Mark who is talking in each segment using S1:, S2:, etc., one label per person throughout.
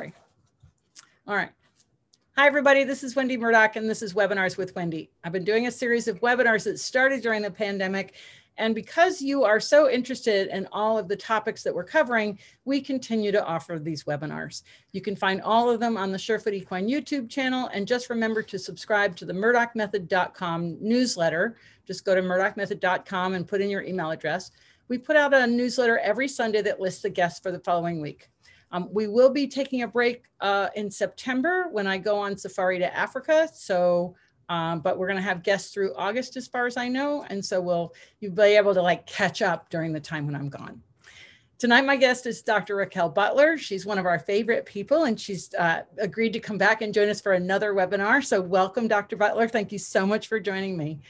S1: February. All right. Hi, everybody. This is Wendy Murdoch, and this is Webinars with Wendy. I've been doing a series of webinars that started during the pandemic. And because you are so interested in all of the topics that we're covering, we continue to offer these webinars. You can find all of them on the Surefoot Equine YouTube channel. And just remember to subscribe to the murdochmethod.com newsletter. Just go to murdochmethod.com and put in your email address. We put out a newsletter every Sunday that lists the guests for the following week. Um, we will be taking a break uh, in September when I go on safari to Africa. So, um, but we're going to have guests through August, as far as I know, and so we'll you'll be able to like catch up during the time when I'm gone. Tonight, my guest is Dr. Raquel Butler. She's one of our favorite people, and she's uh, agreed to come back and join us for another webinar. So, welcome, Dr. Butler. Thank you so much for joining me.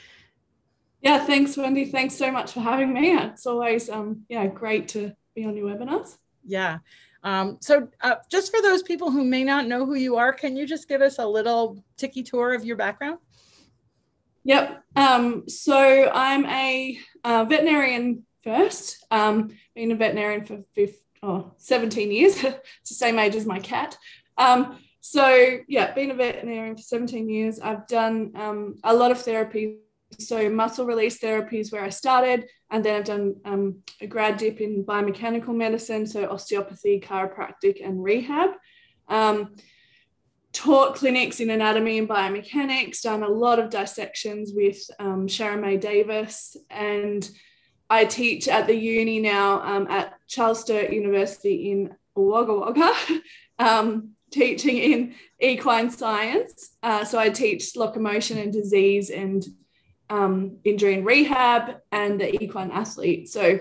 S2: Yeah, thanks, Wendy. Thanks so much for having me. It's always um, yeah great to be on your webinars.
S1: Yeah. Um, so uh, just for those people who may not know who you are, can you just give us a little tiki tour of your background?
S2: Yep. Um, so I'm a uh, veterinarian first, um, been a veterinarian for 15, oh, 17 years. it's the same age as my cat. Um, so yeah, been a veterinarian for 17 years. I've done um, a lot of therapy so muscle release therapy is where I started, and then I've done um, a grad dip in biomechanical medicine, so osteopathy, chiropractic, and rehab. Um, taught clinics in anatomy and biomechanics, done a lot of dissections with um, Sharon May Davis, and I teach at the uni now um, at Charles Sturt University in Wagga Wagga, um, teaching in equine science. Uh, so I teach locomotion and disease and um, injury and rehab, and the equine athlete. So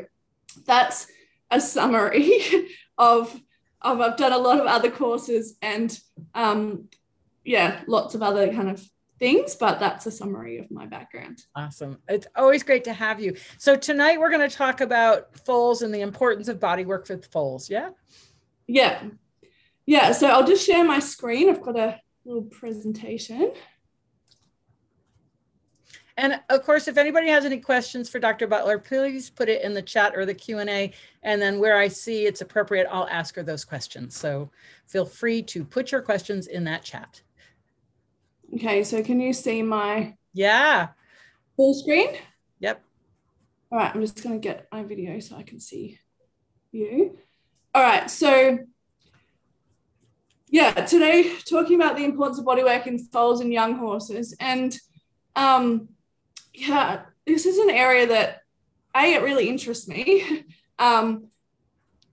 S2: that's a summary of, of I've done a lot of other courses and um, yeah, lots of other kind of things, but that's a summary of my background.
S1: Awesome. It's always great to have you. So tonight we're going to talk about foals and the importance of body work with foals. Yeah.
S2: Yeah. Yeah. So I'll just share my screen. I've got a little presentation.
S1: And of course, if anybody has any questions for Dr. Butler, please put it in the chat or the Q&A. And then where I see it's appropriate, I'll ask her those questions. So feel free to put your questions in that chat.
S2: Okay, so can you see my
S1: yeah
S2: full screen?
S1: Yep.
S2: All right, I'm just going to get my video so I can see you. All right, so yeah, today talking about the importance of bodywork in foals and young horses. And um, yeah, this is an area that A, it really interests me. Um,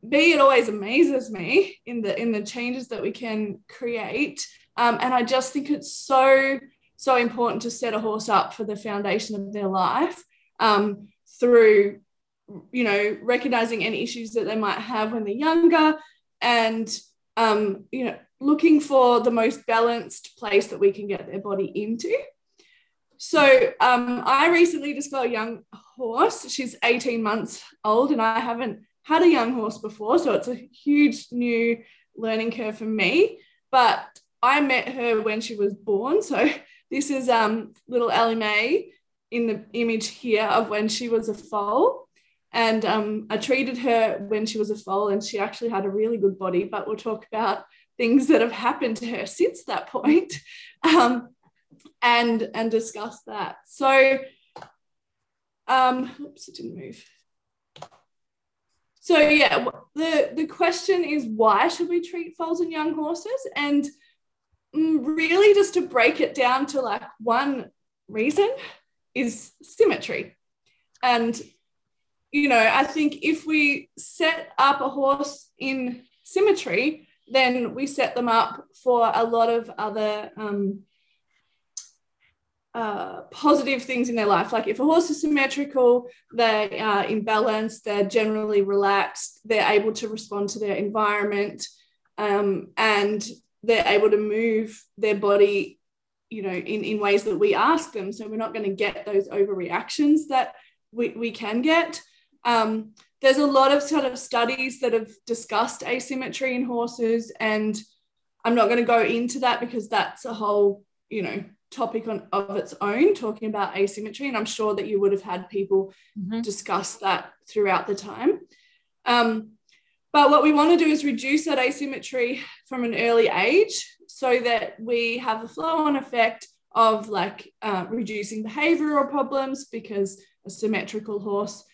S2: B, it always amazes me in the in the changes that we can create. Um, and I just think it's so, so important to set a horse up for the foundation of their life um, through, you know, recognizing any issues that they might have when they're younger and, um, you know, looking for the most balanced place that we can get their body into. So um, I recently just got a young horse. She's 18 months old, and I haven't had a young horse before. So it's a huge new learning curve for me. But I met her when she was born. So this is um, little Ellie Mae in the image here of when she was a foal. And um, I treated her when she was a foal, and she actually had a really good body. But we'll talk about things that have happened to her since that point. Um, and and discuss that. So, um, oops, it didn't move. So yeah, the the question is why should we treat foals and young horses? And mm, really, just to break it down to like one reason is symmetry. And you know, I think if we set up a horse in symmetry, then we set them up for a lot of other um, uh, positive things in their life. Like if a horse is symmetrical, they are in balance, they're generally relaxed, they're able to respond to their environment, um, and they're able to move their body, you know, in, in ways that we ask them. So we're not going to get those overreactions that we, we can get. Um, there's a lot of sort of studies that have discussed asymmetry in horses, and I'm not going to go into that because that's a whole, you know, topic on of its own talking about asymmetry and i'm sure that you would have had people mm-hmm. discuss that throughout the time um, but what we want to do is reduce that asymmetry from an early age so that we have the flow on effect of like uh, reducing behavioral problems because a symmetrical horse,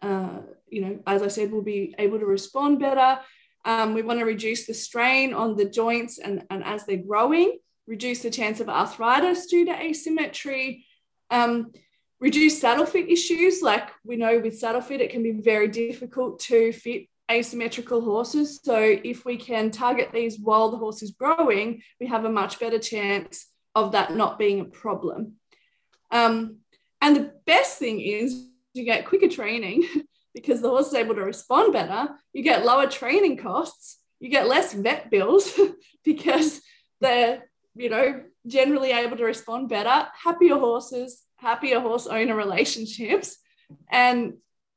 S2: uh, you know, as I said, will be able to respond better. Um, we want to reduce the strain on the joints and, and as they're growing, reduce the chance of arthritis due to asymmetry, um, reduce saddle fit issues. Like we know with saddle fit, it can be very difficult to fit asymmetrical horses. So if we can target these while the horse is growing, we have a much better chance of that not being a problem. Um, and the best thing is you get quicker training because the horse is able to respond better. You get lower training costs. You get less vet bills because they're, you know, generally able to respond better. Happier horses, happier horse owner relationships. And,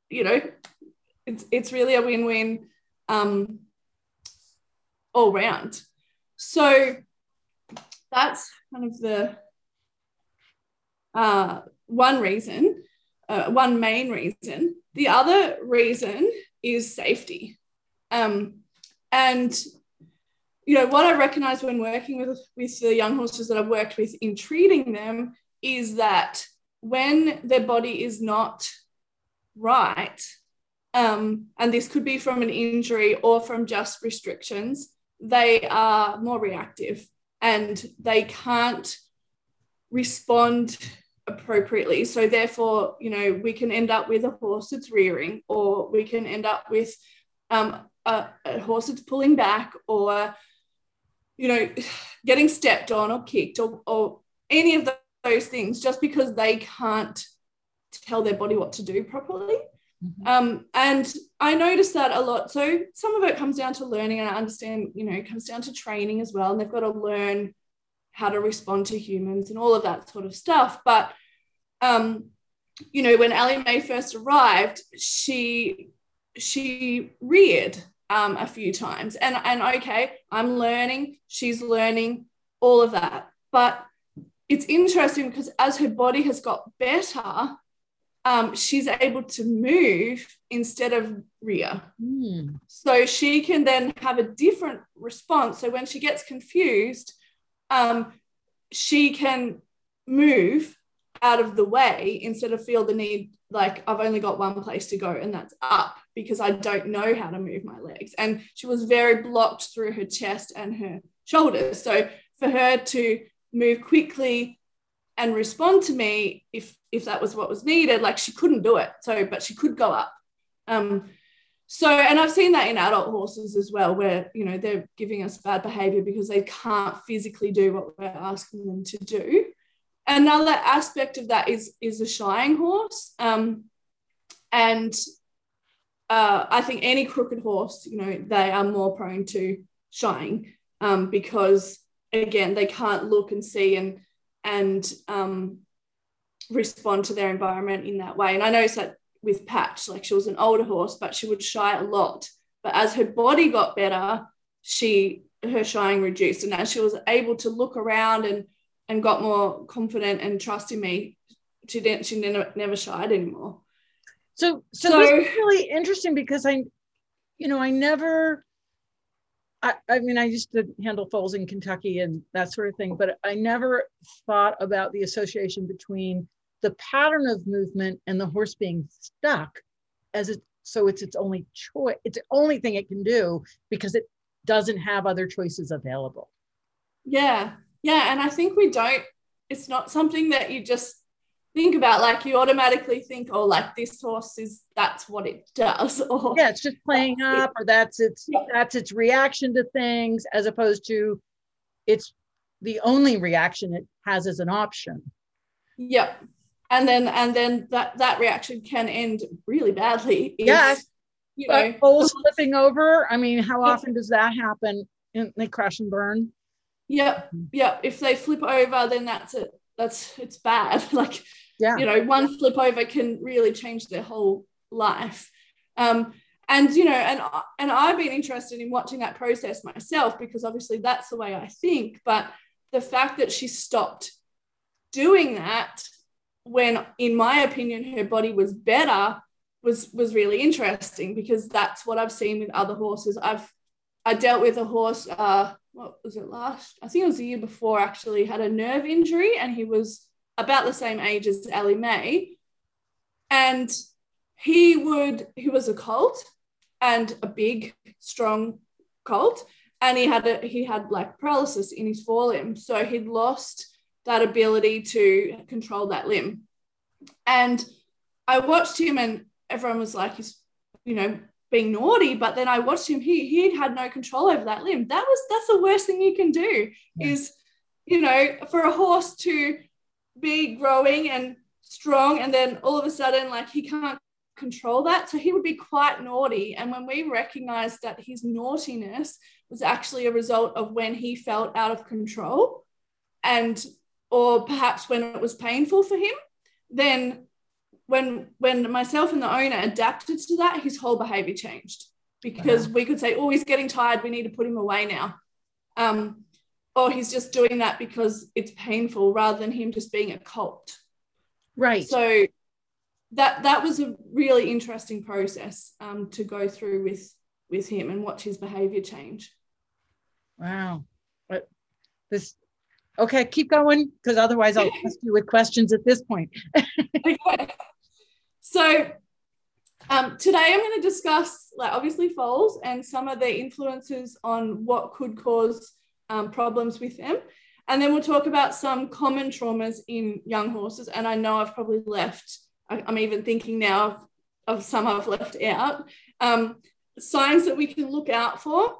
S2: you know, it's it's really a win-win um, all round. So that's kind of the uh, one reason, uh, one main reason. The other reason is safety. Um, and you know what I recognize when working with with the young horses that I've worked with in treating them is that when their body is not right, um, and this could be from an injury or from just restrictions, they are more reactive and they can't respond appropriately. So therefore, you know, we can end up with a horse that's rearing, or we can end up with um, a, a horse that's pulling back, or you know, getting stepped on or kicked, or, or any of those things, just because they can't tell their body what to do properly. Mm-hmm. Um, and I noticed that a lot. So some of it comes down to learning, and I understand, you know, it comes down to training as well. And they've got to learn how to respond to humans and all of that sort of stuff. But um, you know, when Ellie Mae first arrived, she she reared um, a few times, and and okay, I'm learning, she's learning, all of that. But it's interesting because as her body has got better, um, she's able to move instead of rear. Mm. So she can then have a different response. So when she gets confused, um, she can move out of the way instead of feel the need like I've only got one place to go and that's up because I don't know how to move my legs. And she was very blocked through her chest and her shoulders. So for her to move quickly and respond to me if if that was what was needed like she couldn't do it so but she could go up um so and i've seen that in adult horses as well where you know they're giving us bad behavior because they can't physically do what we're asking them to do another aspect of that is is a shying horse um and uh, I think any crooked horse, you know, they are more prone to shying um, because again, they can't look and see and and um, respond to their environment in that way. And I noticed that with Patch, like she was an older horse, but she would shy a lot. But as her body got better, she her shying reduced, and as she was able to look around and and got more confident and trusting me, she didn't she never never shied anymore.
S1: So so, so this is really interesting because I, you know, I never I, I mean, I used to handle foals in Kentucky and that sort of thing, but I never thought about the association between the pattern of movement and the horse being stuck as it so it's its only choice it's the only thing it can do because it doesn't have other choices available.
S2: Yeah yeah and i think we don't it's not something that you just think about like you automatically think oh like this horse is that's what it does or
S1: yeah it's just playing up or that's its yeah. that's its reaction to things as opposed to it's the only reaction it has as an option.
S2: Yep. And then and then that that reaction can end really badly
S1: if, yeah. you know. poles flipping over i mean how often does that happen? And they crash and burn?
S2: Yep yep. If they flip over then that's it. That's it's bad. Like yeah you know one flip over can really change their whole life um, and you know and and i've been interested in watching that process myself because obviously that's the way i think but the fact that she stopped doing that when in my opinion her body was better was was really interesting because that's what I've seen with other horses. I've I dealt with a horse. Uh, what was it last? I think it was the year before. Actually, had a nerve injury, and he was about the same age as Ellie Mae, and he would he was a colt and a big strong colt and he had a, he had like paralysis in his forelimb. So he'd lost that ability to control that limb. And i watched him and everyone was like he's you know being naughty. But then i watched him he he had no control over that limb. That was that's the worst thing you can do yeah. is you know for a horse to be growing and strong and then all of a sudden like he can't control that. So he would be quite naughty. And when we recognized that his naughtiness was actually a result of when he felt out of control and or perhaps when it was painful for him then when when myself and the owner adapted to that his whole behavior changed. Because uh-huh. we could say oh he's getting tired. We need to put him away now. Um, or he's just doing that because it's painful rather than him just being a cult.
S1: right.
S2: So that that was a really interesting process um, to go through with with him and watch his behavior change.
S1: Wow. But this okay keep going because otherwise i'll ask you with questions at this point.
S2: Okay. So um, today i'm going to discuss like obviously foals and some of the influences on what could cause um, problems with them and then we'll talk about some common traumas in young horses and i know i've probably left I, am even thinking now of, of some I've left out. Um, signs that we can look out for,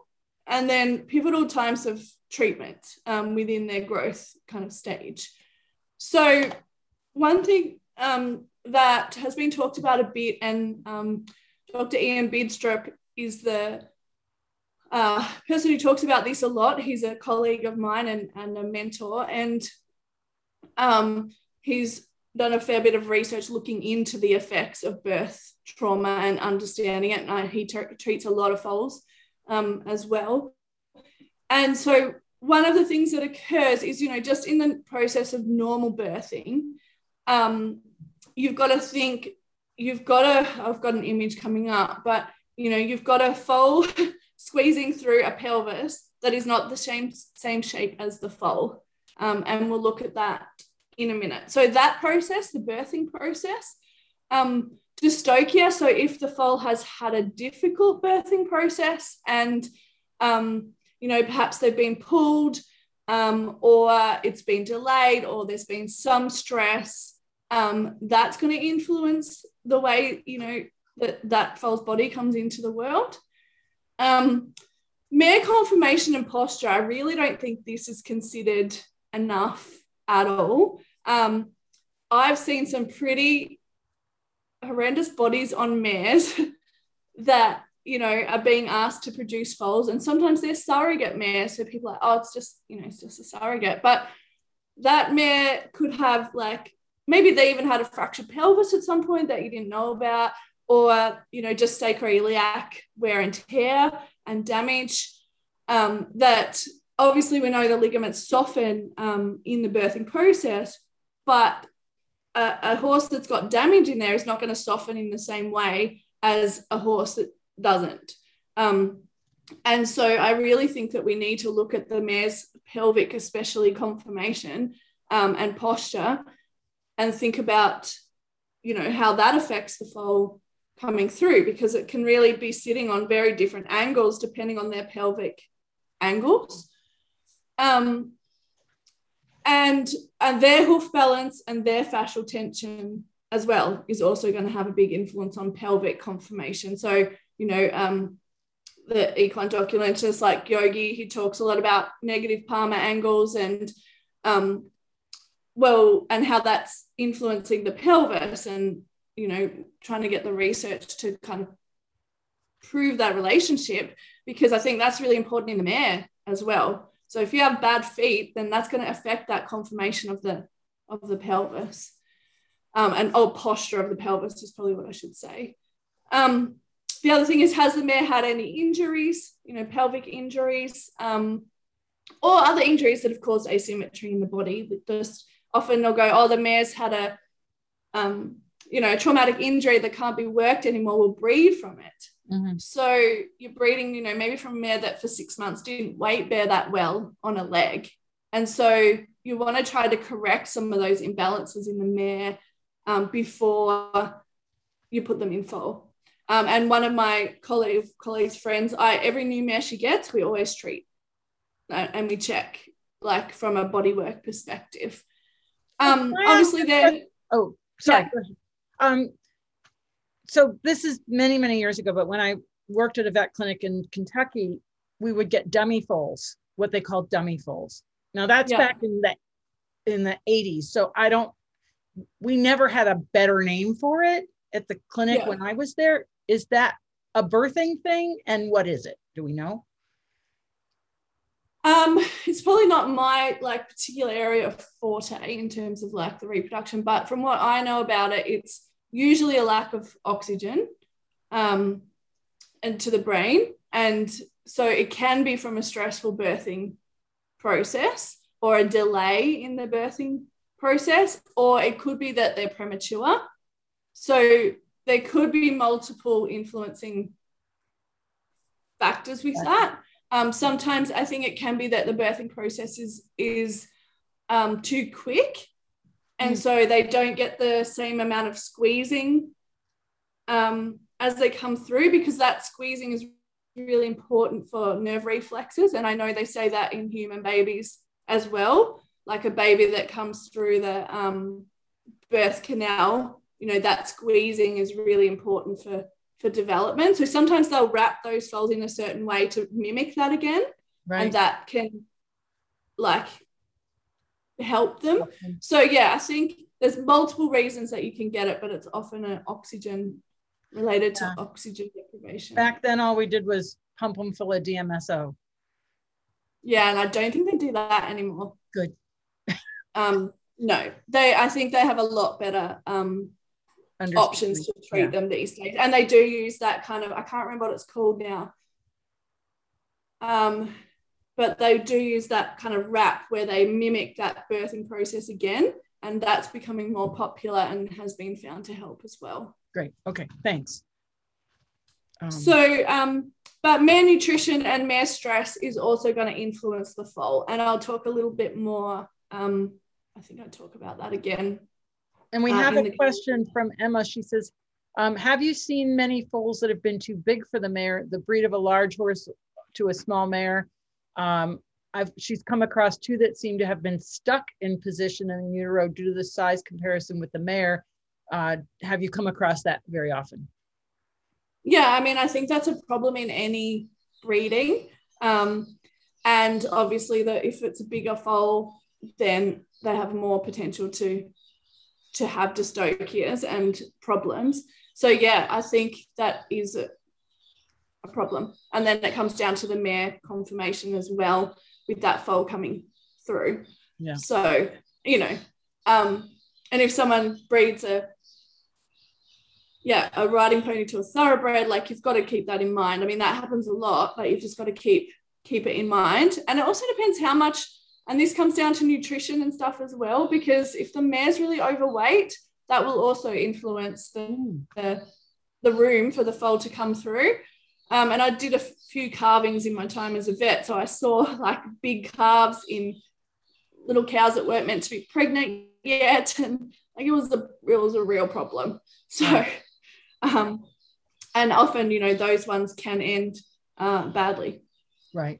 S2: and then pivotal times of treatment um, within their growth kind of stage. So, one thing um, that has been talked about a bit, and um, Dr. Ian Bidstrup is the uh, person who talks about this a lot. He's a colleague of mine and, and a mentor, and um, he's done a fair bit of research looking into the effects of birth trauma and understanding it. And he treats a lot of foals um, as well. And so, one of the things that occurs is, you know, just in the process of normal birthing, um, you've got to think, you've got to, I've got an image coming up, but, you know, you've got a foal squeezing through a pelvis that is not the same, same shape as the foal. Um, and we'll look at that in a minute. So that process, the birthing process, um, dystocia. So if the foal has had a difficult birthing process and, um, you know, perhaps they've been pulled um, or it's been delayed or there's been some stress, um, that's going to influence the way, you know, that that foal's body comes into the world. Um, mare conformation and posture, I really don't think this is considered enough at all. Um, I've seen some pretty horrendous bodies on mares that you know are being asked to produce foals, and sometimes they're surrogate mares. So people are like, oh, it's just you know, it's just a surrogate, but that mare could have like maybe they even had a fractured pelvis at some point that you didn't know about, or you know, just sacroiliac wear and tear and damage. Um, that obviously we know the ligaments soften um, in the birthing process, but a, a horse that's got damage in there is not going to soften in the same way as a horse that doesn't. Um, and so I really think that we need to look at the mare's pelvic, especially conformation um, and posture, and think about, you know, how that affects the foal coming through because it can really be sitting on very different angles depending on their pelvic angles. Um, and and their hoof balance and their fascial tension as well is also going to have a big influence on pelvic conformation so you know um, the equine documentist like yogi he talks a lot about negative palmar angles and um, well and how that's influencing the pelvis and you know trying to get the research to kind of prove that relationship because i think that's really important in the mare as well so if you have bad feet, then that's going to affect that conformation of the of the pelvis. Um, and oh, posture of the pelvis is probably what I should say. Um, the other thing is, has the mare had any injuries, you know, pelvic injuries, um, or other injuries that have caused asymmetry in the body? Just often they'll go, oh, the mare's had a um, you know, traumatic injury that can't be worked anymore will breed from it.
S1: Mhm.
S2: So you're breeding, you know, maybe from a mare that for six months didn't weight bear that well on a leg. And so you want to try to correct some of those imbalances in the mare um, before you put them in foal. Um, and one of my colleague, colleagues' friends, I every new mare she gets, we always treat uh, and we check, like from a bodywork perspective. Um,
S1: Can I ask
S2: obviously,
S1: a
S2: there.
S1: Oh, sorry.
S2: Yeah.
S1: Um, so this is many, many years ago, but when I worked at a vet clinic in Kentucky, we would get dummy foals, what they call dummy foals. Now that's
S2: Yeah.
S1: back in the in the 80s. So I don't we never had a better name for it at the clinic
S2: Yeah.
S1: when I was there. Is that a birthing thing? And what is it? Do we know?
S2: Um, it's probably not my like particular area of forte in terms of like the reproduction, but from what I know about it, it's usually a lack of oxygen um, and to the brain, and so it can be from a stressful birthing process or a delay in the birthing process, or it could be that they're premature. So there could be multiple influencing factors with that. Um, sometimes I think it can be that the birthing process is is um, too quick, and
S1: Mm.
S2: so they don't get the same amount of squeezing um, as they come through because that squeezing is really important for nerve reflexes. And I know they say that in human babies as well, like a baby that comes through the um, birth canal. You know that squeezing is really important for for development. So sometimes they'll wrap those folds in a certain way to mimic that again,
S1: Right.
S2: and that can like help them.
S1: Okay.
S2: So yeah, I think there's multiple reasons that you can get it, but it's often an oxygen related to oxygen deprivation.
S1: Back then, all we did was pump them full of DMSO.
S2: Yeah, and I don't think they do that anymore.
S1: Good.
S2: um, no, they. I think they have a lot better um, options to treat
S1: Yeah.
S2: them these days, and they do use that kind of. I can't remember what it's called now. Um, but they do use that kind of wrap where they mimic that birthing process again, and that's becoming more popular and has been found to help as well.
S1: Great. Okay. Thanks. Um,
S2: So, um, but mare nutrition and mare stress is also going to influence the foal, and I'll talk a little bit more. Um, I think I talk about that again.
S1: And we
S2: uh,
S1: have a question from Emma. She says, um, "Have you seen many foals that have been too big for the mare? The breed of a large horse to a small mare." Um, I've she's come across two that seem to have been stuck in position in the utero due to the size comparison with the mare. Uh, have you come across that very often?
S2: Yeah, I mean, I think that's a problem in any breeding, um, and obviously, that if it's a bigger foal, then they have more potential to to have dystocias and problems. So yeah, I think that is a, a problem, and then it comes down to the mare conformation as well, with that foal coming through.
S1: Yeah.
S2: So you know, um, and if someone breeds a yeah, a riding pony to a thoroughbred, like you've got to keep that in mind. I mean, that happens a lot, but you've just got to keep keep it in mind. And it also depends how much, and this comes down to nutrition and stuff as well, because if the mare's really overweight, that will also influence the the, the room for the foal to come through. Um, and I did a few calvings in my time as a vet, so I saw like big calves in little cows that weren't meant to be pregnant yet, and like it was a it was a real problem. So, um, and often you know those ones can end uh, badly.
S1: Right.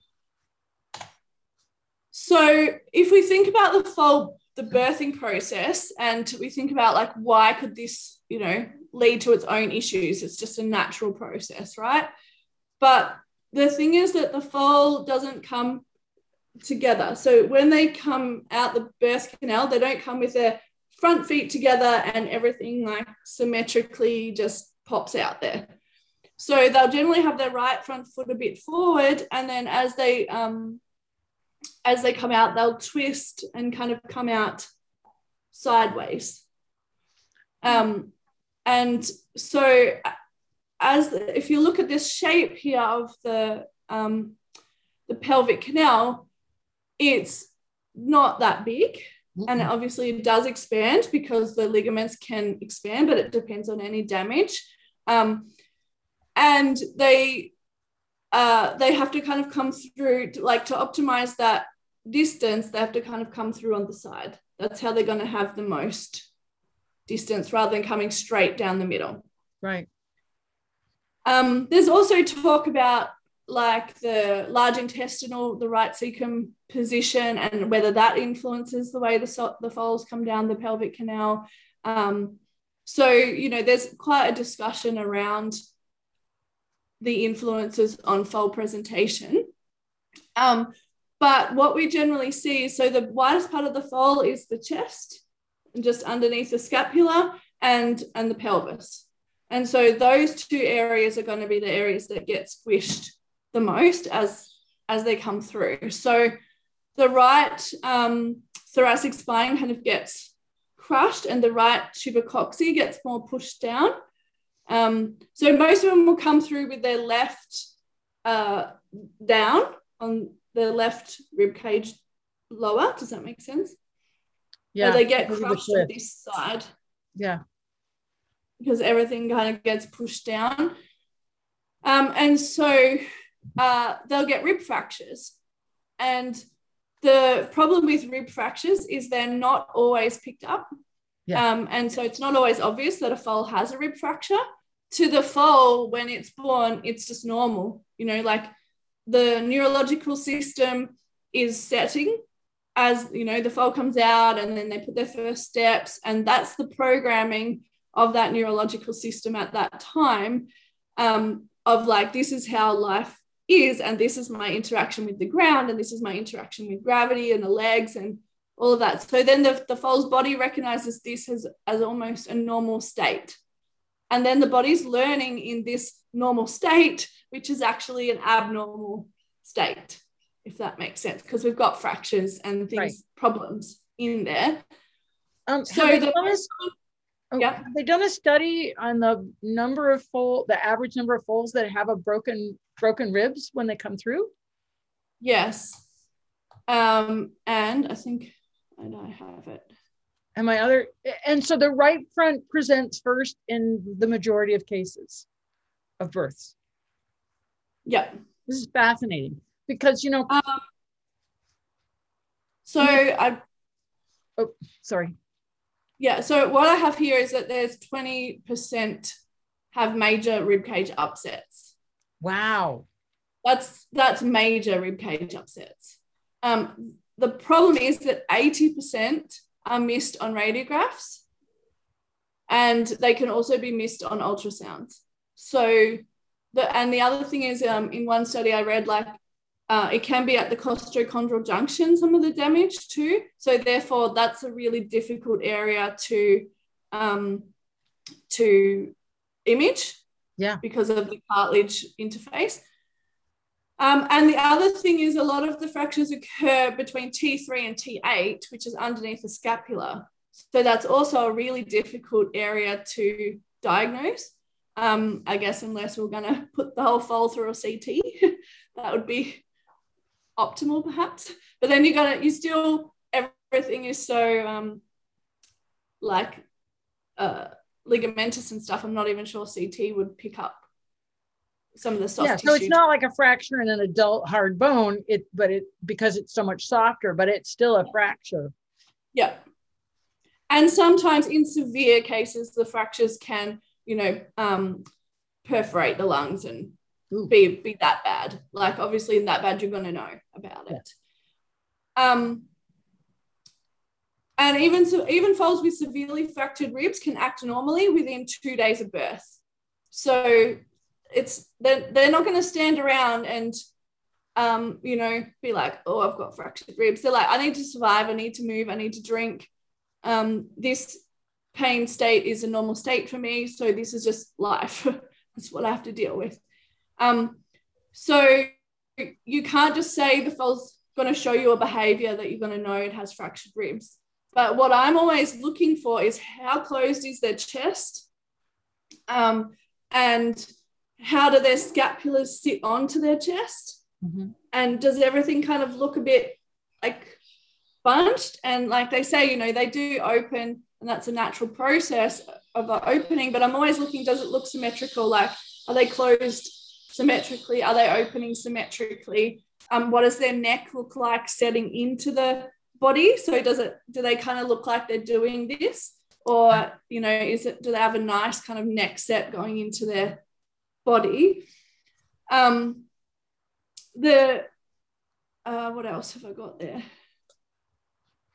S2: So if we think about the foal, the birthing process, and we think about like why could this, you know, lead to its own issues? It's just a natural process, right? But the thing is that the foal doesn't come together. So when they come out the birth canal, they don't come with their front feet together and everything like symmetrically just pops out there. So they'll generally have their right front foot a bit forward, and then as they um, as they come out, they'll twist and kind of come out sideways. Um, and so, as if you look at this shape here of the um, the pelvic canal, it's not that big. Mm-hmm. And obviously it does expand because the ligaments can expand, but it depends on any damage. Um, and they uh, they have to kind of come through to, like to optimize that distance they have to kind of come through on the side. That's how they're going to have the most distance rather than coming straight down the middle.
S1: Right.
S2: Um, there's also talk about like the large intestinal the right cecum position and whether that influences the way the, the foals come down the pelvic canal. Um, so you know there's quite a discussion around the influences on foal presentation. Um, but what we generally see is so the widest part of the foal is the chest and just underneath the scapula and, and the pelvis. And so those two areas are going to be the areas that get squished the most as, as they come through. So the right um, thoracic spine kind of gets crushed and the right tuber coxae gets more pushed down. Um, so most of them will come through with their left uh, down on the left rib cage lower. Does that make sense? Yeah. They get crushed on this side.
S1: Yeah.
S2: Because everything kind of gets pushed down. Um, and so uh, they'll get rib fractures. And the problem with rib fractures is they're not always picked up. Yeah. Um, and so it's not always obvious that a foal has a rib fracture. To the foal, when it's born, it's just normal. You know, like the neurological system is setting as you know the foal comes out and then they put their first steps and that's the programming of that neurological system at that time um, of like this is how life is and this is my interaction with the ground and this is my interaction with gravity and the legs and all of that. So then the, the foal's body recognizes this as, as almost a normal state. And then the body's learning in this normal state, which is actually an abnormal state, if that makes sense, because we've got fractures and things, right. problems in there.
S1: Um, so the, oh, yeah. Have they done a study on the number of foal, the average number of foals that have a broken broken ribs when they come through?
S2: Yes. Um, and I think and I have it.
S1: And my other, and so the right front presents first in the majority of cases of births.
S2: Yeah.
S1: This is fascinating because, you know. Um,
S2: so I.
S1: Oh, sorry.
S2: Yeah. So what I have here is that there's 20% have major ribcage upsets.
S1: Wow.
S2: That's that's major ribcage upsets. Um, the problem is that 80% are missed on radiographs and they can also be missed on ultrasounds. So, the, and the other thing is, um, in one study I read, like uh, it can be at the costochondral junction, some of the damage too. So, therefore, that's a really difficult area to um, to image.
S1: Yeah.
S2: Because of the cartilage interface. Um, and the other thing is a lot of the fractures occur between T3 and T8, which is underneath the scapula. So that's also a really difficult area to diagnose. Um, I guess unless we're going to put the whole foal through a CT, that would be optimal perhaps. But then you got to, you still, everything is so um, like uh, ligamentous and stuff. I'm not even sure CT would pick up some of the soft yeah,
S1: tissue. so it's not like a fracture in an adult hard bone it but it because it's so much softer but it's still a fracture.
S2: Yeah. And sometimes in severe cases the fractures can you know um, perforate the lungs and be be that bad. Like obviously in that bad you're going to know about it. Yeah. um and even so even foals with severely fractured ribs can act normally within two days of birth. So it's they're, they're not going to stand around and um, you know, be like, oh, I've got fractured ribs. They're like, I need to survive. I need to move. I need to drink. Um, this pain state is a normal state for me. So this is just life. That's what I have to deal with. Um, so you can't just say the foal's going to show you a behavior that you're going to know it has fractured ribs. But what I'm always looking for is how closed is their chest? Um, and how do their scapulas sit onto their chest? Mm-hmm. And does everything kind of look a bit like bunched. And like they say, you know, they do open, and that's a natural process of the opening. But I'm always looking, does it look symmetrical? Like, are they closed symmetrically? Are they opening symmetrically? Um, what does their neck look like setting into the body? So does it do they kind of look like they're doing this? Or, you know, is it do they have a nice kind of neck set going into their body? Um the uh, what else have I got there?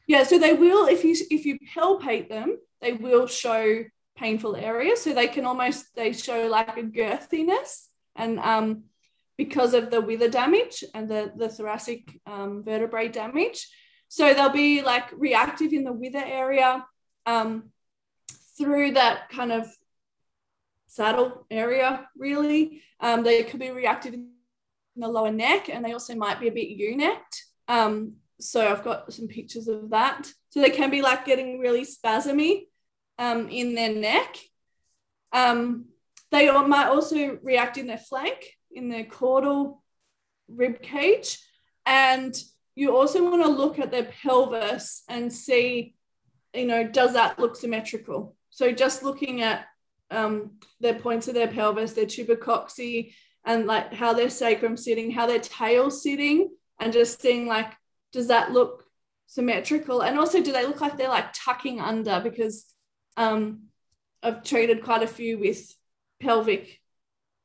S2: Yeah, so they will, if you if you palpate them, they will show painful areas. So they can almost they show like a girthiness, and um, because of the wither damage and the the thoracic um, vertebrae damage, so they'll be like reactive in the wither area um, through that kind of saddle area. Really, um, they could be reactive in the lower neck, and they also might be a bit ewe-necked. Um, so I've got some pictures of that. So they can be like getting really spasmy um, in their neck. Um, they might also react in their flank, in their caudal rib cage. And you also want to look at their pelvis and see, you know, does that look symmetrical? So just looking at um, their points of their pelvis, their tuber coxae, and like how their sacrum sitting, how their tail sitting, and just seeing like, does that look symmetrical? And also, do they look like they're like tucking under? Because um, I've treated quite a few with pelvic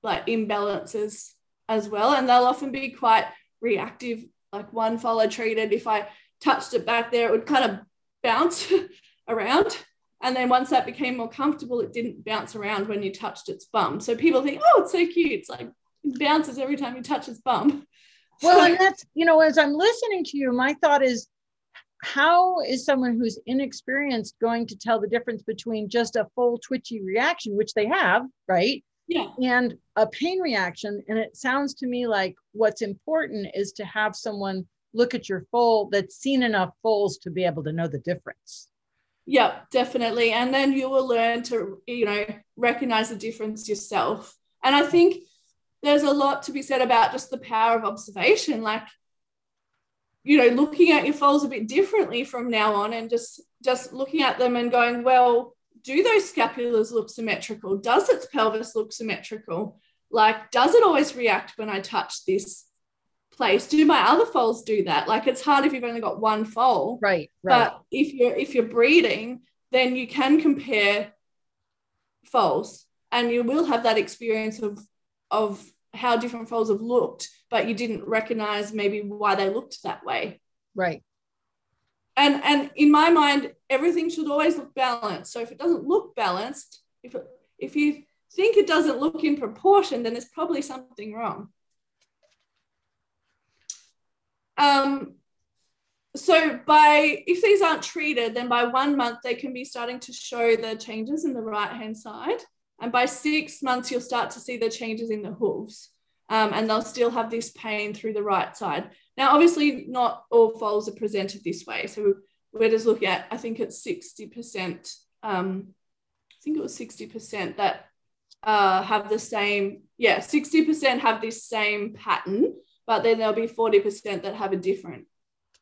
S2: like imbalances as well, and they'll often be quite reactive. Like one follow treated, if I touched it back there, it would kind of bounce around. And then once that became more comfortable, it didn't bounce around when you touched its bum. So people think, oh, it's so cute. It's like it bounces every time you touch its bum.
S1: Well, and that's, you know, as I'm listening to you, my thought is how is someone who's inexperienced going to tell the difference between just a full twitchy reaction, which they have, right?
S2: Yeah.
S1: And a pain reaction. And it sounds to me like what's important is to have someone look at your foal that's seen enough foals to be able to know the difference.
S2: Yeah, definitely. And then you will learn to, you know, recognize the difference yourself. And I think there's a lot to be said about just the power of observation. Like you know looking at your foals a bit differently from now on and just just looking at them and going well do those scapulars look symmetrical does its pelvis look symmetrical like does it always react when i touch this place do my other foals do that like it's hard if you've only got one foal
S1: right, right.
S2: but if you're if you're breeding then you can compare foals and you will have that experience of of how different foals have looked, but you didn't recognize maybe why they looked that way.
S1: Right.
S2: And and in my mind, everything should always look balanced. So if it doesn't look balanced, if it, if you think it doesn't look in proportion, then there's probably something wrong. Um, so by if these aren't treated, then by one month they can be starting to show the changes in the right hand side. And by six months, you'll start to see the changes in the hooves. Um, and they'll still have this pain through the right side. Now, obviously, not all foals are presented this way. So we're just looking at, I think it's 60%, um, I think it was 60% that uh, have the same, yeah, 60% have this same pattern, but then there'll be 40% that have a different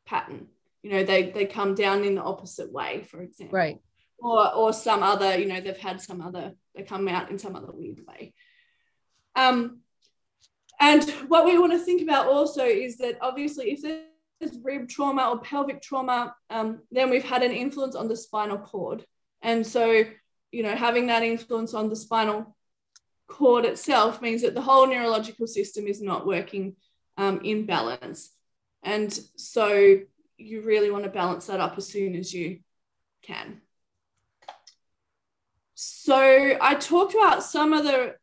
S2: pattern. You know, they, they come down in the opposite way, for example.
S1: Right.
S2: Or, or some other, you know, they've had some other they come out in some other weird way. Um, and what we want to think about also is that obviously, if there's rib trauma or pelvic trauma, um, then we've had an influence on the spinal cord. And so, you know, having that influence on the spinal cord itself means that the whole neurological system is not working um, in balance. And so, you really want to balance that up as soon as you can. So I talked about some of the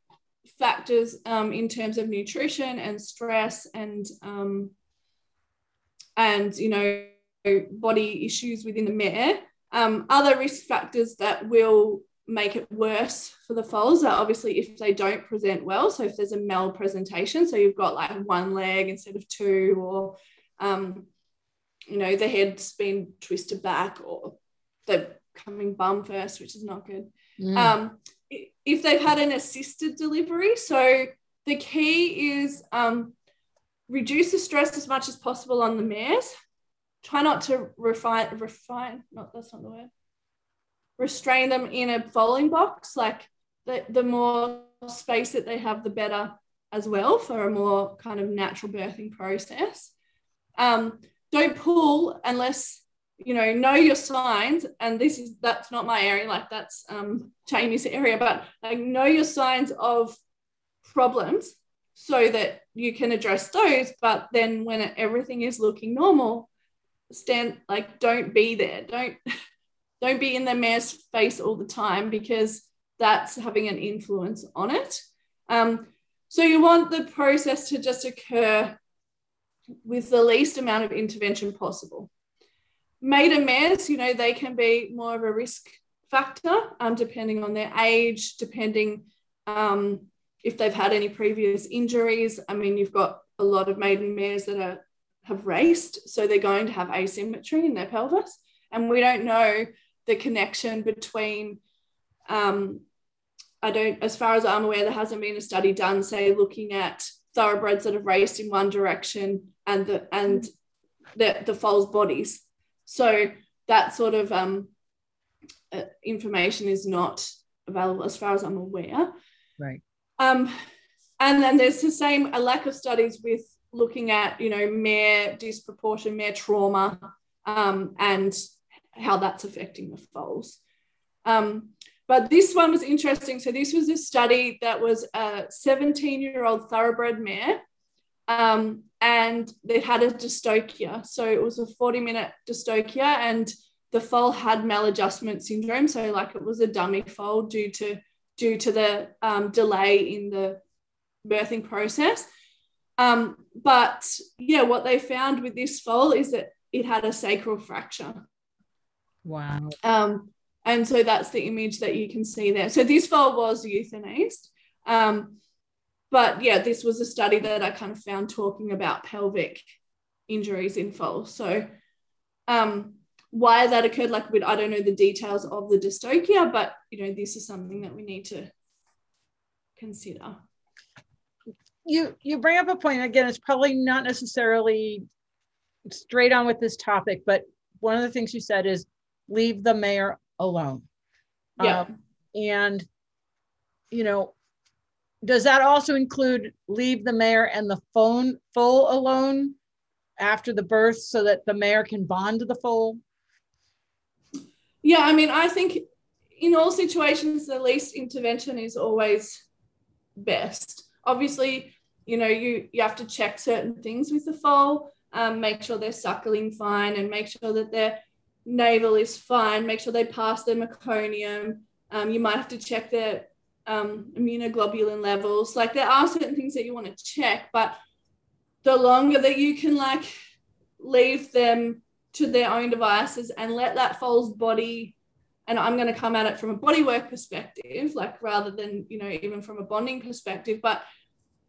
S2: factors um, in terms of nutrition and stress and um, and you know body issues within the mare. Um, other risk factors that will make it worse for the foals are obviously if they don't present well. So if there's a malpresentation, so you've got like one leg instead of two, or um, you know the head's been twisted back, or the coming bum first, which is not good. Mm. Um, if they've had an assisted delivery, so the key is um, reduce the stress as much as possible on the mares. try not to refine refine not that's not the word restrain them in a foaling box like the, the more space that they have the better as well for a more kind of natural birthing process. Um, don't pull unless you know know your signs and this is that's not my area like that's um Jamie's area but like know your signs of problems so that you can address those but then when everything is looking normal stand like don't be there. Don't don't be in the mare's face all the time because that's having an influence on it. Um, so you want the process to just occur with the least amount of intervention possible. Maiden mares you know they can be more of a risk factor um, depending on their age depending um, if they've had any previous injuries. I mean you've got a lot of maiden mares that are have raced, so they're going to have asymmetry in their pelvis. And we don't know the connection between, um, I don't, as far as I'm aware, there hasn't been a study done, say, looking at thoroughbreds that have raced in one direction and the and the, the foal's bodies. So that sort of um, uh, information is not available as far as I'm aware.
S1: Right.
S2: Um, and then there's the same a lack of studies with looking at you know mere disproportion mere trauma um, and how that's affecting the foals. Um, but this one was interesting. So this was a study that was a 17 year old thoroughbred mare um, and they had a dystocia. So it was a 40 minute dystocia and the foal had maladjustment syndrome. So like it was a dummy foal due to due to the um, delay in the birthing process. Um, but yeah, what they found with this foal is that it had a sacral fracture.
S1: Wow.
S2: Um, and so that's the image that you can see there. So this foal was euthanized. Um, but yeah, this was a study that I kind of found talking about pelvic injuries in foals. So um, why that occurred, like I don't know the details of the dystocia, but you know, this is something that we need to consider
S1: you you bring up a point again it's probably not necessarily straight on with this topic but one of the things you said is leave the mare alone.
S2: Yeah. Um,
S1: and you know does that also include leave the mare and the phone foal alone after the birth so that the mare can bond to the foal
S2: yeah i mean i think in all situations the least intervention is always best. Obviously you know you you have to check certain things with the foal um, make sure they're suckling fine and make sure that their navel is fine. Make sure they pass their meconium. Um, you might have to check their um, immunoglobulin levels. Like there are certain things that you want to check but the longer that you can like leave them to their own devices and let that foal's body and i'm going to come at it from a bodywork perspective like rather than you know even from a bonding perspective but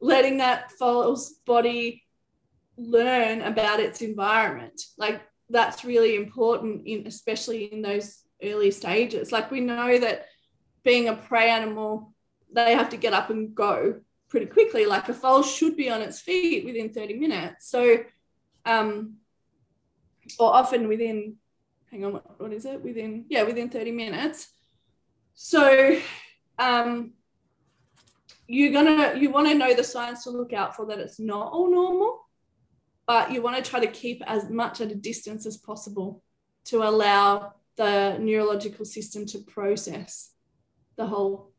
S2: letting that foal's body learn about its environment. Like that's really important in especially in those early stages. Like we know that being a prey animal, they have to get up and go pretty quickly. Like a foal should be on its feet within 30 minutes. So um or often within hang on what, what is it? Within yeah, within 30 minutes. So um you're gonna you want to know the signs to look out for that it's not all normal but you want to try to keep as much at a distance as possible to allow the neurological system to process the whole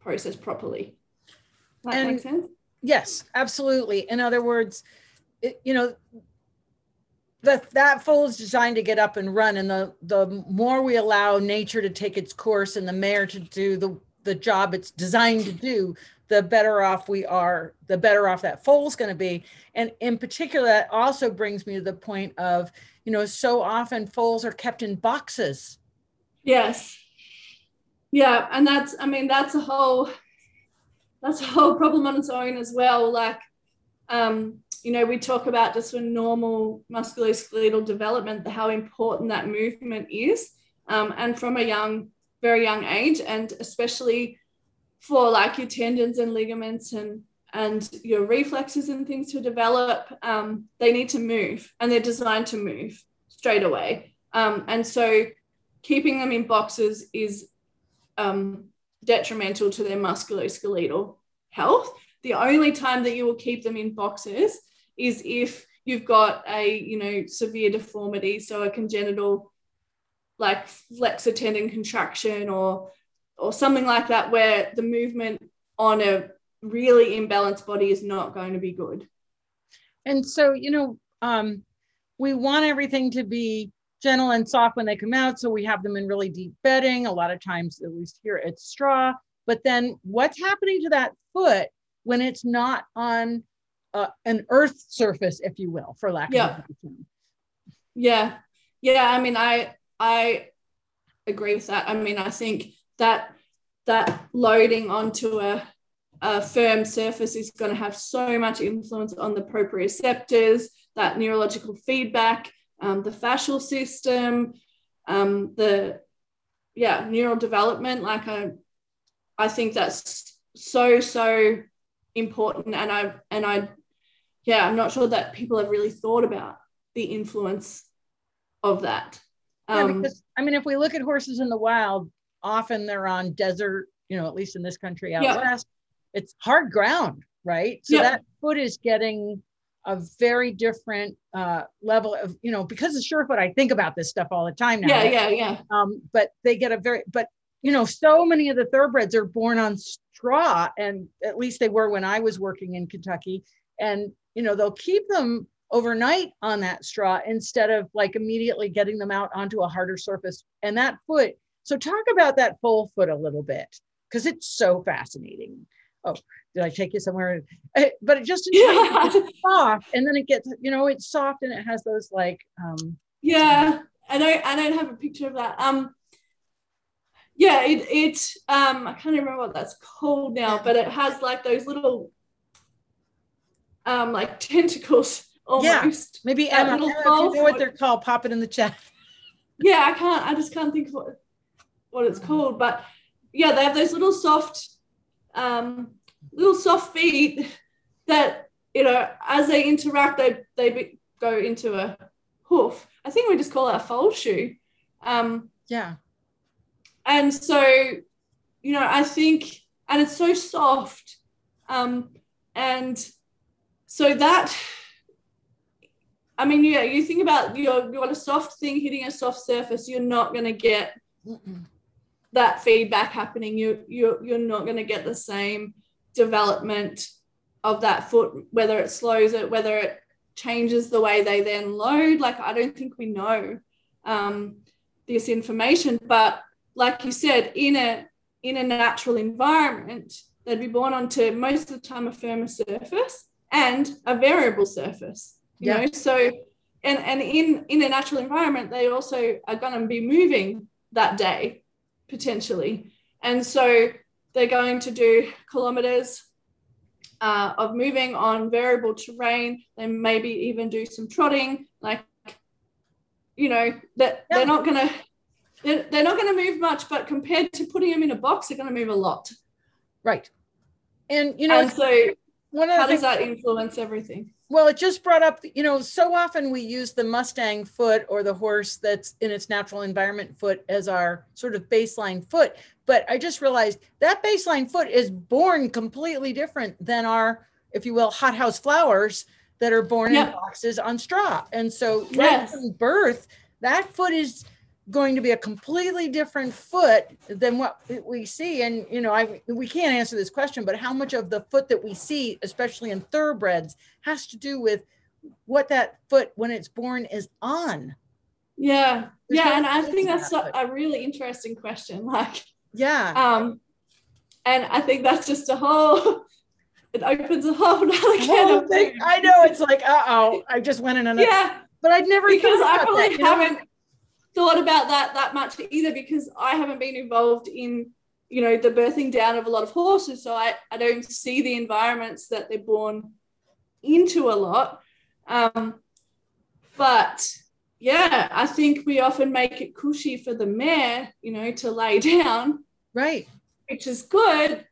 S2: process properly. That and makes sense?
S1: yes absolutely. In other words it, you know that that foal is designed to get up and run and the the more we allow nature to take its course and the mare to do the the job it's designed to do the better off we are, the better off that foal's going to be. And in particular, that also brings me to the point of, you know, so often foals are kept in boxes.
S2: Yes. Yeah. And that's, I mean, that's a whole, that's a whole problem on its own as well. Like, um, you know, we talk about just for normal musculoskeletal development, how important that movement is. Um, and from a young, very young age, and especially for like your tendons and ligaments and and your reflexes and things to develop, um, they need to move and they're designed to move. straight away. Um, and so keeping them in boxes is um, detrimental to their musculoskeletal health. The only time that you will keep them in boxes is if you've got a you know severe deformity, so a congenital like flexor tendon contraction or or something like that, where the movement on a really imbalanced body is not going to be good.
S1: And so you know, um, we want everything to be gentle and soft when they come out. So we have them in really deep bedding. A lot of times, at least here, it's straw. But then what's happening to that foot when it's not on uh, an earth surface, if you will, for lack
S2: yeah.
S1: of a better term?
S2: Yeah. Yeah. I mean, I, I agree with that. I mean, I think that that loading onto a, a firm surface is going to have so much influence on the proprioceptors, that neurological feedback, um, the fascial system, um, the yeah neural development. Like I, I think that's so so important, and I and I, yeah, I'm not sure that people have really thought about the influence of that.
S1: Um, yeah, because I mean, if we look at horses in the wild, often they're on desert, you know, at least in this country out yeah. west, it's hard ground, right? So yeah. that foot is getting a very different uh, level of, you know, because of Surefoot, I think about this stuff all the time now.
S2: Yeah, yeah, yeah.
S1: Um, but they get a very, but you know, so many of the thoroughbreds are born on straw, and at least they were when I was working in Kentucky. And you know, they'll keep them overnight on that straw instead of like immediately getting them out onto a harder surface. And that foot. So talk about that foal foot a little bit because it's so fascinating. Oh, did I take you somewhere? Eh, but it just yeah. it's soft, and then it gets you know it's soft and it has those like um
S2: yeah. I don't I don't have a picture of that. Um yeah, it it um I can't remember what that's called now, but it has like those little um like tentacles almost.
S1: Yeah, maybe Emma, Emma you know what they're called, pop it in the chat.
S2: Yeah, I can't. I just can't think of what what it's called, but yeah, they have those little soft um little soft feet that you know as they interact they they be, go into a hoof i think we just call it a foal shoe um
S1: yeah
S2: and so you know i think and it's so soft um and so that i mean yeah you think about your you got a soft thing hitting a soft surface you're not going to get Mm-mm. that feedback happening you you you're not going to get the same development of that foot, whether it slows it, whether it changes the way they then load. Like, I don't think we know um, this information. But like you said, in a in a natural environment, they'd be born onto most of the time a firmer surface and a variable surface. You yeah. know, so and and in in a natural environment, they also are going to be moving that day potentially, and so they're going to do kilometers uh, of moving on variable terrain. They maybe even do some trotting. Like, you know, that yeah. they're not going to they're, they're not going to move much, but compared to putting them in a box, they're going to move a lot.
S1: Right. And you know,
S2: and so one of how does that influence everything?
S1: Well, it just brought up, you know, so often we use the Mustang foot or the horse that's in its natural environment foot as our sort of baseline foot. But I just realized that baseline foot is born completely different than our, if you will, hothouse flowers that are born in boxes on straw. And so yes. right from birth, that foot is going to be a completely different foot than what we see. And you know i we can't answer this question but how much of the foot that we see especially in thoroughbreds has to do with what that foot when it's born is on?
S2: Yeah. There's yeah no and i think that's that, a, a really interesting question like
S1: yeah.
S2: um and i think that's just a whole it opens a whole another can of
S1: thing. i know it's like uh-oh i just went in another
S2: yeah
S1: but i'd never
S2: because i probably that, haven't know? Thought about that that much either because I haven't been involved in you know the birthing down of a lot of horses. So I, I don't see the environments that they're born into a lot. Um, but yeah I think we often make it cushy for the mare you know to lay down
S1: right.
S2: which is good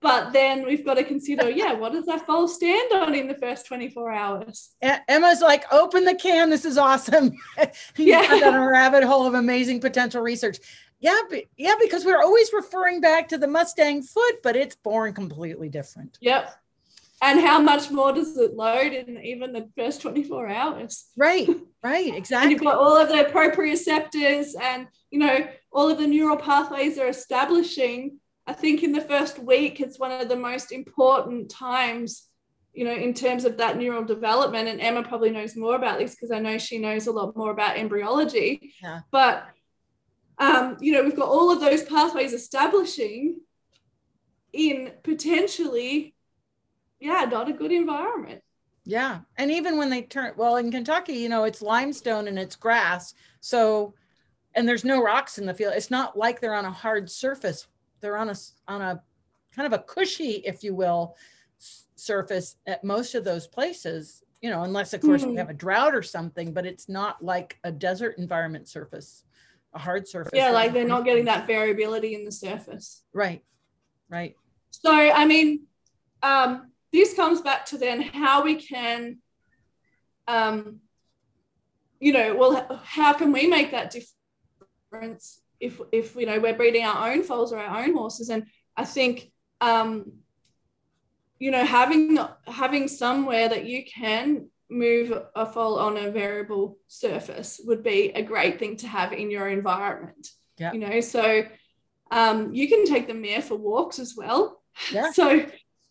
S2: but then we've got to consider, yeah, what does that foal stand on in the first 24 hours?
S1: Emma's like, open the can. This is awesome. yeah. on a rabbit hole of amazing potential research. Yeah, yeah, because we're always referring back to the Mustang foot, but it's born completely different.
S2: Yep. And how much more does it load in even the first 24 hours?
S1: Right, right, exactly.
S2: and you've got all of the proprioceptors and, you know, all of the neural pathways are establishing I think in the first week, it's one of the most important times, you know, in terms of that neural development. And Emma probably knows more about this because I know she knows a lot more about embryology. Yeah. But, um, you know, we've got all of those pathways establishing in potentially, yeah, not a good environment.
S1: Yeah. And even when they turn, well, in Kentucky, you know, it's limestone and it's grass. So, and there's no rocks in the field. It's not like they're on a hard surface they're on a on a kind of a cushy, if you will, surface at most of those places. You know, unless of course mm-hmm. we have a drought or something, but it's not like a desert environment surface, a hard surface.
S2: Yeah, like they're not getting that variability in the surface.
S1: Right, right.
S2: So I mean, um, this comes back to then how we can, um, you know, well, how can we make that difference if if you know we're breeding our own foals or our own horses and i think um you know having having somewhere that you can move a foal on a variable surface would be a great thing to have in your environment yeah. you know so um, you can take the mare for walks as well yeah. so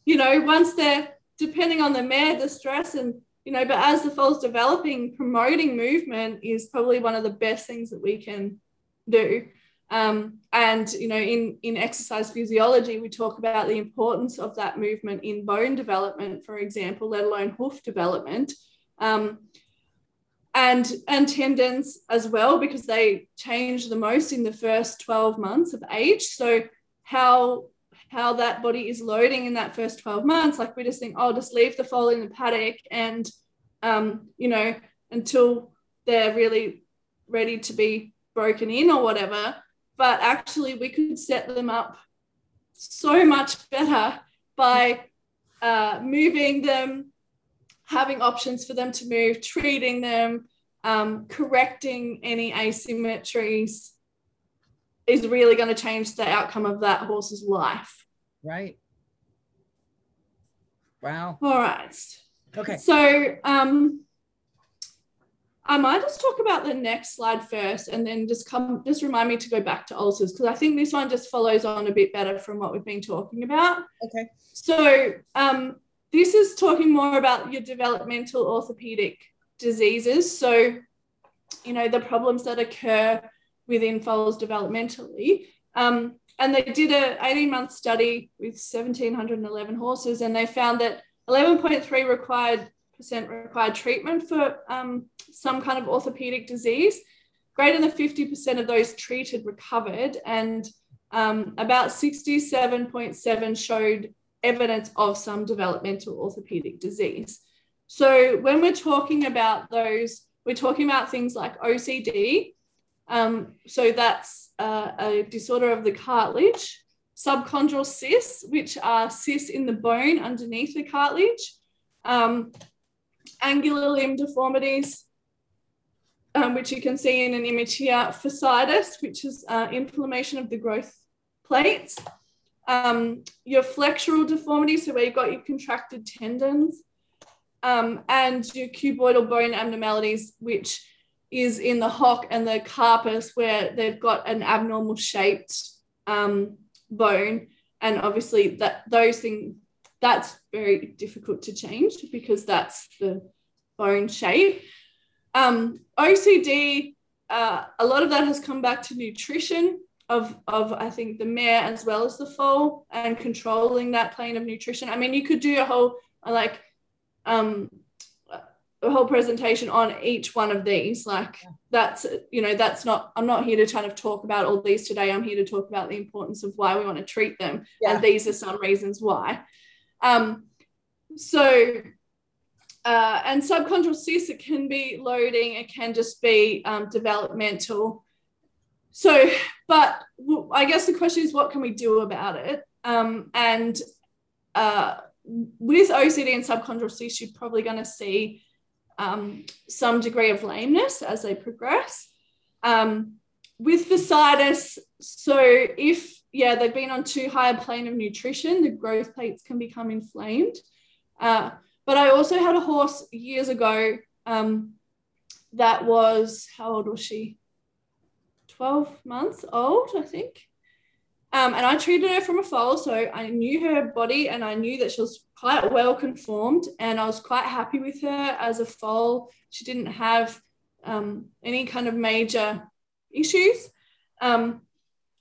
S2: you know once they're depending on the mare the stress and you know but as the foal's developing promoting movement is probably one of the best things that we can do. Um, and you know, in in exercise physiology, we talk about the importance of that movement in bone development, for example, let alone hoof development, um, and and tendons as well, because they change the most in the first twelve months of age. So how how that body is loading in that first 12 months like we just think oh just leave the foal in the paddock and um, you know until they're really ready to be broken in or whatever. But actually, we could set them up so much better by uh, moving them, having options for them to move, treating them, um, correcting any asymmetries is really going to change the outcome of that horse's life.
S1: Right. Wow.
S2: All right.
S1: Okay.
S2: So, um, I might just talk about the next slide first and then just come just remind me to go back to ulcers because I think this one just follows on a bit better from what we've been talking about.
S1: Okay.
S2: So um, this is talking more about your developmental orthopedic diseases. So, you know, the problems that occur within foals developmentally. Um, and they did a 18 month study with 1,711 horses and they found that 11.3 required required treatment for um, some kind of orthopedic disease. Greater than 50% of those treated recovered, and um, about 67.7 showed evidence of some developmental orthopedic disease. So when we're talking about those, we're talking about things like OCD. Um, so that's uh, a disorder of the cartilage, subchondral cysts, which are cysts in the bone underneath the cartilage, um, angular limb deformities, um, which you can see in an image here, physitis, which is uh, inflammation of the growth plates, um, your flexural deformity, so where you've got your contracted tendons, um, and your cuboidal bone abnormalities, which is in the hock and the carpus, where they've got an abnormal shaped um, bone. And obviously, that those things that's very difficult to change because that's the bone shape. Um, OCD, uh, a lot of that has come back to nutrition of, of I think the mare as well as the foal and controlling that plane of nutrition. I mean, you could do a whole like um, a whole presentation on each one of these. Like that's you know that's not I'm not here to kind of talk about all these today. I'm here to talk about the importance of why we want to treat them, yeah. and these are some reasons why. Um, so, uh, and subchondral cysts, it can be loading, it can just be um, developmental. So, but I guess the question is, what can we do about it? Um, and uh, with OCD and subchondrosis, you're probably going to see um, some degree of lameness as they progress. Um, with physitis, so if yeah they've been on too high a plane of nutrition, the growth plates can become inflamed. Uh, but I also had a horse years ago um, that was how old was she? 12 months old, I think. Um, and I treated her from a foal, so I knew her body and I knew that she was quite well conformed, and I was quite happy with her as a foal. She didn't have um, any kind of major issues. Um,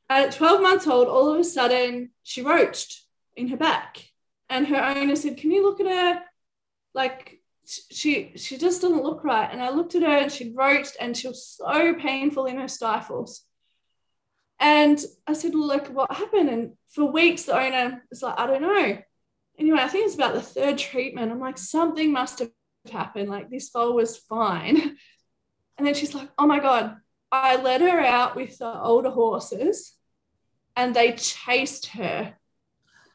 S2: at 12 months old, all of a sudden, she roached in her back, and her owner said, "Can you look at her? Like she she just didn't look right." And I looked at her, and she roached, and she was so painful in her stifles. And I said, well, what happened? And for weeks, the owner was like, I don't know. Anyway, I think it's about the third treatment. I'm like, something must have happened. Like, this foal was fine. And then she's like, oh my God, I let her out with the older horses and they chased her,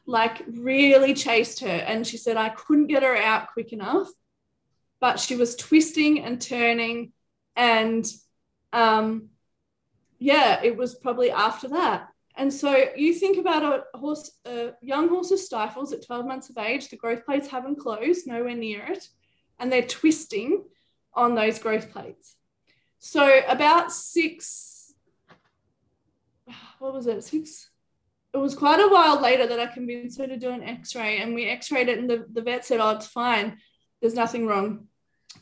S2: like, really chased her. And she said, I couldn't get her out quick enough, but she was twisting and turning and um, yeah, it was probably after that. And so you think about a horse, a young horse's stifles at 12 months of age, the growth plates haven't closed, nowhere near it, and they're twisting on those growth plates. So about six, what was it, six? It was quite a while later that I convinced her to do an x-ray and we x-rayed it and the, the vet said, oh, it's fine. There's nothing wrong.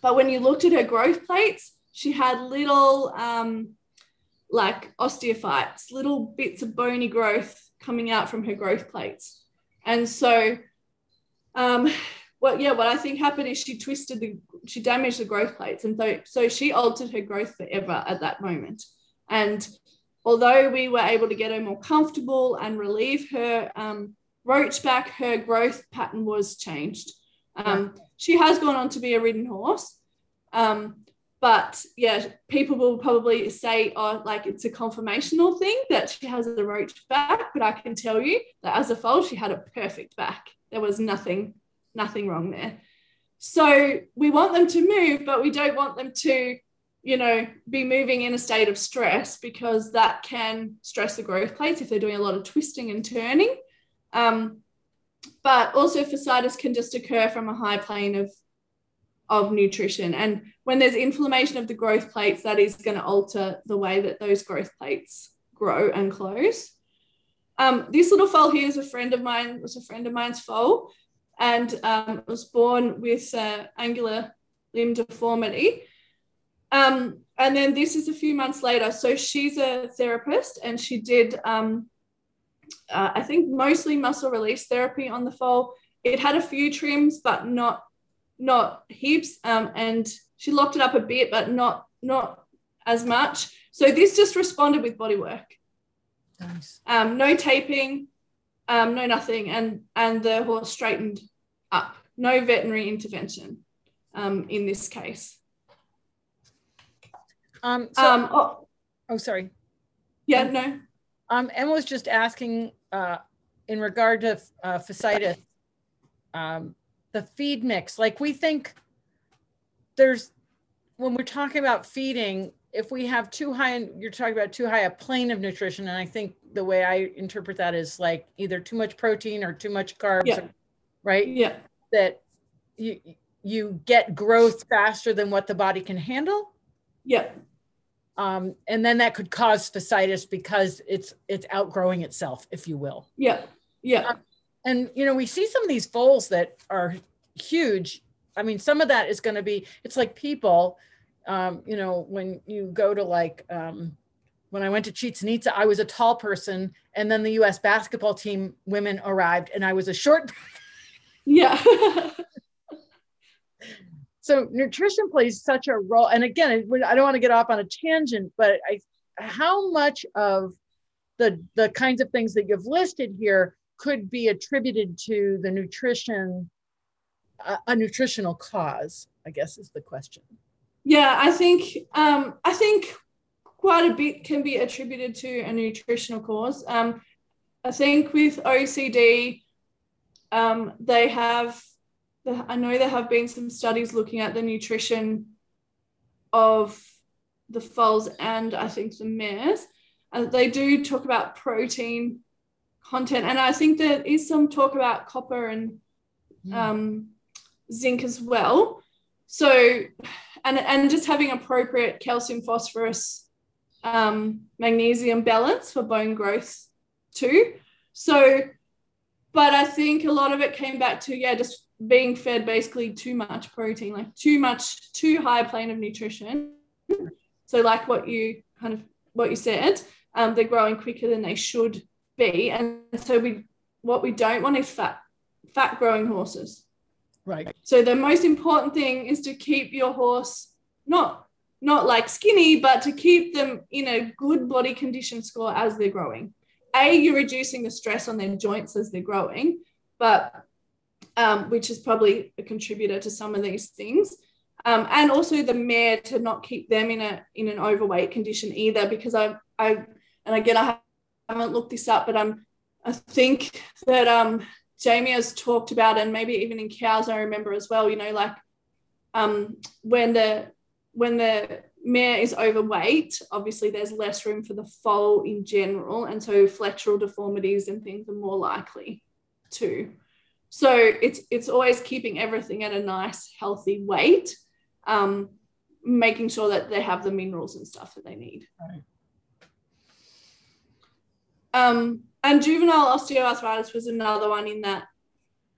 S2: But when you looked at her growth plates, she had little um, like osteophytes, little bits of bony growth coming out from her growth plates. And so, um, what yeah, what I think happened is she twisted the, she damaged the growth plates, and so so she altered her growth forever at that moment. And although we were able to get her more comfortable and relieve her um, roach back, her growth pattern was changed. Um, she has gone on to be a ridden horse. Um, but yeah, people will probably say, oh, like it's a conformational thing that she has a roach back. But I can tell you that as a foal, she had a perfect back. There was nothing, nothing wrong there. So we want them to move, but we don't want them to, you know, be moving in a state of stress because that can stress the growth plates if they're doing a lot of twisting and turning. Um, but also physitis can just occur from a high plane of of nutrition. And when there's inflammation of the growth plates, that is going to alter the way that those growth plates grow and close. Um, this little foal here is a friend of mine, was a friend of mine's foal, and um, was born with uh, angular limb deformity. Um, and then this is a few months later. So she's a therapist and she did, um, uh, I think, mostly muscle release therapy on the foal. It had a few trims, but not not heaps. Um, and she locked it up a bit, but not not as much. So this just responded with body work. Nice. Um, no taping, um, no nothing, and and the horse straightened up. No veterinary intervention um, in this case.
S1: Um, so, um, oh, oh, sorry.
S2: Yeah, um, no.
S1: Um, Emma was just asking uh, in regard to uh, physitis. Um, the feed mix. Like we think there's when we're talking about feeding, if we have too high, you're talking about too high a plane of nutrition, and I think the way I interpret that is like either too much protein or too much carbs,
S2: yeah.
S1: or, right?
S2: Yeah.
S1: That you you get growth faster than what the body can handle.
S2: Yeah.
S1: Um, and then that could cause physitis because it's it's outgrowing itself, if you will.
S2: Yeah. Yeah. Um,
S1: and you know we see some of these foals that are huge i mean some of that is going to be it's like people um, you know when you go to like um, when i went to Chichen Itza, i was a tall person and then the us basketball team women arrived and i was a short
S2: yeah
S1: so nutrition plays such a role and again i don't want to get off on a tangent but i how much of the the kinds of things that you've listed here could be attributed to the nutrition, a, a nutritional cause, I guess is the question.
S2: Yeah, I think um, I think quite a bit can be attributed to a nutritional cause. Um, I think with OCD, um, they have, I know there have been some studies looking at the nutrition of the foals and I think the mares. And they do talk about protein content. And I think there is some talk about copper and mm. um, zinc as well. So, and, and just having appropriate calcium, phosphorus, um, magnesium balance for bone growth too. So, but I think a lot of it came back to, yeah, just being fed basically too much protein, like too much, too high plane of nutrition. So, like what you kind of what you said, um, they're growing quicker than they should be, and so we what we don't want is fat fat growing horses.
S1: Right.
S2: So the most important thing is to keep your horse not not like skinny, but to keep them in a good body condition score as they're growing. A, you're reducing the stress on their joints as they're growing, but um, which is probably a contributor to some of these things. Um, and also the mare to not keep them in a in an overweight condition either, because I I and again I haven't looked this up, but I'm I think that um Jamie has talked about, and maybe even in cows, I remember as well, you know, like um, when the when the mare is overweight, obviously there's less room for the foal in general, and so flexural deformities and things are more likely too. So it's it's always keeping everything at a nice healthy weight, um, making sure that they have the minerals and stuff that they need. Right. Um, and juvenile osteoarthritis was another one in that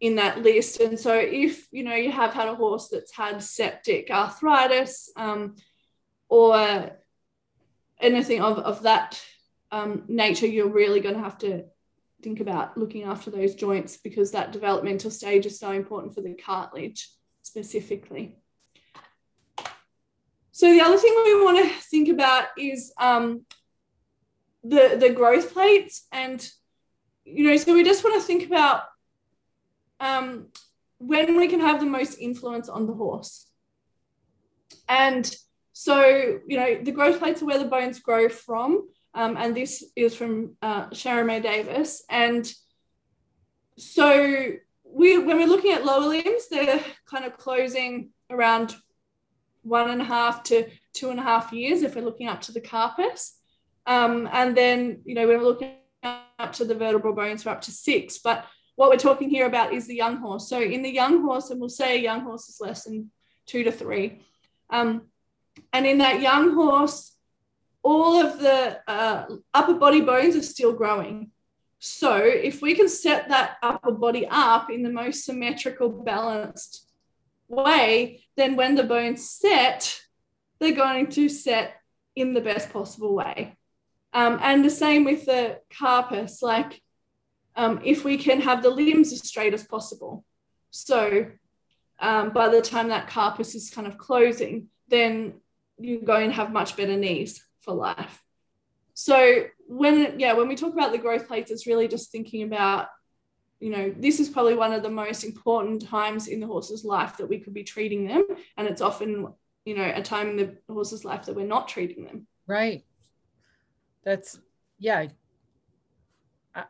S2: in that list. And so if you know you have had a horse that's had septic arthritis um, or anything of, of that um, nature, you're really going to have to think about looking after those joints because that developmental stage is so important for the cartilage specifically. So the other thing we want to think about is um, the the growth plates and you know so we just want to think about um, when we can have the most influence on the horse and so you know the growth plates are where the bones grow from um, and this is from uh, May-Davis and so we when we're looking at lower limbs they're kind of closing around one and a half to two and a half years if we're looking up to the carpus um, and then, you know, when we're looking up to the vertebral bones for up to six. But what we're talking here about is the young horse. So in the young horse, and we'll say a young horse is less than two to three. Um, and in that young horse, all of the uh, upper body bones are still growing. So if we can set that upper body up in the most symmetrical, balanced way, then when the bones set, they're going to set in the best possible way. Um, and the same with the carpus, like um, if we can have the limbs as straight as possible. So um, by the time that carpus is kind of closing, then you're going to have much better knees for life. So when yeah, when we talk about the growth plates, it's really just thinking about, you know, this is probably one of the most important times in the horse's life that we could be treating them. And it's often, you know, a time in the horse's life that we're not treating them.
S1: Right that's yeah I,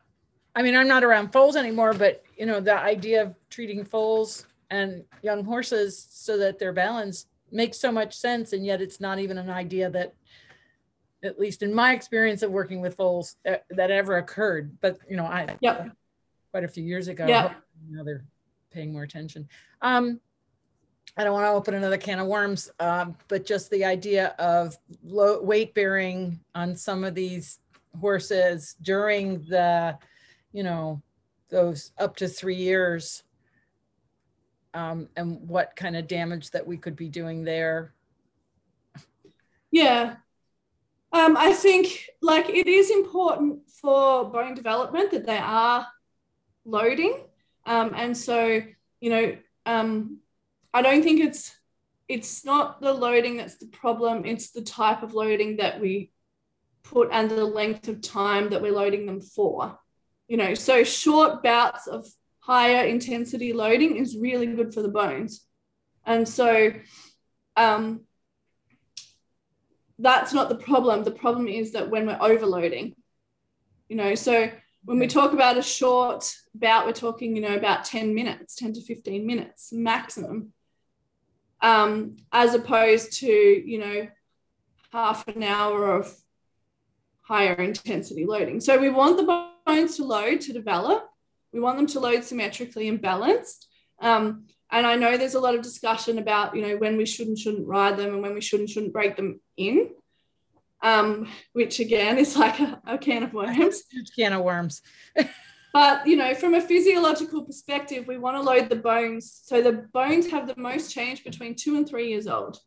S1: I mean i'm not around foals anymore but you know the idea of treating foals and young horses so that they're balanced makes so much sense and yet it's not even an idea that at least in my experience of working with foals that, that ever occurred but you know i
S2: yeah
S1: quite a few years ago
S2: yeah.
S1: now they're paying more attention um I don't want to open another can of worms, um, but just the idea of low weight bearing on some of these horses during the, you know, those up to three years, um, and what kind of damage that we could be doing there.
S2: Yeah, um, I think like it is important for bone development that they are loading, um, and so you know. Um, I don't think it's it's not the loading that's the problem. It's the type of loading that we put and the length of time that we're loading them for. You know, so short bouts of higher intensity loading is really good for the bones. And so um, that's not the problem. The problem is that when we're overloading, you know, so When we talk about a short bout, we're talking, you know, about 10 minutes, 10 to 15 minutes maximum, um, as opposed to, you know, half an hour of higher intensity loading. So we want the bones to load to develop. We want them to load symmetrically and balanced. Um, and I know there's a lot of discussion about, you know, when we should and shouldn't ride them and when we should and shouldn't break them in, um, which again is like a, a can of worms.
S1: Huge can of worms.
S2: but, you know, from a physiological perspective, we want to load the bones. So the bones have the most change between two and three years old.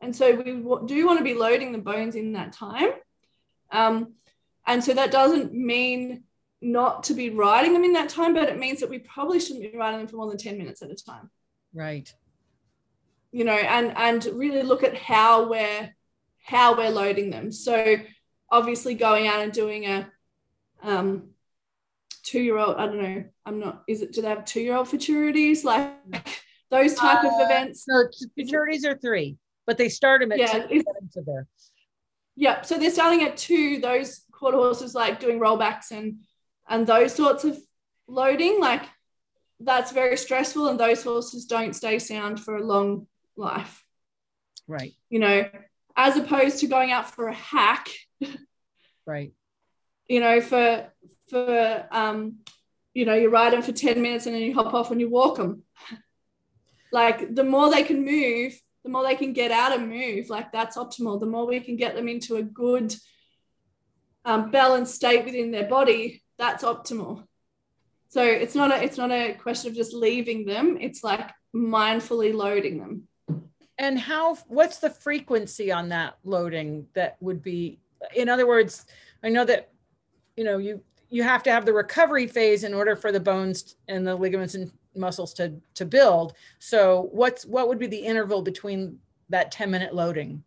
S2: And so we do want to be loading the bones in that time. Um, and so that doesn't mean not to be riding them in that time, but it means that we probably shouldn't be riding them for more than 10 minutes at a time.
S1: Right.
S2: You know, and and really look at how we're how we're loading them. So obviously going out and doing a um two-year-old, I don't know, I'm not, is it do they have two-year-old futurities? Like those type uh, of events?
S1: No, futurities are three, but they start them at yeah, two
S2: to there. Yeah, so they're starting at two, those quarter horses like doing rollbacks and and those sorts of loading, like that's very stressful, and those horses don't stay sound for a long life.
S1: Right.
S2: You know, as opposed to going out for a hack.
S1: right.
S2: You know, for for um, you know, you ride them for 10 minutes and then you hop off and you walk them. Like the more they can move, the more they can get out and move. Like that's optimal. The more we can get them into a good um, balanced state within their body, that's optimal. So it's not a it's not a question of just leaving them. It's like mindfully loading them.
S1: And how what's the frequency on that loading that would be in other words, I know that you know you you have to have the recovery phase in order for the bones and the ligaments and muscles to to build. So what's what would be the interval between that 10 minute loading?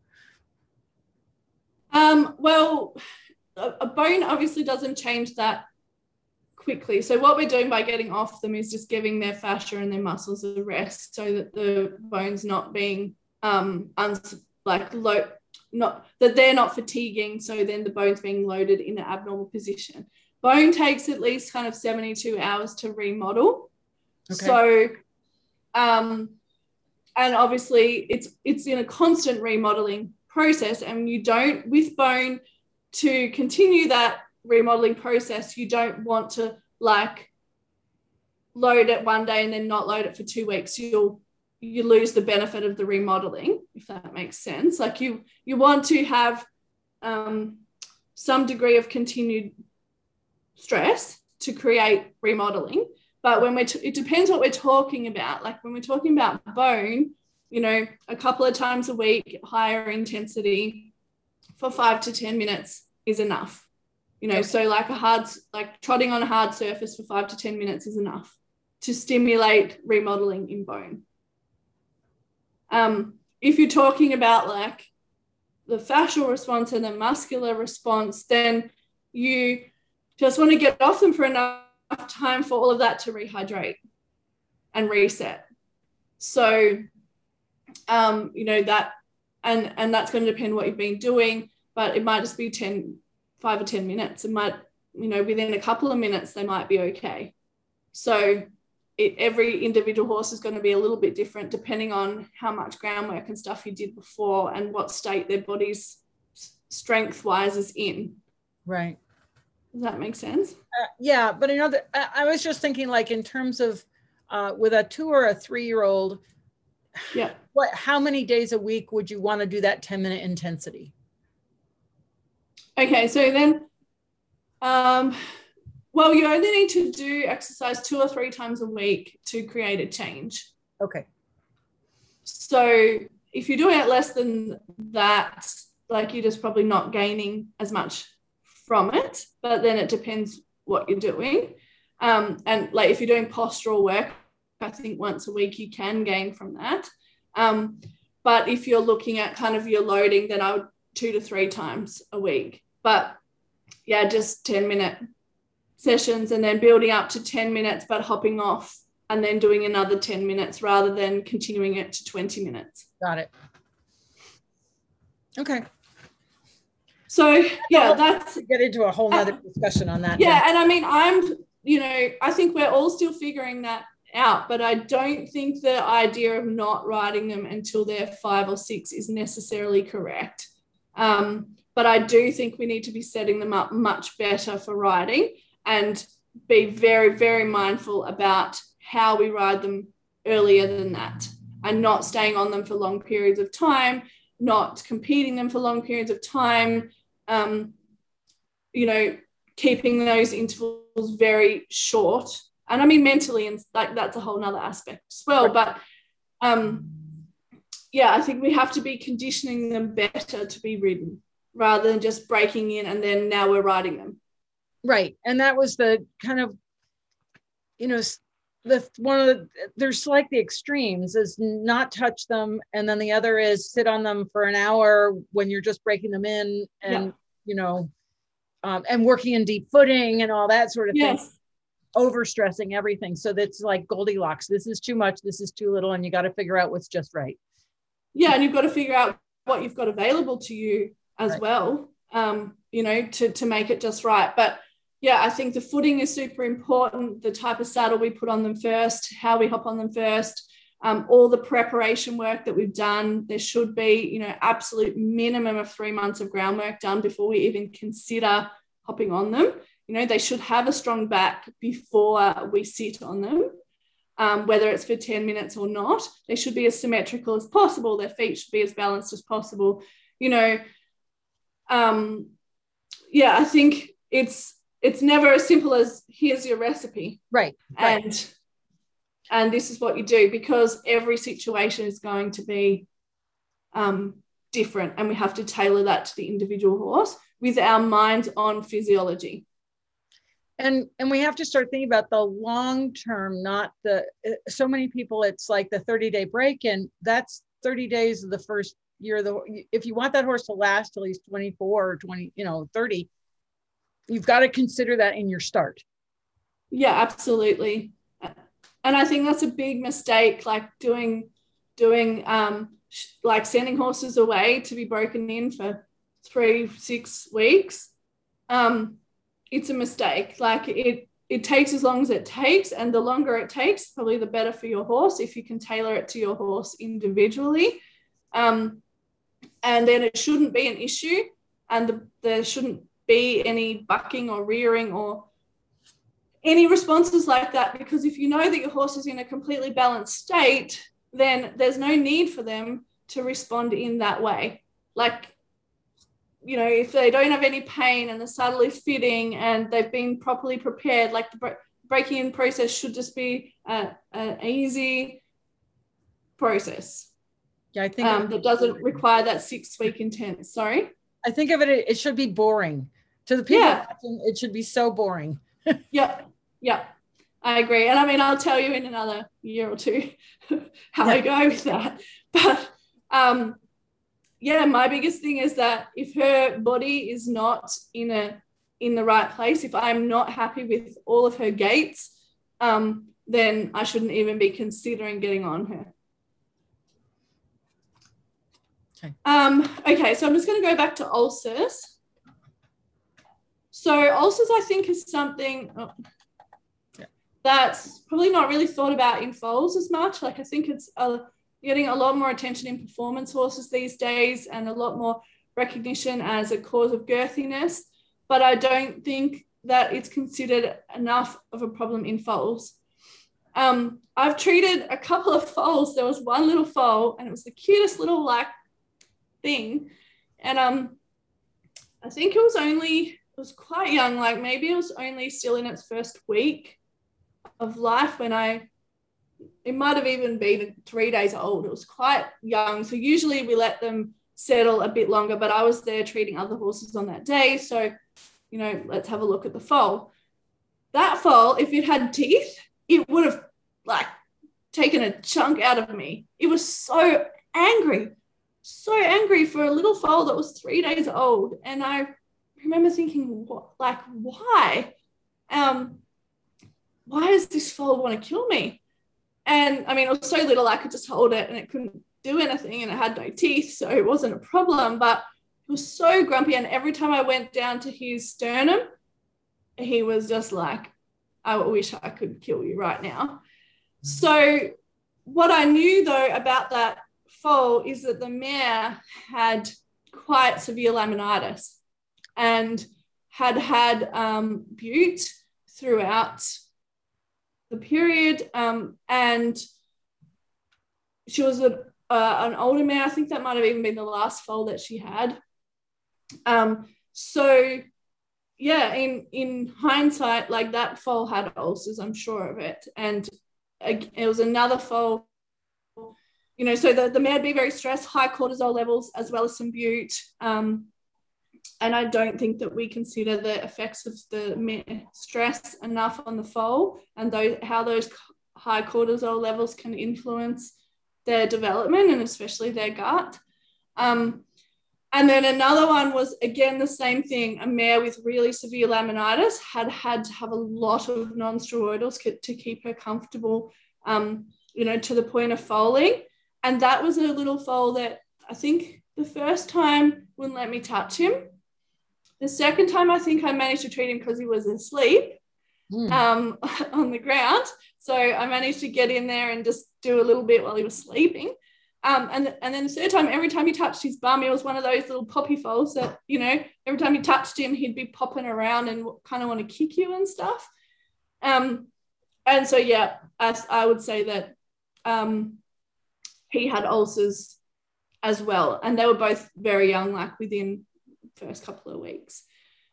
S2: Um, well, a, a bone obviously doesn't change that quickly. So what we're doing by getting off them is just giving their fascia and their muscles a rest so that the bone's not being um uns- like low not that they're not fatiguing so then the bone's being loaded in an abnormal position bone takes at least kind of 72 hours to remodel okay. so um and obviously it's it's in a constant remodeling process and you don't with bone to continue that remodeling process, you don't want to like load it one day and then not load it for two weeks. You'll you lose the benefit of the remodeling, if that makes sense. Like you you want to have um, some degree of continued stress to create remodeling. But when we're t- it depends what we're talking about. Like when we're talking about bone, you know, a couple of times a week, higher intensity for five to ten minutes is enough you know so like a hard like trotting on a hard surface for five to ten minutes is enough to stimulate remodeling in bone. Um, if you're talking about like the fascial response and the muscular response then you just want to get off them for enough time for all of that to rehydrate and reset. So um, you know that and and that's going to depend what you've been doing but it might just be 10 five or 10 minutes. It might, you know, within a couple of minutes, they might be okay. So it, every individual horse is going to be a little bit different depending on how much groundwork and stuff you did before and what state their body's strength wise is in.
S1: Right.
S2: Does that make sense?
S1: Uh, yeah, but another, I was just thinking like in terms of uh, with a two or a three year old,
S2: yeah,
S1: what, how many days a week would you want to do that 10 minute intensity?
S2: Okay, so then, um, well, you only need to do exercise two or three times a week to create a change.
S1: Okay.
S2: So if you're doing it less than that, like you're just probably not gaining as much from it, but then it depends what you're doing. Um, and like if you're doing postural work, I think once a week you can gain from that. Um, but if you're looking at kind of your loading, then I would two to three times a week. But yeah, just 10 minute sessions and then building up to 10 minutes, but hopping off and then doing another 10 minutes rather than continuing it to 20 minutes.
S1: Got it. Okay.
S2: So yeah, that's
S1: get into a whole other uh, discussion on that.
S2: Yeah, and I mean, I'm you know, I think we're all still figuring that out, but I don't think the idea of not writing them until they're five or six is necessarily correct. Um, but I do think we need to be setting them up much better for riding and be very, very mindful about how we ride them earlier than that and not staying on them for long periods of time, not competing them for long periods of time, um, you know, keeping those intervals very short. And I mean mentally, and like that's a whole nother aspect as well. But um, yeah, I think we have to be conditioning them better to be ridden rather than just breaking in and then now we're riding them.
S1: Right. And that was the kind of, you know, the one of the there's like the extremes is not touch them and then the other is sit on them for an hour when you're just breaking them in and yeah. you know um, and working in deep footing and all that sort of yes. thing over stressing everything so that's like goldilocks this is too much this is too little and you got to figure out what's just right
S2: yeah and you've got to figure out what you've got available to you as right. well um, you know to to make it just right but yeah, I think the footing is super important. The type of saddle we put on them first, how we hop on them first, um, all the preparation work that we've done. There should be, you know, absolute minimum of three months of groundwork done before we even consider hopping on them. You know, they should have a strong back before we sit on them. Um, whether it's for 10 minutes or not, they should be as symmetrical as possible. Their feet should be as balanced as possible. You know, um, yeah, I think it's it's never as simple as here's your recipe
S1: right,
S2: right. and and this is what you do because every situation is going to be um, different and we have to tailor that to the individual horse with our minds on physiology
S1: and and we have to start thinking about the long term not the uh, so many people it's like the 30 day break and that's 30 days of the first year the if you want that horse to last till he's 24 or 20 you know 30 you've got to consider that in your start.
S2: Yeah, absolutely. And I think that's a big mistake, like doing doing um like sending horses away to be broken in for three, six weeks. Um, it's a mistake. Like it it takes as long as it takes, and the longer it takes, probably the better for your horse if you can tailor it to your horse individually. Um, and then it shouldn't be an issue, and the, there shouldn't be any bucking or rearing or any responses like that because if you know that your horse is in a completely balanced state then there's no need for them to respond in that way. Like you know if they don't have any pain and the saddle is fitting and they've been properly prepared like the breaking in process should just be an easy process
S1: yeah i think
S2: um, that doesn't require that six week intense sorry
S1: i think of it it should be boring to the people yeah. watching, it should be so boring.
S2: yeah, yeah, I agree. And I mean, I'll tell you in another year or two how yeah. I go with that. But um, yeah, my biggest thing is that if her body is not in a in the right place, if I'm not happy with all of her gaits, um, then I shouldn't even be considering getting on her. Okay. Um, okay, so I'm just going to go back to ulcers. So ulcers, I think, is something oh, that's probably not really thought about in foals as much. Like I think it's uh, getting a lot more attention in performance horses these days, and a lot more recognition as a cause of girthiness. But I don't think that it's considered enough of a problem in foals. Um, I've treated a couple of foals. There was one little foal, and it was the cutest little like thing, and um, I think it was only it was quite young, like maybe it was only still in its first week of life when I, it might have even been three days old. It was quite young. So usually we let them settle a bit longer, but I was there treating other horses on that day. So, you know, let's have a look at the foal. That foal, if it had teeth, it would have like taken a chunk out of me. It was so angry, so angry for a little foal that was three days old. And I remember thinking, what, like, why? Um, why does this foal want to kill me? And I mean, it was so little I could just hold it and it couldn't do anything and it had no teeth, so it wasn't a problem. But it was so grumpy. And every time I went down to his sternum, he was just like, I wish I could kill you right now. So, what I knew though about that foal is that the mare had quite severe laminitis and had had um, bute throughout the period. Um, and she was a, uh, an older mare. I think that might have even been the last foal that she had. Um, so yeah, in in hindsight, like that foal had ulcers, I'm sure of it, and it was another foal. You know, so the, the mare be very stressed, high cortisol levels, as well as some bute. Um, and I don't think that we consider the effects of the stress enough on the foal and those, how those high cortisol levels can influence their development and especially their gut. Um, and then another one was again the same thing. A mare with really severe laminitis had had to have a lot of non-steroidals to keep her comfortable, um, you know, to the point of foaling. And that was a little foal that I think the first time wouldn't let me touch him. The second time, I think I managed to treat him because he was asleep mm. um, on the ground. So I managed to get in there and just do a little bit while he was sleeping. Um, and, and then the third time, every time he touched his bum, he was one of those little poppy foals that, you know, every time he touched him, he'd be popping around and kind of want to kick you and stuff. Um, and so, yeah, I, I would say that um, he had ulcers as well. And they were both very young, like within first couple of weeks.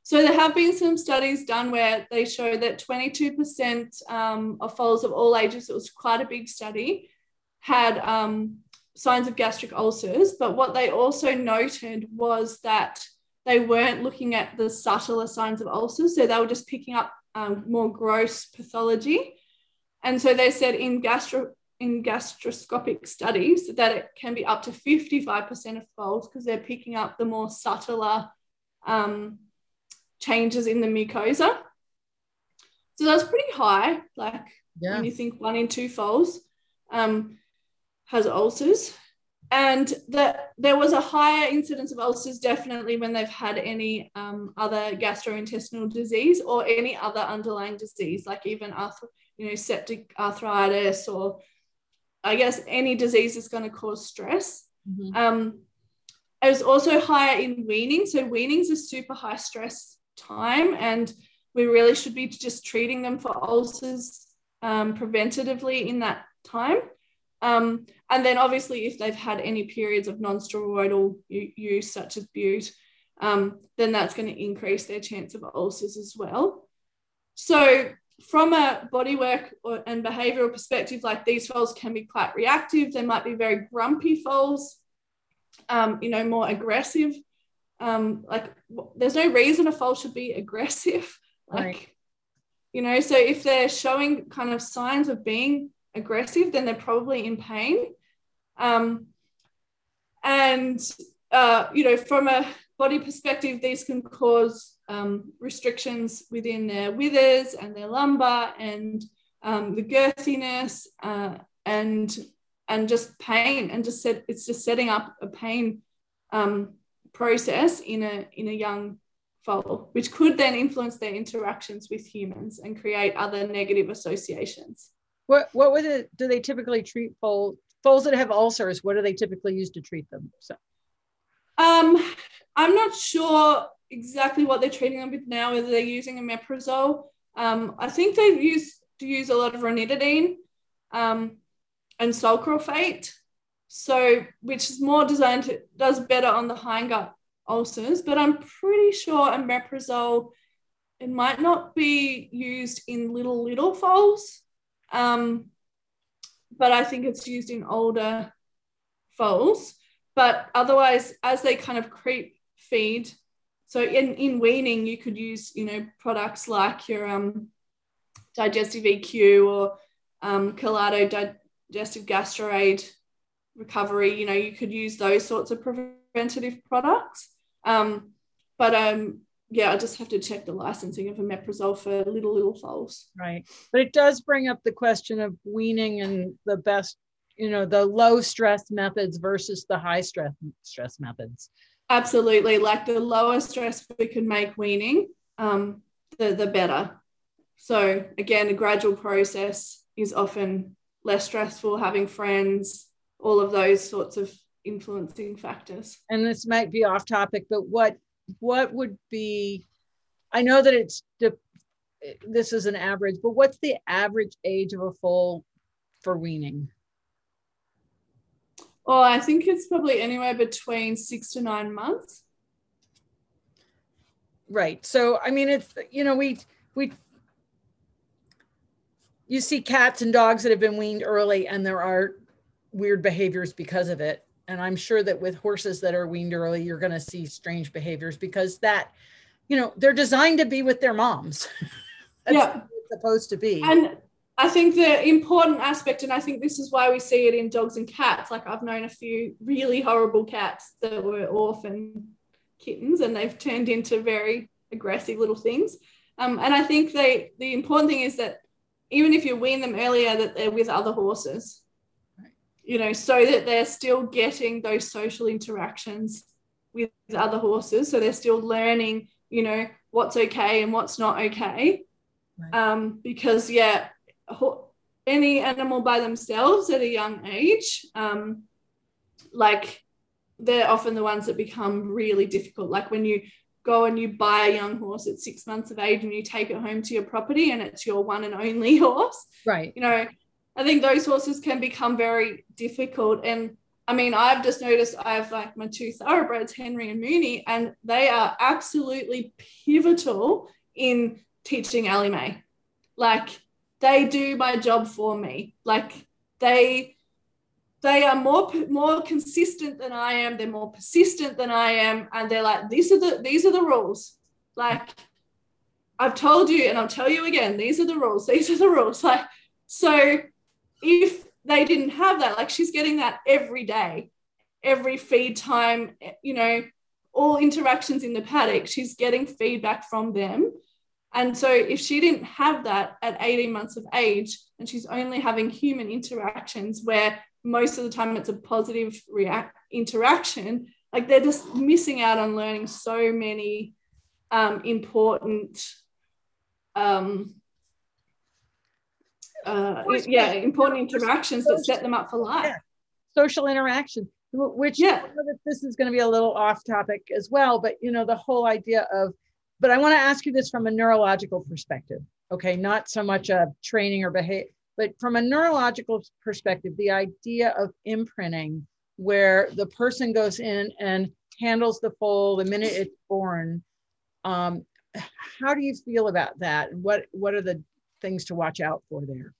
S2: So there have been some studies done where they show that 22% um, of foals of all ages, it was quite a big study, had um, signs of gastric ulcers. But what they also noted was that they weren't looking at the subtler signs of ulcers. So they were just picking up um, more gross pathology. And so they said in gastro in gastroscopic studies that it can be up to 55% of folds because they're picking up the more subtler um, changes in the mucosa. So that's pretty high, like yeah. when you think one in two foals. Um, has ulcers. And that there was a higher incidence of ulcers definitely when they've had any um, other gastrointestinal disease or any other underlying disease, like even arth- you know septic arthritis or I guess any disease is going to cause stress. Mm-hmm. Um, it was also higher in weaning. So weaning is a super high stress time, and we really should be just treating them for ulcers um, preventatively in that time. Um, and then obviously, if they've had any periods of non-steroidal use, such as bute, um, then that's going to increase their chance of ulcers as well. So from a bodywork or, and behavioral perspective, like these foals can be quite reactive. They might be very grumpy foals, um, you know, more aggressive. Um, like there's no reason a foal should be aggressive. Like, right. you know, so if they're showing kind of signs of being aggressive, then they're probably in pain. Um, and, uh, you know, from a body perspective, these can cause um, restrictions within their withers and their lumbar and um, the girthiness uh, and and just pain and just set, it's just setting up a pain um, process in a in a young foal, which could then influence their interactions with humans and create other negative associations.
S1: What what would it do they typically treat foals foals that have ulcers? What do they typically use to treat them? So
S2: um I'm not sure exactly what they're treating them with now, is they're using omeprazole. Um, I think they use to use a lot of ranitidine um, and sucralfate, so which is more designed to does better on the hindgut ulcers. But I'm pretty sure omeprazole it might not be used in little little foals. Um, but I think it's used in older foals. But otherwise, as they kind of creep feed, so in, in weaning, you could use, you know, products like your um, digestive EQ or um, Kelato digestive gastroaid recovery. You know, you could use those sorts of preventative products. Um, but um, yeah, I just have to check the licensing of omeprazole for little little foals.
S1: Right, but it does bring up the question of weaning and the best, you know, the low stress methods versus the high stress stress methods.
S2: Absolutely. Like the lower stress we can make weaning, um, the, the better. So, again, a gradual process is often less stressful, having friends, all of those sorts of influencing factors.
S1: And this might be off topic, but what what would be I know that it's the this is an average, but what's the average age of a foal for weaning?
S2: Oh, I think it's probably anywhere between six to nine months.
S1: Right. So, I mean, it's, you know, we, we, you see cats and dogs that have been weaned early and there are weird behaviors because of it. And I'm sure that with horses that are weaned early, you're going to see strange behaviors because that, you know, they're designed to be with their moms.
S2: yeah.
S1: supposed to be.
S2: And I think the important aspect, and I think this is why we see it in dogs and cats. Like I've known a few really horrible cats that were orphan kittens, and they've turned into very aggressive little things. Um, and I think they the important thing is that even if you wean them earlier, that they're with other horses, right. you know, so that they're still getting those social interactions with other horses. So they're still learning, you know, what's okay and what's not okay. Right. Um, because yeah, any animal by themselves at a young age, um, like they're often the ones that become really difficult. Like when you go and you buy a young horse at six months of age and you take it home to your property and it's your one and only horse.
S1: Right.
S2: You know, I think those horses can become very difficult. And I mean, I've just noticed I have like my two thoroughbreds, Henry and Mooney, and they are absolutely pivotal in teaching Ellie Mae. Like they do my job for me. Like they they are more more consistent than I am. They're more persistent than I am, and they're like, these are the these are the rules. Like I've told you, and I'll tell you again, these are the rules. These are the rules. Like so, if they didn't have that, like she's getting that every day, every feed time, eh, you know, all interactions in the paddock, she's getting feedback from them and so, if she didn't have that at 18 months of age, and she's only having human interactions where most of the time it's a positive react interaction, like they're just missing out on learning so many um, important, um, uh, yeah, important interactions that set them up for life. Yeah.
S1: Social interaction, which yeah, this is going to be a little off topic as well, but you know the whole idea of but I want to ask you this from a neurological perspective. Okay, not so much a training or behavior, but from a neurological perspective, the idea of imprinting, where the person goes in and handles the foal the minute it's born. Um, how do you feel about that? What what are the things to watch out for there?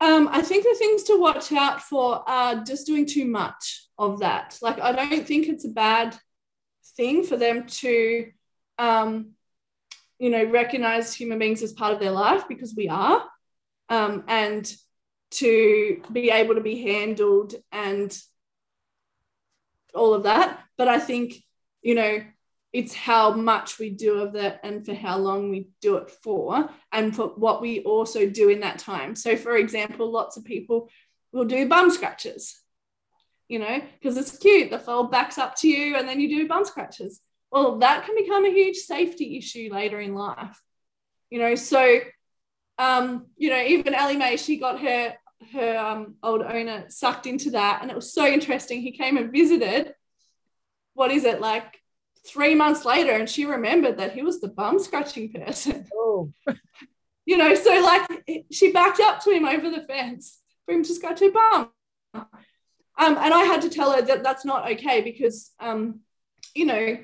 S2: Um, I think the things to watch out for are just doing too much of that. Like, I don't think it's a bad thing for them to um, you know recognize human beings as part of their life because we are um, and to be able to be handled and all of that. But i think you know it's how much we do of that and for how long we do it for and for what we also do in that time. So for example lots of people will do bum scratches you know, because it's cute. The foal backs up to you and then you do bum scratches. Well, that can become a huge safety issue later in life. You know, so um, you know, even Ellie Mae, she got her her um, old owner sucked into that, and it was so interesting. He came and visited. What is it like? Three months later, and she remembered that he was the bum scratching person.
S1: Oh,
S2: you know, so like she backed up to him over the fence for him to scratch her bum. Um, and I had to tell her that that's not okay because, um, you know,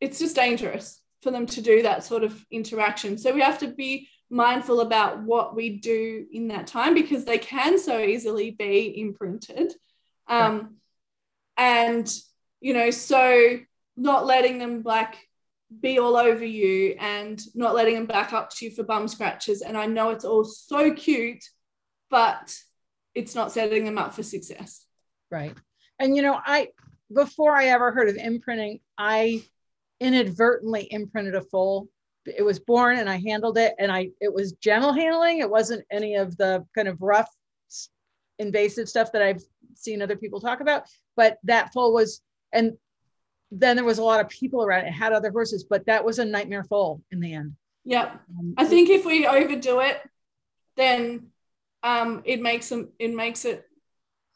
S2: it's just dangerous for them to do that sort of interaction. So we have to be mindful about what we do in that time because they can so easily be imprinted. Um, and, you know, so not letting them like be all over you and not letting them back up to you for bum scratches. And I know it's all so cute, but it's not setting them up for success.
S1: Right. And you know, I before I ever heard of imprinting, I inadvertently imprinted a foal. It was born and I handled it and I it was gentle handling. It wasn't any of the kind of rough invasive stuff that I've seen other people talk about, but that foal was and then there was a lot of people around. It had other horses, but that was a nightmare foal in the end.
S2: Yep. Um, I think if we overdo it, then um, it makes them it makes it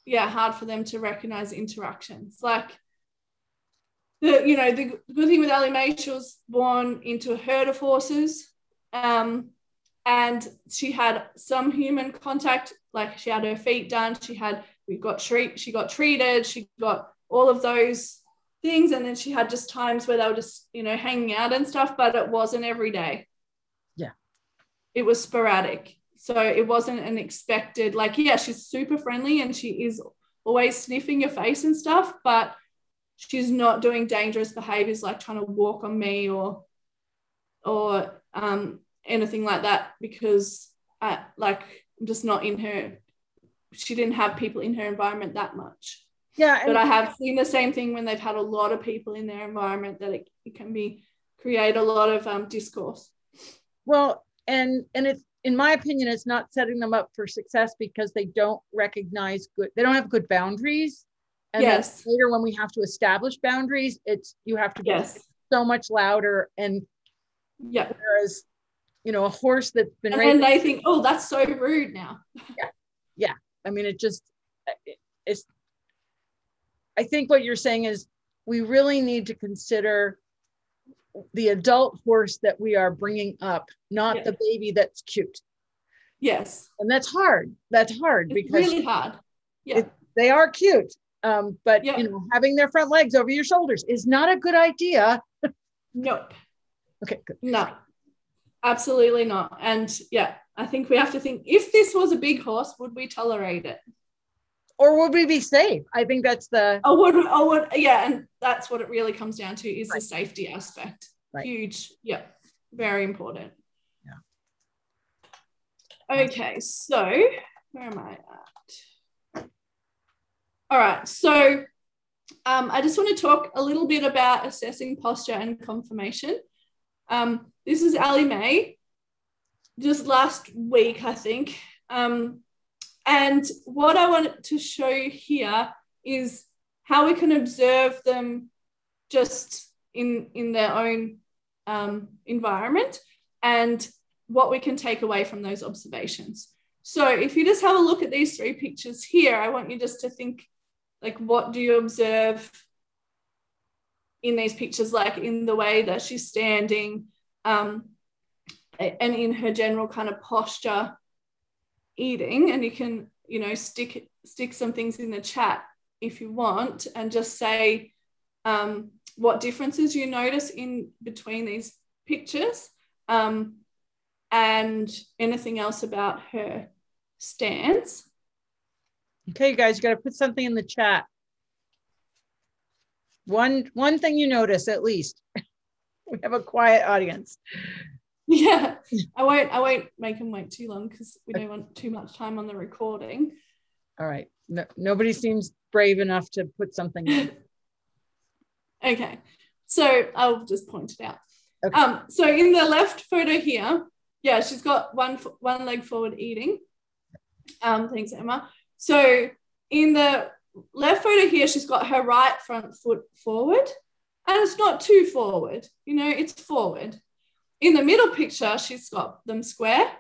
S2: yeah hard for them to recognize interactions. Like the you know the good thing with Ellie Mae, she was born into a herd of horses, um, and she had some human contact. Like she had her feet done. She had we got treat. She got treated. She got all of those things and then she had just times where they were just you know hanging out and stuff but it wasn't every day
S1: yeah
S2: it was sporadic so it wasn't an expected like yeah she's super friendly and she is always sniffing your face and stuff but she's not doing dangerous behaviors like trying to walk on me or or um, anything like that because I, like I'm just not in her she didn't have people in her environment that much
S1: yeah.
S2: But I have seen the same thing when they've had a lot of people in their environment that it, it can be create a lot of um, discourse.
S1: Well, and and it's in my opinion, it's not setting them up for success because they don't recognize good, they don't have good boundaries. And
S2: yes.
S1: later when we have to establish boundaries, it's you have to be
S2: yes.
S1: so much louder. And
S2: yeah,
S1: whereas you know, a horse that's been
S2: and they think, oh, that's so rude now.
S1: Yeah. Yeah. I mean, it just it's I think what you're saying is we really need to consider the adult horse that we are bringing up, not yeah. the baby that's cute.
S2: Yes.
S1: And that's hard. That's hard
S2: it's because really hard. Yeah. It,
S1: they are cute. Um, but yeah. you know, having their front legs over your shoulders is not a good idea.
S2: nope.
S1: Okay, good.
S2: No. Absolutely not. And yeah, I think we have to think if this was a big horse, would we tolerate it?
S1: Or would we be safe? I think that's the.
S2: Oh, would oh would yeah, and that's what it really comes down to is right. the safety aspect.
S1: Right.
S2: Huge, yeah, very important.
S1: Yeah.
S2: Okay, so where am I at? All right, so um, I just want to talk a little bit about assessing posture and conformation. Um, this is Ellie Mae. just last week, I think. Um, and what I want to show you here is how we can observe them just in, in their own um, environment and what we can take away from those observations. So if you just have a look at these three pictures here, I want you just to think like, what do you observe in these pictures, like in the way that she's standing um, and in her general kind of posture eating and you can you know stick stick some things in the chat if you want and just say um, what differences you notice in between these pictures um, and anything else about her stance.
S1: Okay you guys you got to put something in the chat. One one thing you notice at least. We have a quiet audience.
S2: Yeah, I won't. I won't make him wait too long because we don't want too much time on the recording.
S1: All right. No, nobody seems brave enough to put something in.
S2: okay, so I'll just point it out.
S1: Okay.
S2: Um, so in the left photo here, yeah, she's got one one leg forward eating. Um, thanks, Emma. So in the left photo here, she's got her right front foot forward, and it's not too forward. You know, it's forward. In the middle picture, she's got them square.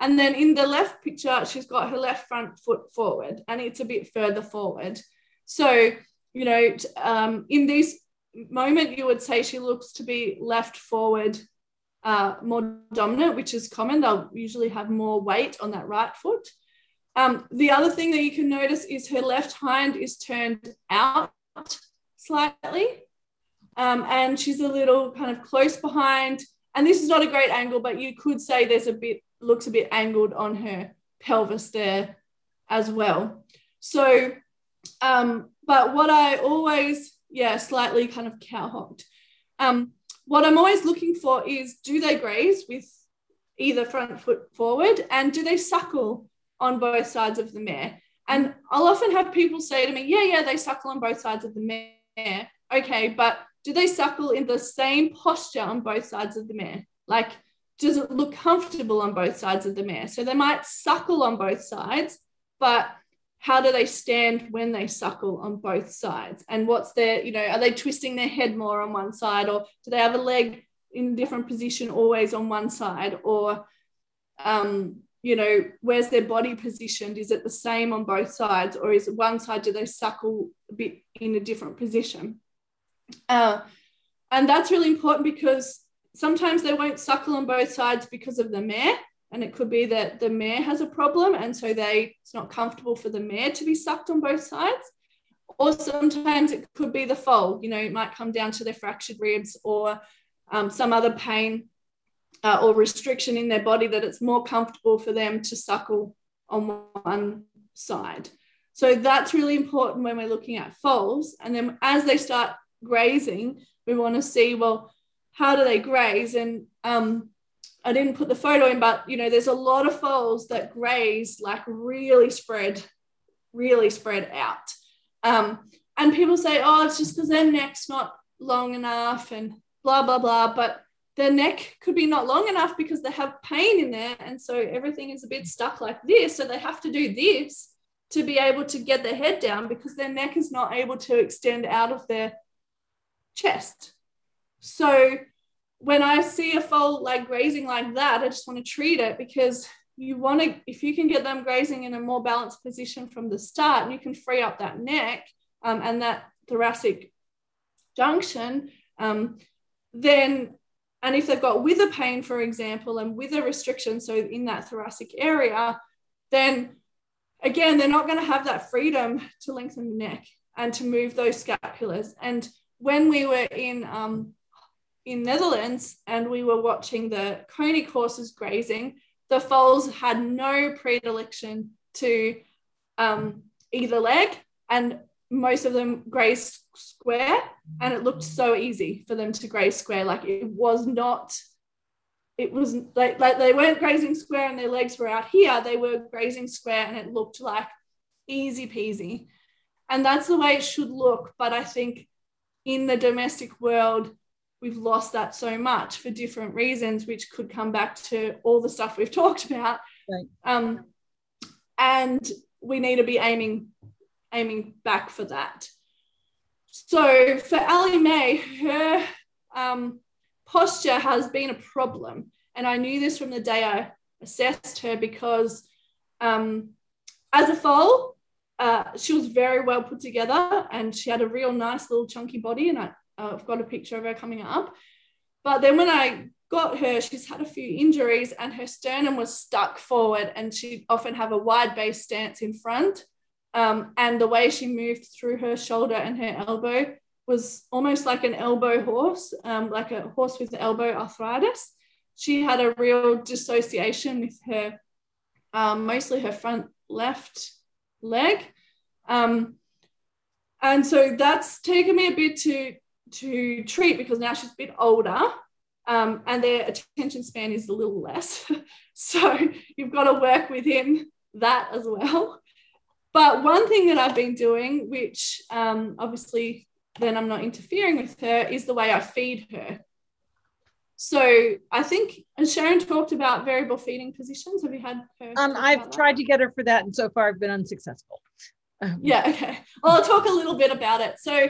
S2: And then in the left picture, she's got her left front foot forward and it's a bit further forward. So, you know, um, in this moment, you would say she looks to be left forward uh, more dominant, which is common. They'll usually have more weight on that right foot. Um, the other thing that you can notice is her left hind is turned out slightly um, and she's a little kind of close behind. And this is not a great angle, but you could say there's a bit, looks a bit angled on her pelvis there as well. So, um, but what I always, yeah, slightly kind of cowhocked. Um, what I'm always looking for is do they graze with either front foot forward and do they suckle on both sides of the mare? And I'll often have people say to me, yeah, yeah, they suckle on both sides of the mare. Okay, but do they suckle in the same posture on both sides of the mare? Like, does it look comfortable on both sides of the mare? So they might suckle on both sides, but how do they stand when they suckle on both sides? And what's their, you know, are they twisting their head more on one side or do they have a leg in a different position always on one side? Or, um, you know, where's their body positioned? Is it the same on both sides or is it one side, do they suckle a bit in a different position? Uh, and that's really important because sometimes they won't suckle on both sides because of the mare and it could be that the mare has a problem and so they it's not comfortable for the mare to be sucked on both sides. Or sometimes it could be the foal you know it might come down to their fractured ribs or um, some other pain uh, or restriction in their body that it's more comfortable for them to suckle on one side. So that's really important when we're looking at foals. And then as they start grazing we want to see well how do they graze and um, I didn't put the photo in, but you know, there's a lot of foals that graze like really spread, really spread out. Um, and people say, oh, it's just because their neck's not long enough and blah, blah, blah. But their neck could be not long enough because they have pain in there. And so everything is a bit stuck like this. So they have to do this to be able to get their head down because their neck is not able to extend out of their chest. So when I see a foal like grazing like that, I just want to treat it because you want to, if you can get them grazing in a more balanced position from the start, and you can free up that neck um, and that thoracic junction, um, then, and if they've got wither pain, for example, and wither restriction, so in that thoracic area, then again, they're not going to have that freedom to lengthen the neck and to move those scapulars. And when we were in um, in Netherlands and we were watching the Konik horses grazing, the foals had no predilection to um, either leg, and most of them grazed square, and it looked so easy for them to graze square. Like it was not, it was like, like they weren't grazing square and their legs were out here. They were grazing square, and it looked like easy peasy. And that's the way it should look. But I think in the domestic world, we've lost that so much for different reasons, which could come back to all the stuff we've talked about. Right. Um, and we need to be aiming aiming back for that. So for Ellie Mae, her um, posture has been a problem, and I knew this from the day I assessed her because um, as a foal, uh, she was very well put together, and she had a real nice little chunky body, and I I've got a picture of her coming up. But then when I got her, she's had a few injuries and her sternum was stuck forward, and she'd often have a wide base stance in front. Um, and the way she moved through her shoulder and her elbow was almost like an elbow horse, um, like a horse with elbow arthritis. She had a real dissociation with her, um, mostly her front left leg. Um, and so that's taken me a bit to to treat because now she's a bit older um, and their attention span is a little less. so you've got to work within that as well. But one thing that I've been doing, which um, obviously then I'm not interfering with her, is the way I feed her. So I think, and Sharon talked about variable feeding positions, have you had her?
S1: Um, I've tried to get her for that, and so far I've been unsuccessful.
S2: Um, yeah, okay. Well, I'll talk a little bit about it. So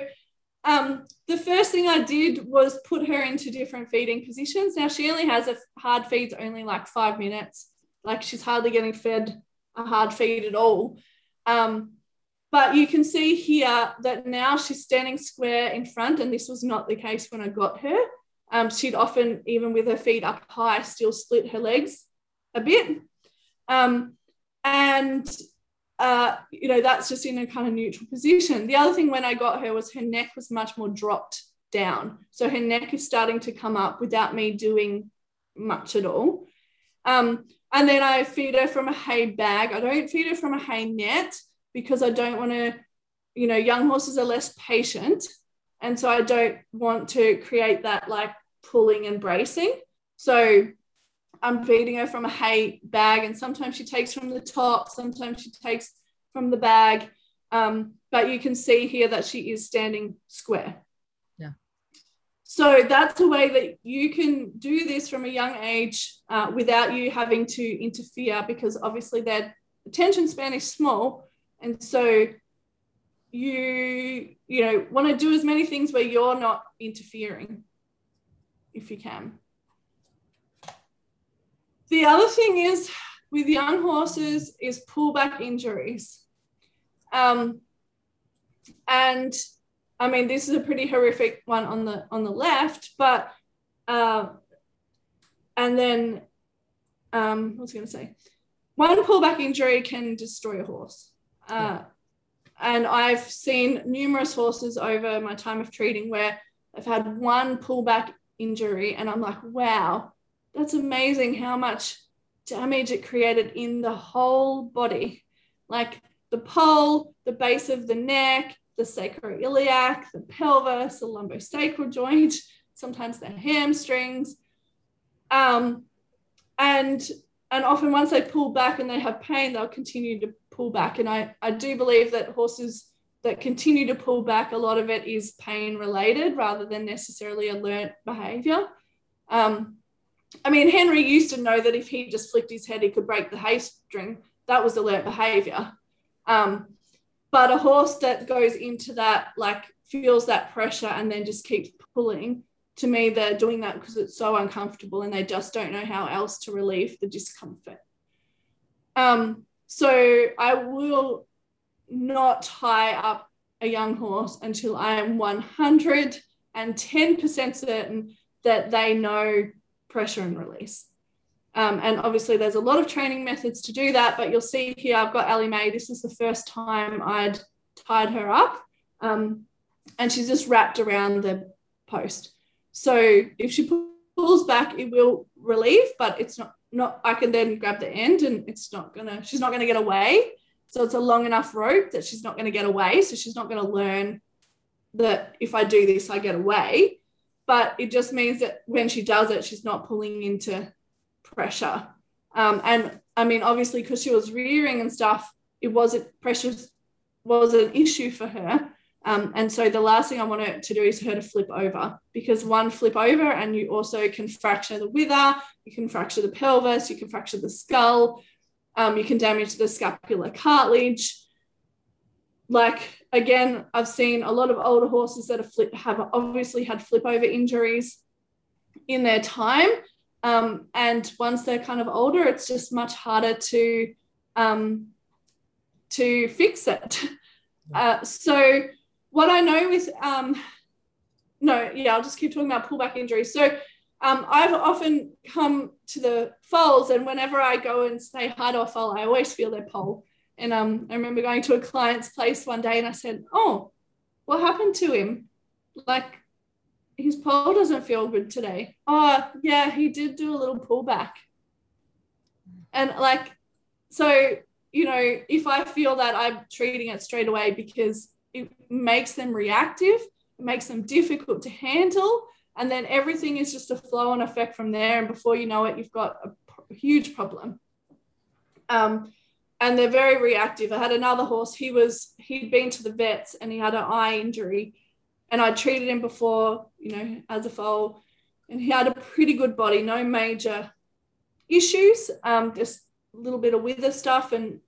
S2: um, the first thing I did was put her into different feeding positions. Now she only has a hard feeds only like five minutes. Like she's hardly getting fed a hard feed at all. Um, but you can see here that now she's standing square in front, and this was not the case when I got her. Um, she'd often, even with her feet up high, still split her legs a bit. Um, and uh, you know, that's just in a kind of neutral position. The other thing when I got her was her neck was much more dropped down. So her neck is starting to come up without me doing much at all. Um, and then I feed her from a hay bag. I don't feed her from a hay net because I don't want to, you know, young horses are less patient. And so I don't want to create that like pulling and bracing. So I'm feeding her from a hay bag, and sometimes she takes from the top, sometimes she takes from the bag. Um, but you can see here that she is standing square.
S1: Yeah.
S2: So that's a way that you can do this from a young age uh, without you having to interfere because obviously their attention span is small And so you, you know, want to do as many things where you're not interfering if you can. The other thing is with young horses is pullback injuries. Um, and I mean, this is a pretty horrific one on the on the left, but uh, and then um, what was I going to say? One pullback injury can destroy a horse. Uh, and I've seen numerous horses over my time of treating where I've had one pullback injury, and I'm like, wow, that's amazing how much damage it created in the whole body. Like the poll, the base of the neck, the sacroiliac, the pelvis, the lumbosacral joint, sometimes the hamstrings. Um, and and often once they pull back and they have pain, they'll continue to pull back. And I, I do believe that horses that continue to pull back, a lot of it is pain related rather than necessarily a learnt behavior. Um, I mean, Henry used to know that if he just flicked his head, he could break the hay string. That was a learnt behavior. Um, but a horse that goes into that, like feels that pressure and then just keeps pulling, to me, they're doing that because it's so uncomfortable and they just don't know how else to relieve the discomfort. Um, so I will not tie up a young horse until I am 110% certain that they know pressure and release. Um, and obviously, there's a lot of training methods to do that. But you'll see here, I've got Ellie Mae. This is the first time I'd tied her up, um, and she's just wrapped around the post. So if she pulls back, it will relieve, but it's not not. I can then grab the end, and it's not gonna. She's not gonna get away. So it's a long enough rope that she's not gonna get away. So she's not gonna learn that if I do this, I get away. But it just means that when she does it, she's not pulling into pressure. Um, and I mean, obviously, because she was rearing and stuff, it wasn't pressure was an issue for her. Um, and so the last thing I want her to do is her to flip over because one flip over and you also can fracture the wither, you can fracture the pelvis, you can fracture the skull, um, you can damage the scapular cartilage. Like again, I've seen a lot of older horses that have flip have obviously had flip over injuries in their time um, and once they're kind of older, it's just much harder to um, to fix it. Uh, so what I know with um, no, yeah, I'll just keep talking about pullback injuries. So um, I've often come to the foals, and whenever I go and say hi to a foal, I always feel their poll. And um, I remember going to a client's place one day, and I said, "Oh, what happened to him? Like his poll doesn't feel good today. Oh, yeah, he did do a little pullback. And like, so, you know, if I feel that I'm treating it straight away because it makes them reactive, it makes them difficult to handle. And then everything is just a flow and effect from there. And before you know it, you've got a, huge problem. Um, and they're very reactive. I had another horse, he was, he'd been to the vets and he had an eye injury and I treated him before, you know, as a foal, and he had a pretty good body, no major issues, um, just a little bit of wither stuff, and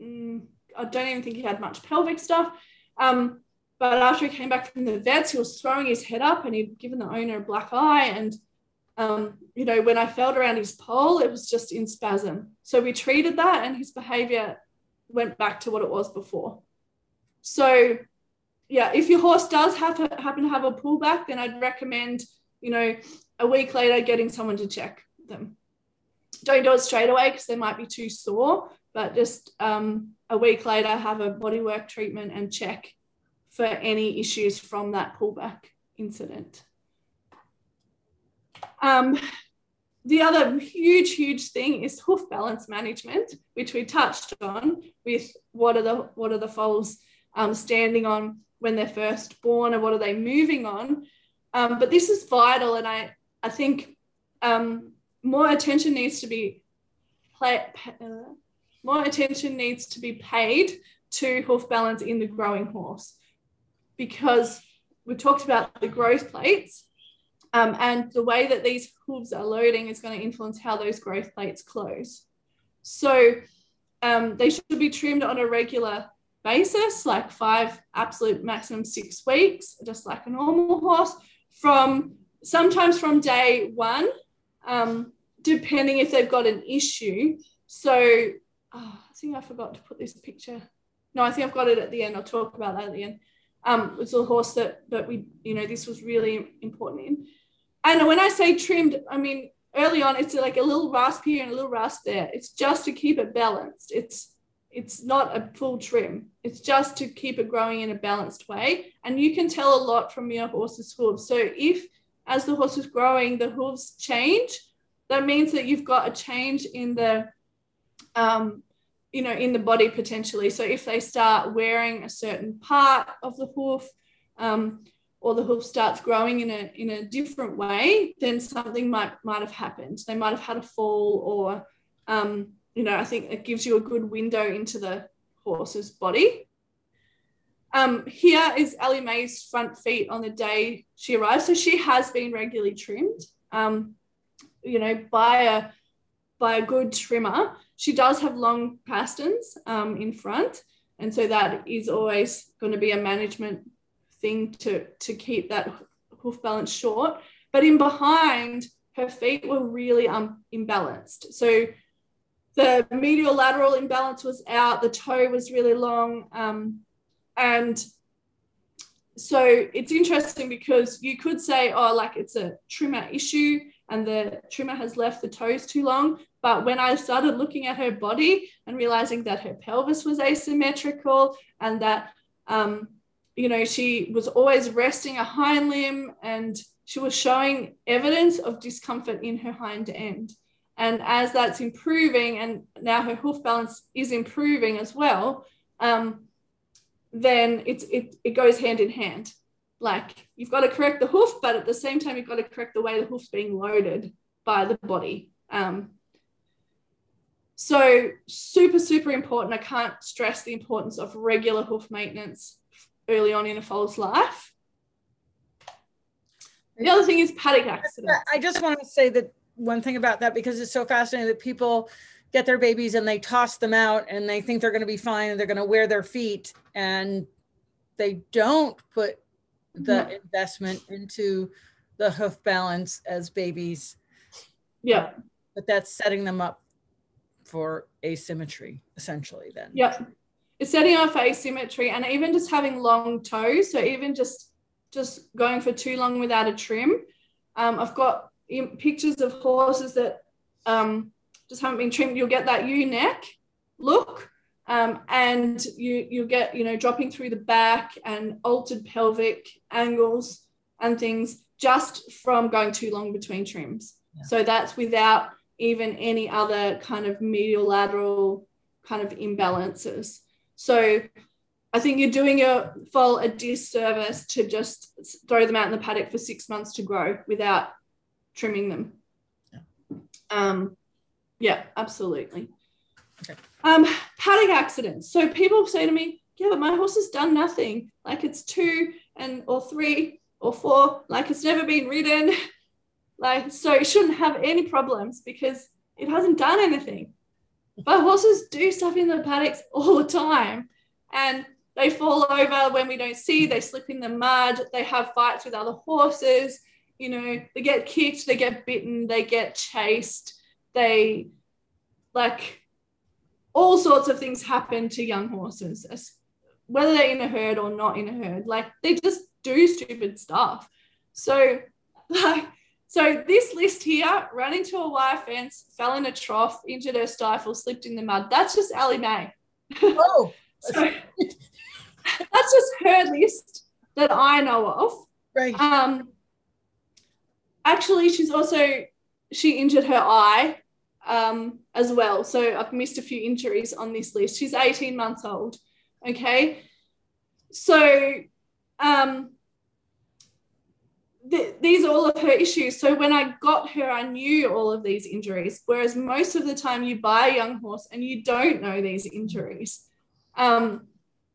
S2: mm, I don't even think he had much pelvic stuff. Um, but after he came back from the vets, he was throwing his head up, and he'd given the owner a black eye, and um, you know, when I felt around his poll, it was just in spasm. So we treated that, and his behavior went back to what it was before. So yeah, if your horse does have happen to have a pullback, then I'd recommend, you know, a week later getting someone to check them. Don't do it straight away because they might be too sore, but just um, a week later have a bodywork treatment and check for any issues from that pullback incident. Um, the other huge, huge thing is hoof balance management, which we touched on with what are the what are the foals um, standing on when they're first born and what are they moving on. Um, but this is vital, and I I think um, more attention needs to be play, uh, more attention needs to be paid to hoof balance in the growing horse because we talked about the growth plates um, and the way that these hooves are loading is going to influence how those growth plates close. So um, they should be trimmed on a regular basis, like five, absolute maximum six weeks, just like a normal horse, from sometimes from day one, um, depending if they've got an issue. So oh, I think I forgot to put this picture. No, I think I've got it at the end. I'll talk about that at the end. Um, it's a horse that that we, you know, this was really important in. And when I say trimmed, I mean early on it's like a little rasp here and a little rasp there. It's just to keep it balanced. It's it's not a full trim. It's just to keep it growing in a balanced way. And you can tell a lot from your horse's hooves. So if as the horse is growing, the hooves change, that means that you've got a change in the um, you know, in the body potentially. So if they start wearing a certain part of the hoof, um, or the hoof starts growing in a in a different way, then something might might have happened. They might have had a fall, or um, you know, I think it gives you a good window into the horse's body. Um, here is Ellie Mae's front feet on the day she arrived. So she has been regularly trimmed, um, you know, by a by a good trimmer. She does have long pasterns um, in front, and so that is always going to be a management thing to to keep that hoof balance short. But in behind, her feet were really um, imbalanced. So the medial lateral imbalance was out, the toe was really long. Um, and so it's interesting because you could say, oh, like it's a trimmer issue and the trimmer has left the toes too long. But when I started looking at her body and realizing that her pelvis was asymmetrical and that um, you know, she was always resting a hind limb and she was showing evidence of discomfort in her hind end. And as that's improving, and now her hoof balance is improving as well, um, then it's, it, it goes hand in hand. Like you've got to correct the hoof, but at the same time, you've got to correct the way the hoof's being loaded by the body. Um, so, super, super important. I can't stress the importance of regular hoof maintenance early on in a foal's life. The other thing is paddock accidents.
S1: I just want to say that one thing about that because it's so fascinating that people get their babies and they toss them out and they think they're going to be fine and they're going to wear their feet and they don't put the no. investment into the hoof balance as babies.
S2: Yeah. Uh,
S1: but that's setting them up for asymmetry essentially then.
S2: Yeah it's setting off asymmetry and even just having long toes. So even just just going for too long without a trim. Um, I've got pictures of horses that um, just haven't been trimmed. You'll get that ewe neck look, um, and you you get you know dropping through the back and altered pelvic angles and things just from going too long between trims. Yeah. So that's without even any other kind of medial lateral kind of imbalances. So I think you're doing your foal a disservice to just throw them out in the paddock for six months to grow without trimming them. Yeah, um, yeah absolutely. Okay. Um, paddock accidents. So people say to me, yeah, but my horse has done nothing. Like it's two and or three or four, like it's never been ridden. like, so it shouldn't have any problems because it hasn't done anything. But horses do stuff in the paddocks all the time. And they fall over when we don't see, they slip in the mud, they have fights with other horses, you know, they get kicked, they get bitten, they get chased, they like all sorts of things happen to young horses, whether they're in a herd or not in a herd. Like they just do stupid stuff. So, like, so this list here, ran into a wire fence, fell in a trough, injured her stifle, slipped in the mud. That's just Ellie Mae.
S1: Oh.
S2: so that's just her list that I know of.
S1: Right.
S2: Um actually she's also she injured her eye um as well. So I've missed a few injuries on this list. She's 18 months old. Okay. So um th- these are all of her issues. So when I got her, I knew all of these injuries. Whereas most of the time, you buy a young horse and you don't know these injuries. Um,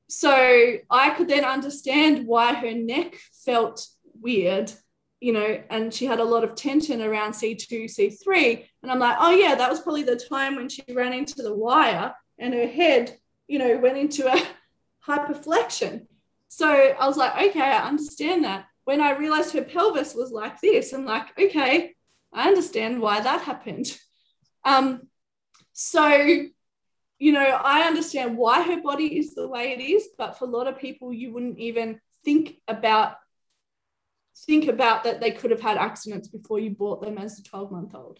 S2: so I could then understand why her neck felt weird, you know, and she had a lot of tension around C2, C3. And I'm like, oh, yeah, that was probably the time when she ran into the wire and her head, you know, went into a hyperflexion. So I was like, okay, I understand that. When I realized her pelvis was like this, I'm like, okay, I understand why that happened. Um, so, you know, I understand why her body is the way it is, but for a lot of people, you wouldn't even think about think about that they could have had accidents before you bought them as a 12 month old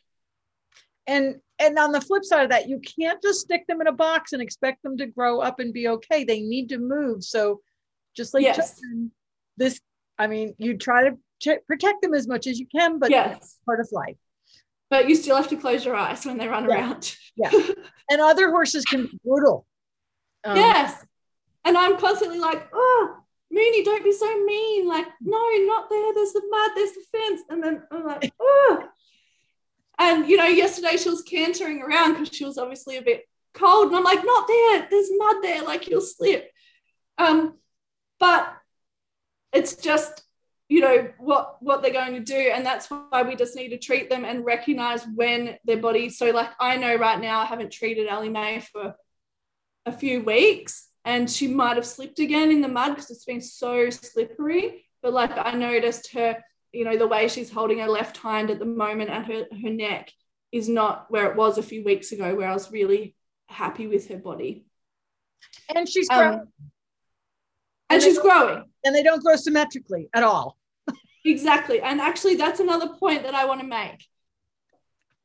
S1: and and on the flip side of that you can't just stick them in a box and expect them to grow up and be okay. They need to move. So just like yes. children, this i mean you try to ch- protect them as much as you can but yes. part of life.
S2: But you still have to close your eyes when they run
S1: yeah.
S2: around.
S1: Yeah. And other horses can be brutal.
S2: Um, yes. And i'm constantly like oh Mooney, don't be so mean. Like, no, not there. There's the mud, there's the fence. And then I'm like, oh, and, you know, yesterday she was cantering around because she was obviously a bit cold. And I'm like, not there. There's mud there. Like, you'll slip. Um, but it's just, you know, what, what they're going to do. And that's why we just need to treat them and recognize when their body. So, like, I know right now I haven't treated Ellie Mae for a few weeks and she might have slipped again in the mud because it's been so slippery. But like I noticed her you know, the way she's holding her left hand at the moment and her, her neck is not where it was a few weeks ago, where I was really happy with her body.
S1: And she's um, growing.
S2: And, and she's growing.
S1: And they don't grow symmetrically at all.
S2: exactly. And actually, that's another point that I want to make.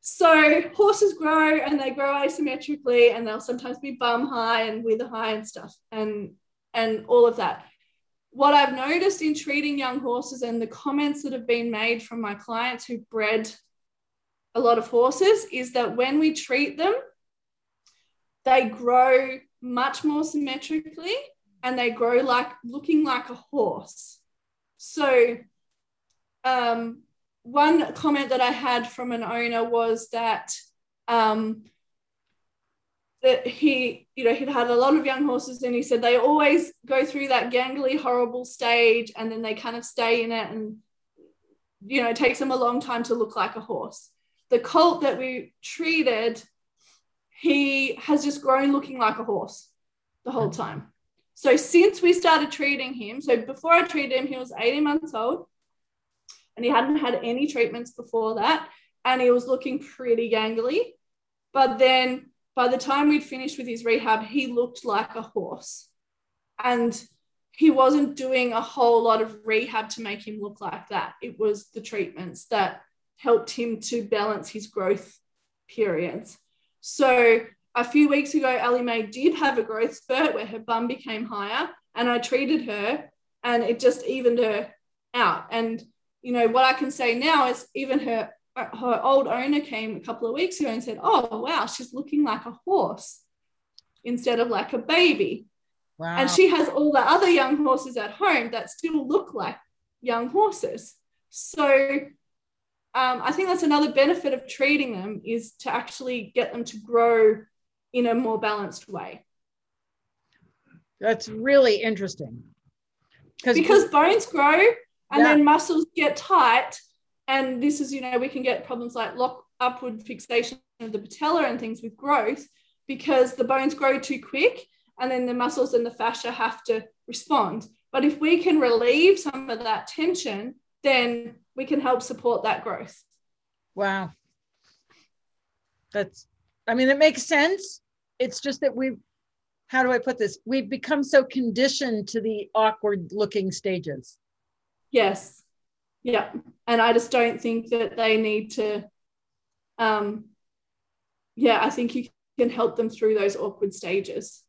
S2: So horses grow and they grow asymmetrically, and they'll sometimes be bum high and wither high and stuff, and and all of that what I've noticed in treating young horses and the comments that have been made from my clients who bred a lot of horses is that when we treat them, they grow much more symmetrically and they grow like looking like a horse. So, um, one comment that I had from an owner was that um, that he, you know, he'd had a lot of young horses and he said they always go through that gangly, horrible stage and then they kind of stay in it and, you know, it takes them a long time to look like a horse. The colt that we treated, he has just grown looking like a horse the whole time. So since we started treating him, so before I treated him, he was 18 months old and he hadn't had any treatments before that. And he was looking pretty gangly. But then by the time we'd finished with his rehab, he looked like a horse. And he wasn't doing a whole lot of rehab to make him look like that. It was the treatments that helped him to balance his growth periods. So a few weeks ago, Ellie Mae did have a growth spurt where her bum became higher, and I treated her, and it just evened her out. And you know what I can say now is even her her old owner came a couple of weeks ago and said, Oh, wow, she's looking like a horse instead of like a baby. Wow. And she has all the other young horses at home that still look like young horses. So um, I think that's another benefit of treating them is to actually get them to grow in a more balanced way.
S1: That's really interesting.
S2: Because bones grow and yeah. then muscles get tight and this is, you know, we can get problems like lock upward fixation of the patella and things with growth because the bones grow too quick and then the muscles and the fascia have to respond. But if we can relieve some of that tension, then we can help support that growth.
S1: Wow. That's, I mean, it makes sense. It's just that we, how do I put this? We've become so conditioned to the awkward looking stages.
S2: Yes. Yeah. And I just don't think that they need to, um, yeah, I think you can help them through those awkward stages.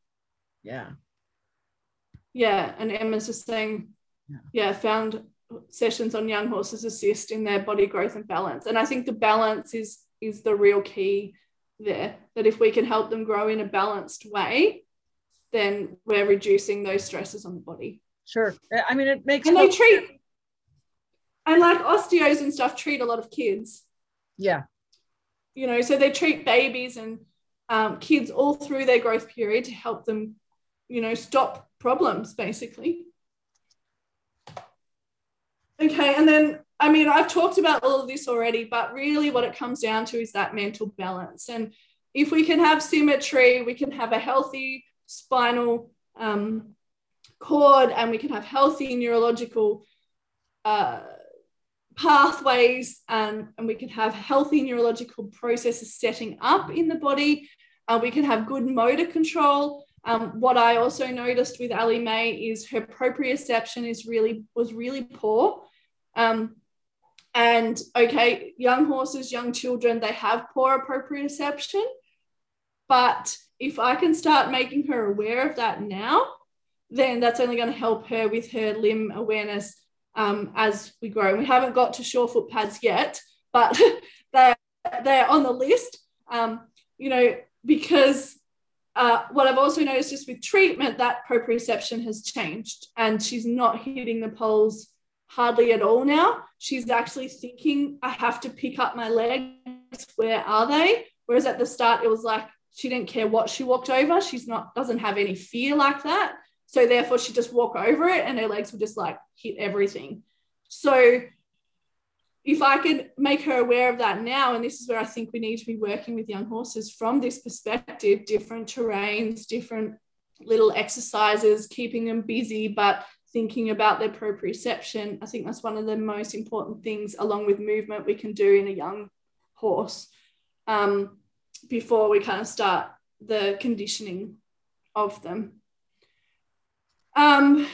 S1: Yeah.
S2: Yeah. And Emma's just saying, yeah, yeah found sessions on young horses assist in their body growth and balance. And I think the balance is is the real key there. That if we can help them grow in a balanced way, then we're reducing those stresses on the body.
S1: Sure. I mean, it makes
S2: and they treat and like osteos and stuff treat a lot of kids.
S1: Yeah.
S2: You know, so they treat babies and um, kids all through their growth period to help them, you know, stop problems basically. Okay, and then I mean, I've talked about all of this already, but really what it comes down to is that mental balance. And if we can have symmetry, we can have a healthy spinal um, cord and we can have healthy neurological uh, pathways and, and we can have healthy neurological processes setting up in the body. Uh, we can have good motor control. Um, what I also noticed with Ellie Mae is her proprioception is really was really poor. Um, and okay, young horses, young children, they have poor proprioception. But if I can start making her aware of that now, then that's only going to help her with her limb awareness um, as we grow. And We haven't got to SURE FOOT pads yet, but they're, they're on the list, um, you know, because uh, what I've also noticed just with treatment, that proprioception has changed and she's not hitting the poles hardly at all now. She's actually thinking, I have to pick up my legs. Where are they? Whereas at the start, it was like she didn't care what she walked over. She's not, doesn't have any fear like that. So therefore, she just walk over it and her legs would just like hit everything. So if I could make her aware of that now, and this is where I think we need to be working with young horses from this perspective, different terrains, different little exercises, keeping them busy, but thinking about their proprioception. I think that's one of the most important things, along with movement, we can do in a young horse um, before we kind of start the conditioning of them. Um,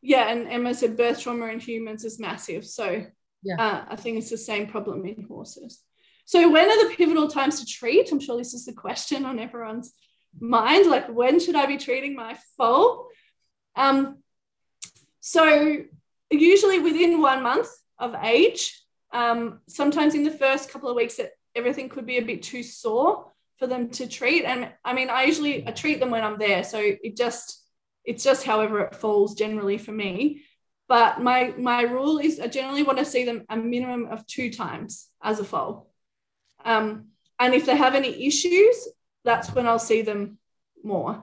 S2: yeah, and Emma said birth trauma in humans is massive. So yeah. Uh, I think it's the same problem in horses. So when are the pivotal times to treat? I'm sure this is the question on everyone's mind. Like when should I be treating my foal? Um, so usually within one month of age. Um, sometimes in the first couple of weeks, that everything could be a bit too sore for them to treat. And I mean, I usually I treat them when I'm there, so it just it's just however it falls generally for me. But my my rule is I generally want to see them a minimum of two times as a foal. Um, and if they have any issues, that's when I'll see them more.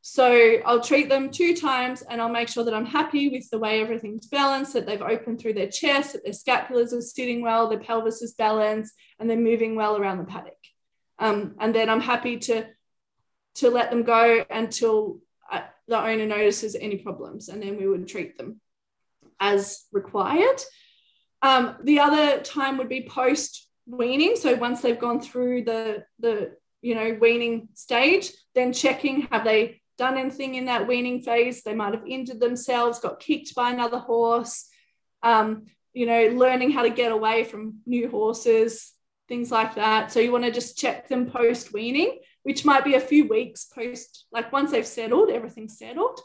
S2: So I'll treat them two times and I'll make sure that I'm happy with the way everything's balanced, that they've opened through their chest, that their scapulars are sitting well, their pelvis is balanced, and they're moving well around the paddock. Um, and then I'm happy to to let them go until the owner notices any problems, and then we would treat them as required. Um, the other time would be post weaning. So once they've gone through the the you know weaning stage, then checking have they done anything in that weaning phase? They might have injured themselves, got kicked by another horse. Um, you know, learning how to get away from new horses, things like that. So you want to just check them post weaning which might be a few weeks post, like once they've settled, everything's settled.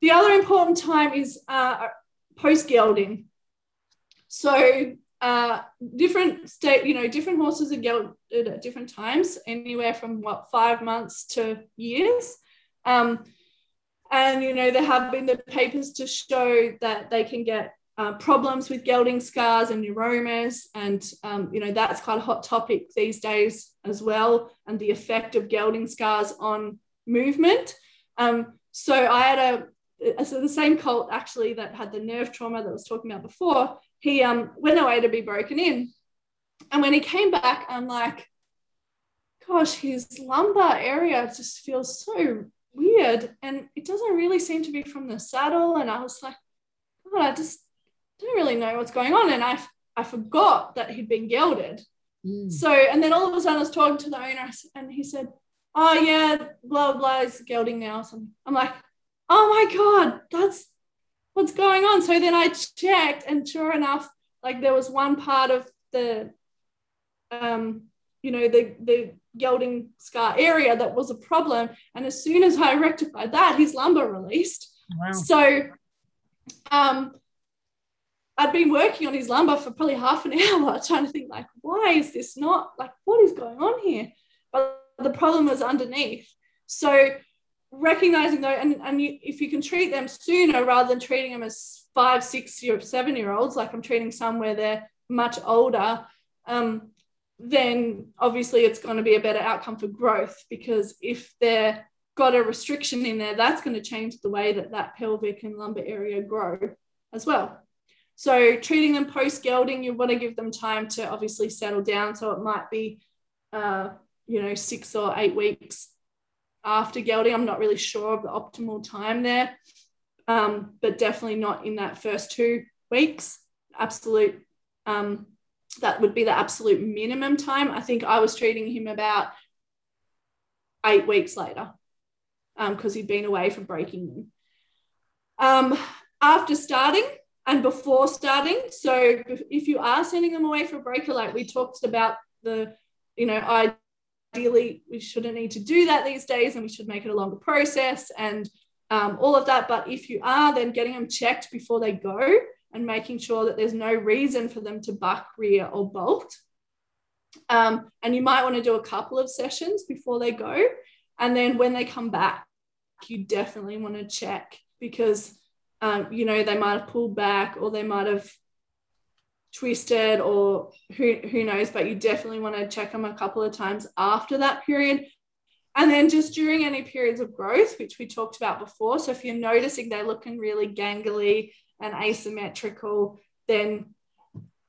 S2: The other important time is uh, post gelding. So uh, different state, you know, different horses are gelded at different times, anywhere from what five months to years. Um, and you know, there have been the papers to show that they can get uh, problems with gelding scars and neuromas. And, um, you know, that's quite a hot topic these days as well, and the effect of gelding scars on movement. Um, so I had a, so the same colt actually that had the nerve trauma that I was talking about before, he um, went away to be broken in. And when he came back, I'm like, gosh, his lumbar area just feels so weird. And it doesn't really seem to be from the saddle. And I was like, God, I just didn't really know what's going on. And I, I forgot that he'd been gelded. Mm. So, and then all of a sudden I was talking to the owner and he said, Oh, yeah, blah, blah, is gelding now. So I'm like, Oh my God, that's what's going on. So then I checked, and sure enough, like there was one part of the, um, you know, the, the gelding scar area that was a problem. And as soon as I rectified that, his lumbar released. Wow. So, um, I'd been working on his lumbar for probably half an hour trying to think like, why is this not like what is going on here? But the problem was underneath. So recognizing though, and, and you, if you can treat them sooner rather than treating them as five, six or seven year olds, like I'm treating some where they're much older, um, then obviously it's going to be a better outcome for growth because if they're got a restriction in there, that's going to change the way that that pelvic and lumbar area grow as well. So treating them post gelding, you want to give them time to obviously settle down. So it might be, uh, you know, six or eight weeks after gelding. I'm not really sure of the optimal time there, um, but definitely not in that first two weeks. Absolute, um, that would be the absolute minimum time. I think I was treating him about eight weeks later because um, he'd been away from breaking them. Um, after starting and before starting, so if you are sending them away for a breaker, like we talked about the, you know, ideally we shouldn't need to do that these days and we should make it a longer process and um, all of that. But if you are, then getting them checked before they go and making sure that there's no reason for them to buck, rear, or bolt. Um, and you might want to do a couple of sessions before they go. And then when they come back, you definitely want to check because, um, you know, they might have pulled back or they might have twisted or who, who knows, but you definitely want to check them a couple of times after that period. And then just during any periods of growth, which we talked about before. So if you're noticing they're looking really gangly and asymmetrical, then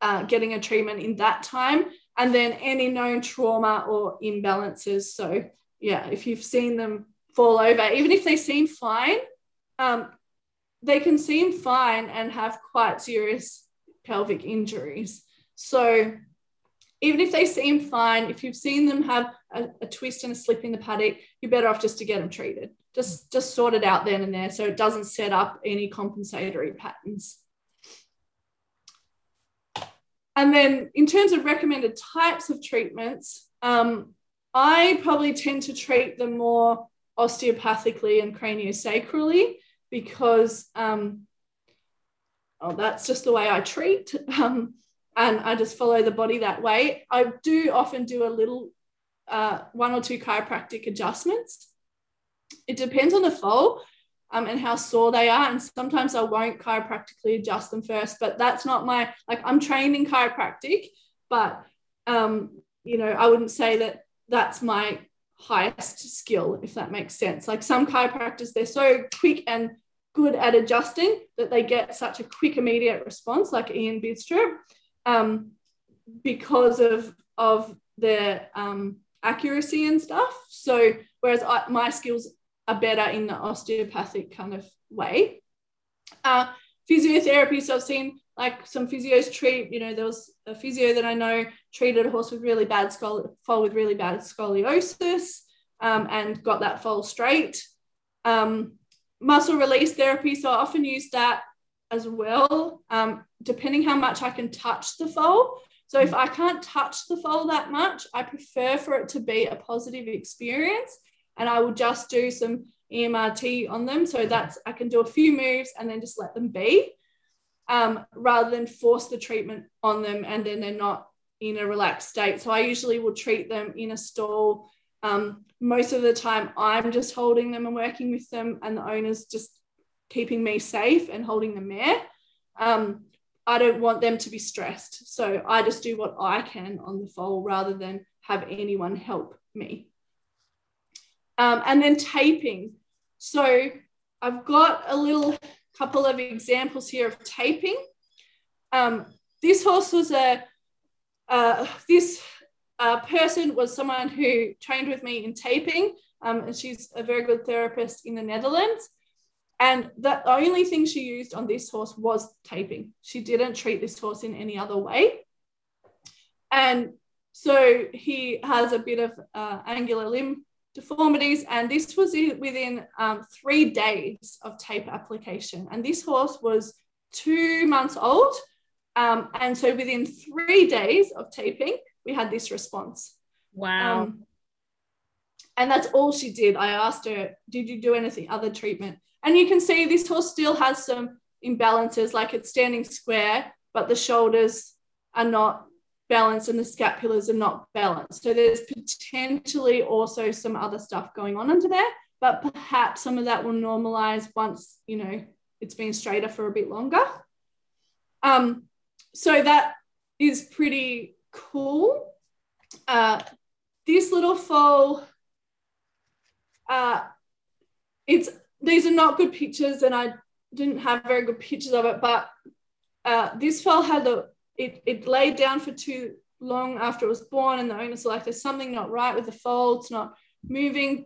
S2: uh, getting a treatment in that time. And then any known trauma or imbalances. So yeah, if you've seen them fall over, even if they seem fine, um, they can seem fine and have quite serious pelvic injuries. So even if they seem fine, if you've seen them have a, a, twist and a slip in the paddock, you're better off just to get them treated. Just, just sort it out then and there so it doesn't set up any compensatory patterns. And then in terms of recommended types of treatments, um, I probably tend to treat them more osteopathically and craniosacrally because um, oh, that's just the way I treat. Um, and I just follow the body that way. I do often do a little uh, one or two chiropractic adjustments. It depends on the foal um, and how sore they are. And sometimes I won't chiropractically adjust them first, but that's not my, like, I'm trained in chiropractic, but, um, you know, I wouldn't say that that's my highest skill, if that makes sense. Like some chiropractors, they're so quick and good at adjusting that they get such a quick, immediate response, like Ian Bidstrup, um, because of of their um, accuracy and stuff. So whereas I, my skills are better in the osteopathic kind of way. Uh, physiotherapy, so I've seen like some physios treat, you know, there was a physio that I know treated a horse with really bad scol- with really bad scoliosis um, and got that foal straight. Um, muscle release therapy, so I often use that as well, um, depending how much I can touch the foal. So if I can't touch the foal that much, I prefer for it to be a positive experience and I will just do some EMRT on them. So that's, I can do a few moves and then just let them be um, rather than force the treatment on them and then they're not in a relaxed state. So I usually will treat them in a stall. Um, most of the time, I'm just holding them and working with them, and the owner's just keeping me safe and holding them there. Um, I don't want them to be stressed. So I just do what I can on the foal rather than have anyone help me. Um, and then taping. So I've got a little couple of examples here of taping. Um, this horse was a, uh, this uh, person was someone who trained with me in taping, um, and she's a very good therapist in the Netherlands. And the only thing she used on this horse was taping. She didn't treat this horse in any other way. And so he has a bit of uh, angular limb deformities. And this was within um, three days of tape application. And this horse was two months old. Um, and so within three days of taping, we had this response.
S1: Wow. Um,
S2: and that's all she did. I asked her, Did you do anything other treatment? And you can see this horse still has some imbalances, like it's standing square, but the shoulders are not balanced and the scapulars are not balanced. So there's potentially also some other stuff going on under there, but perhaps some of that will normalize once, you know, it's been straighter for a bit longer. Um, so that is pretty cool. Uh, this little foal, uh, it's these are not good pictures, and I didn't have very good pictures of it, but uh, this foal had the it, it laid down for too long after it was born, and the owners said, like, there's something not right with the foal, it's not moving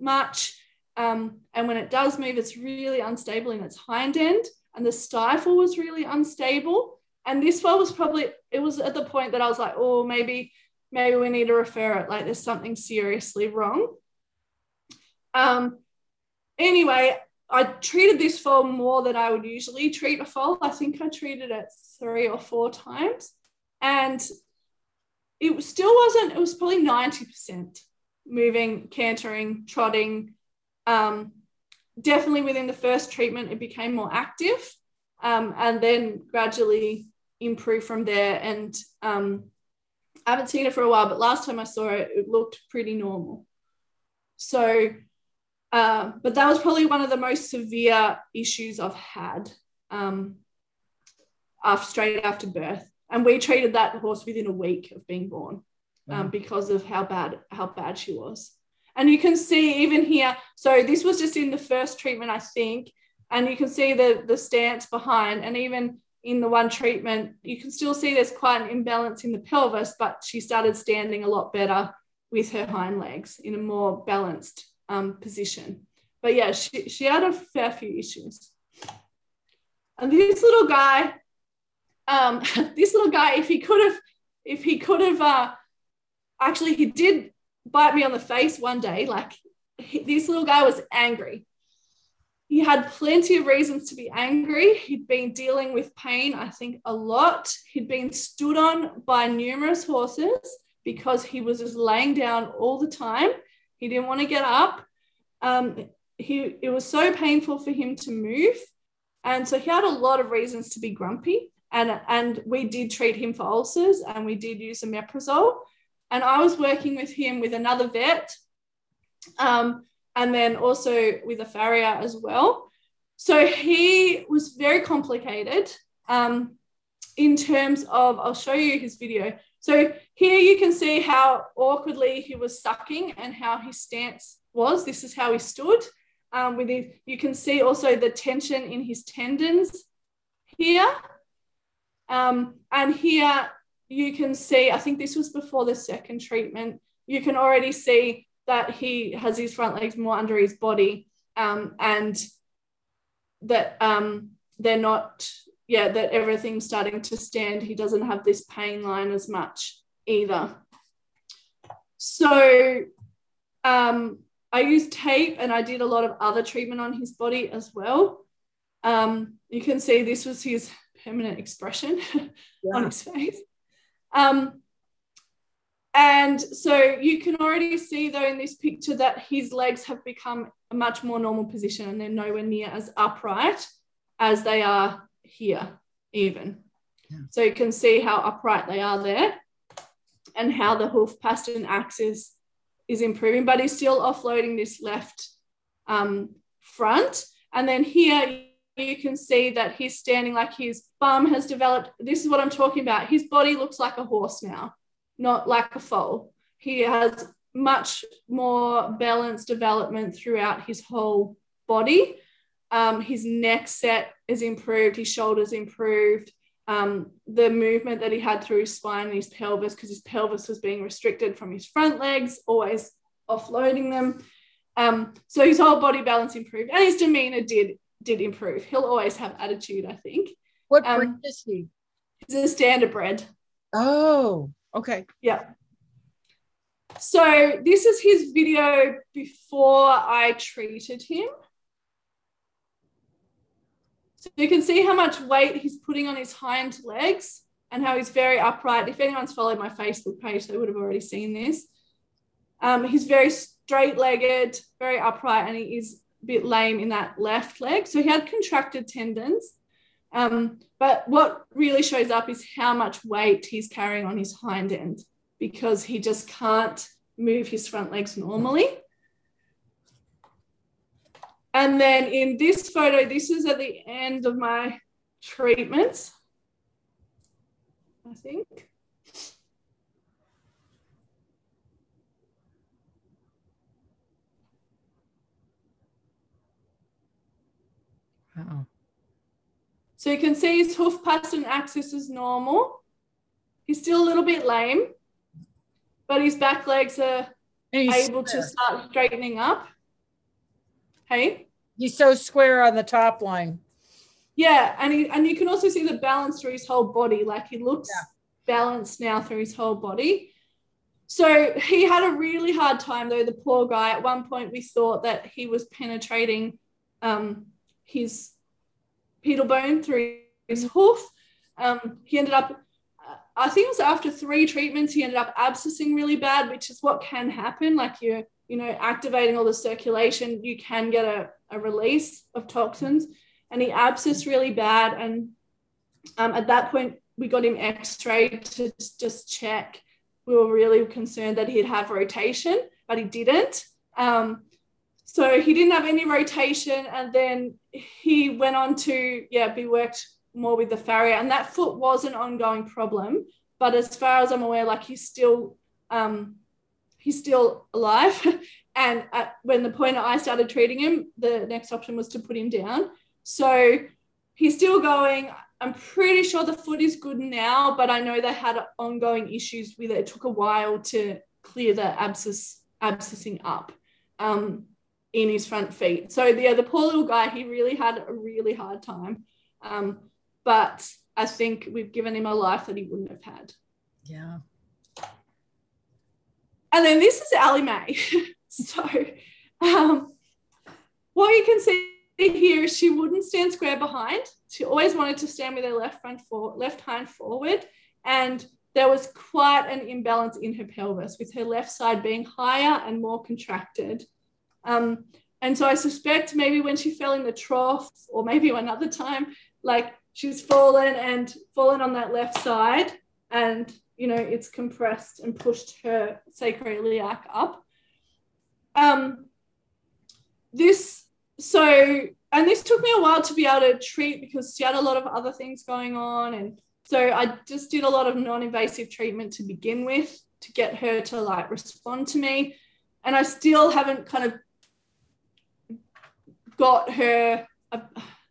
S2: much. Um, and when it does move, it's really unstable in its hind end. And the stifle was really unstable. And this foal was probably, it was at the point that I was like, oh, maybe, maybe we need to refer it. Like there's something seriously wrong. Um, anyway, I treated this foal more than I would usually treat a foal. I think I treated it three or four times. And it still wasn't, it was probably 90% moving, cantering, trotting. Um, definitely within the first treatment, it became more active um, and then gradually improved from there. And um, I haven't seen it for a while, but last time I saw it, it looked pretty normal. So, uh, but that was probably one of the most severe issues I've had um, after straight after birth. And we treated that horse within a week of being born um, because of how bad how bad she was. And you can see even here so this was just in the first treatment i think. And you can see the the stance behind and even in the one treatment you can still see there's quite an imbalance in the pelvis but she started standing a lot better with her hind legs in a more balanced um, position but yeah she, she had a fair few issues and this little guy um, this little guy, if he could have, if he could have, uh, actually, he did bite me on the face one day. Like he, this little guy was angry. He had plenty of reasons to be angry. He'd been dealing with pain, I think, a lot. He'd been stood on by numerous horses because he was just laying down all the time. He didn't want to get up. Um, he, it was so painful for him to move. And so he had a lot of reasons to be grumpy. And and we did treat him for ulcers and we did use omeprazole. And i was working with him with another vet um, and then also with a farrier as well. So he was very complicated. Um, in terms of i'll show you his video so here you can see how awkwardly he was sucking and how his stance was. This is how he stood um, with his, you can see also the tension in his tendons here. Um, and here you can see, I think this was before the second treatment, you can already see that he has his front legs more under his body um, and that um, they're not, yeah, that everything's starting to stand. He doesn't have this pain line as much either. So um, I used tape and I did a lot of other treatment on his body as well. Um, you can see this was his permanent expression yeah. on his face. Um, and so you can already see, though, in this picture that his legs have become a much more normal position and they're nowhere near as upright as they are here, even. Yeah. So you can see how upright they are there and how the hoof pastern axis is improving, but he's still offloading this left um, front. And then here you can see that he's standing like his bum has developed. This is what I'm talking about. His body looks like a horse now, not like a foal. He has much more balanced development throughout his whole body. Um, his neck set is improved, his shoulders improved. Um, the movement that he had through his spine and his pelvis, because his pelvis was being restricted from his front legs, always offloading them. Um, so his whole body balance improved and his demeanor did did improve. He'll always have attitude, I think.
S1: What um, breed is he?
S2: He's a standard bred.
S1: Oh, okay.
S2: Yeah. So this is his video before I treated him. So you can see how much weight he's putting on his hind legs and how he's very upright. If anyone's followed my Facebook page, they would have already seen this. Um, he's very straight legged, very upright, and he is a bit lame in that left leg. So he had contracted tendons. Um, but what really shows up is how much weight he's carrying on his hind end because he just can't move his front legs normally. And then in this photo, this is at the end of my treatments, I think. So you can see his hoof pastern axis is normal. He's still a little bit lame, but his back legs are able to start straightening up. Hey?
S1: He's so square on the top line.
S2: Yeah, and he, and you can also see the balance through his whole body. Like he looks yeah. balanced now through his whole body. So he had a really hard time though. The poor guy. At one point, we thought that he was penetrating um, his pedal bone through his hoof. Um, he ended up, uh, I think it was after three treatments, he ended up abscessing really bad, which is what can happen. Like you're, you know, activating all the circulation, you can get a, a release of toxins. And he abscessed really bad. And um, at that point, we got him x-rayed to just check. We were really concerned that he'd have rotation, but he didn't. Um, so he didn't have any rotation, and then he went on to yeah be worked more with the farrier, and that foot was an ongoing problem. But as far as I'm aware, like he's still um, he's still alive. and at, when the point I started treating him, the next option was to put him down. So he's still going. I'm pretty sure the foot is good now, but I know they had ongoing issues with it. It took a while to clear the abscess abscessing up. Um, in his front feet. So yeah, the poor little guy, he really had a really hard time. Um, but I think we've given him a life that he wouldn't have had.
S1: Yeah.
S2: And then this is Ellie Mae. so um, what you can see here is she wouldn't stand square behind. She always wanted to stand with her left front for left hind forward. And there was quite an imbalance in her pelvis, with her left side being higher and more contracted um, and so I suspect maybe when she fell in the trough, or maybe another time, like she's fallen and fallen on that left side, and you know it's compressed and pushed her sacroiliac up. Um, this so and this took me a while to be able to treat because she had a lot of other things going on and so i just did a lot of non-invasive treatment to begin with to get her to like respond to me and i still haven't kind of got her. I've,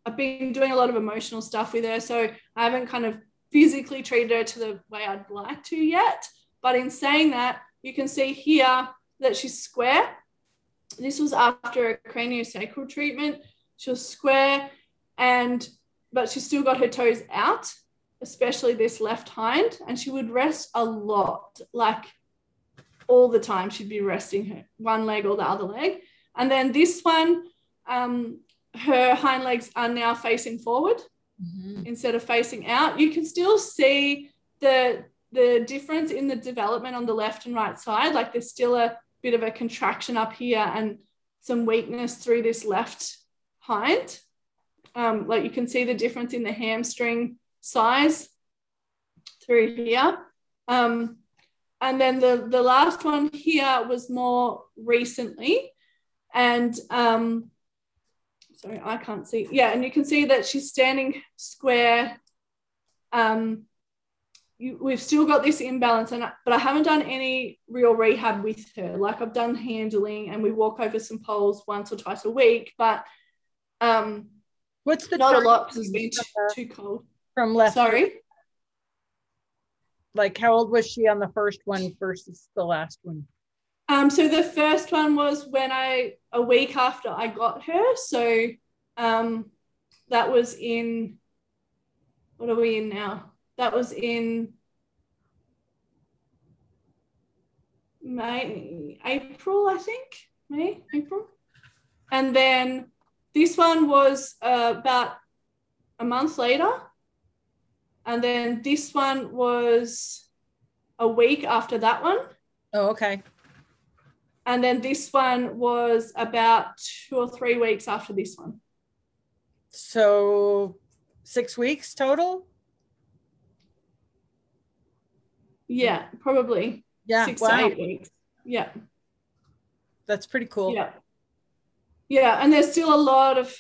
S2: I've been doing a lot of emotional stuff with her, so I haven't kind of physically treated her to the way I'd like to yet. But in saying that, you can see here that she's square. This was after a craniosacral treatment. She was square, and but she still got her toes out, especially this left hind, and she would rest a lot, like all the time. She'd be resting her one leg or the other leg. And then this one, um, her hind legs are now facing forward mm-hmm. instead of facing out. You can still see the the difference in the development on the left and right side. Like there's still a bit of a contraction up here and some weakness through this left hind. Um, like you can see the difference in the hamstring size through here. Um, and then the, the last one here was more recently. And um, sorry, I can't see. Yeah, and you can see that she's standing square. Um, you, we've still got this imbalance, and I, but I haven't done any real rehab with her. Like I've done handling, and we walk over some poles once or twice a week, but um,
S1: what's the
S2: not a lot because it's been too, too cold.
S1: From left.
S2: Sorry.
S1: Like how old was she on the first one versus the last one?
S2: Um, so the first one was when I a week after I got her. So um, that was in what are we in now? That was in May, April, I think. May, April. And then this one was uh, about a month later. And then this one was a week after that one.
S1: Oh, okay.
S2: And then this one was about two or three weeks after this one.
S1: So six weeks total?
S2: Yeah, probably.
S1: Yeah.
S2: Six wow. to eight weeks. Yeah.
S1: That's pretty cool.
S2: Yeah. Yeah. And there's still a lot of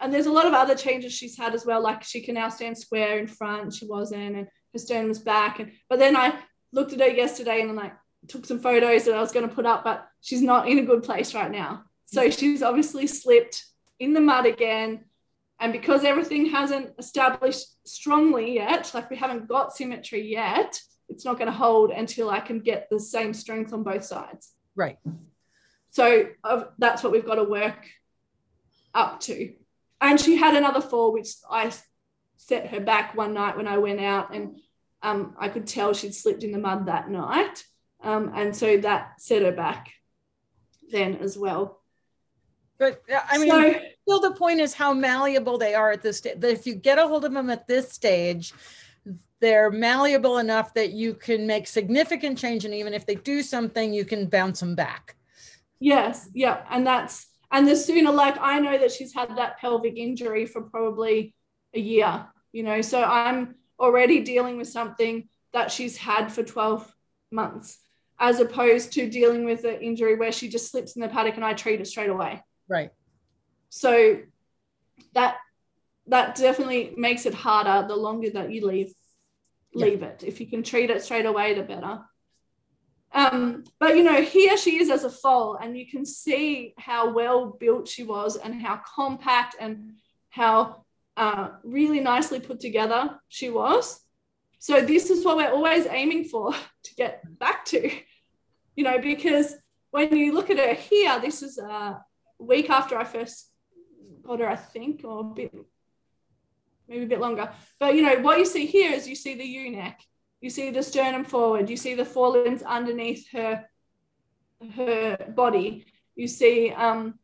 S2: and there's a lot of other changes she's had as well. Like she can now stand square in front. She wasn't, and her sternum was back. And but then I looked at her yesterday and I'm like, took some photos that I was going to put up, but she's not in a good place right now. So she's obviously slipped in the mud again. And because everything hasn't established strongly yet, like we haven't got symmetry yet, it's not going to hold until I can get the same strength on both sides.
S1: Right.
S2: So uh, that's what we've got to work up to. And she had another fall, which I set her back one night when I went out, and um, I could tell she'd slipped in the mud that night. Um, and so that set her back then as well.
S1: But I mean, so, still the point is how malleable they are at this stage. But if you get a hold of them at this stage, they're malleable enough that you can make significant change and even if they do something you can bounce them back
S2: yes yeah and that's and the sooner like i know that she's had that pelvic injury for probably a year you know so i'm already dealing with something that she's had for 12 months as opposed to dealing with an injury where she just slips in the paddock and i treat it straight away
S1: right
S2: so that that definitely makes it harder the longer that you leave leave yeah. it. If you can treat it straight away, the better. Um, but you know, here she is as a foal, and you can see how well built she was, and how compact and how uh, really nicely put together she was. So this is what we're always aiming for to get back to, you know, because when you look at her here, this is a week after I first got her, I think, or a bit maybe a bit longer. But you know, what you see here is you see the ewe neck, you see the sternum forward, you see the forelimbs underneath her her body. You see um,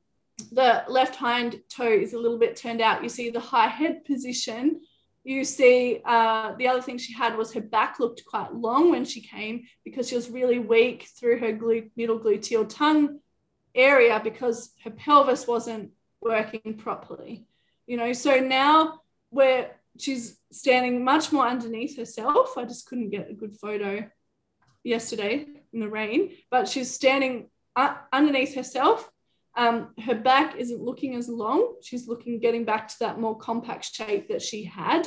S2: the left hind toe is a little bit turned out. You see the high head position. You see uh, the other thing she had was her back looked quite long when she came because she was really weak through her middle gluteal tongue area because her pelvis wasn't working properly. You know, so now where she's standing much more underneath herself. I just couldn't get a good photo yesterday in the rain, but she's standing underneath herself. Um, her back isn't looking as long. She's looking, getting back to that more compact shape that she had.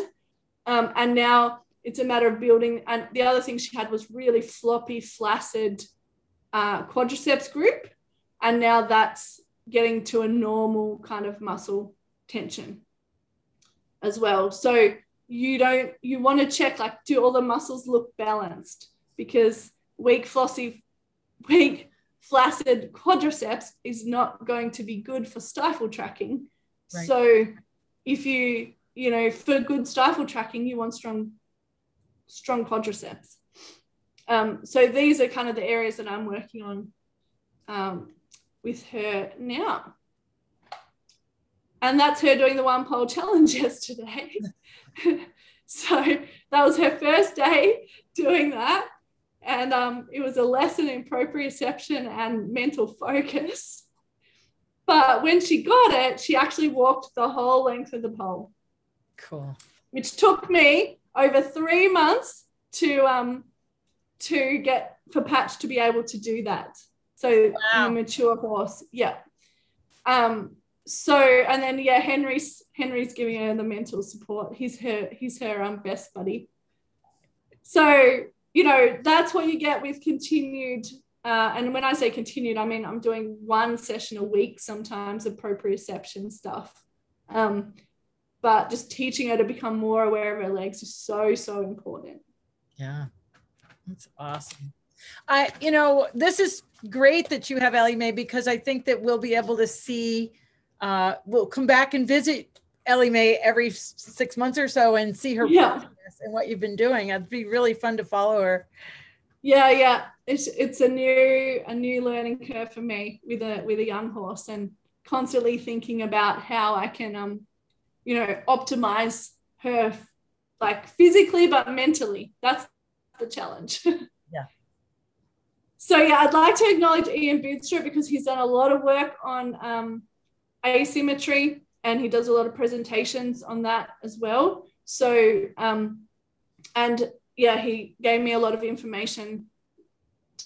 S2: Um, and now it's a matter of building. And the other thing she had was really floppy, flaccid uh, quadriceps group. And now that's getting to a normal kind of muscle tension as well. So you don't you want to check like do all the muscles look balanced because weak flossy weak flaccid quadriceps is not going to be good for stifle tracking. Right. So if you you know for good stifle tracking you want strong strong quadriceps. Um, so these are kind of the areas that I'm working on um, with her now. And that's her doing the one pole challenge yesterday. so that was her first day doing that. And um, it was a lesson in proprioception and mental focus. But when she got it, she actually walked the whole length of the pole.
S1: Cool.
S2: Which took me over three months to um to get for Patch to be able to do that. So wow. a mature horse, yeah. Um, so and then yeah henry's henry's giving her the mental support he's her he's her um, best buddy so you know that's what you get with continued uh, and when i say continued i mean i'm doing one session a week sometimes of proprioception stuff. Um, but just teaching her to become more aware of her legs is so so important.
S1: Yeah that's awesome. I you know this is great that you have ellie mae because i think that we'll be able to see uh, we'll come back and visit Ellie Mae every six months or so and see her yeah. progress and what you've been doing. It'd be really fun to follow her.
S2: Yeah, yeah, it's it's a new a new learning curve for me with a with a young horse and constantly thinking about how I can um you know optimize her like physically but mentally. That's the challenge.
S1: yeah.
S2: So yeah, I'd like to acknowledge Ian Bidstrup because he's done a lot of work on um, asymmetry and he does a lot of presentations on that as well. So, um, and yeah, he gave me a lot of information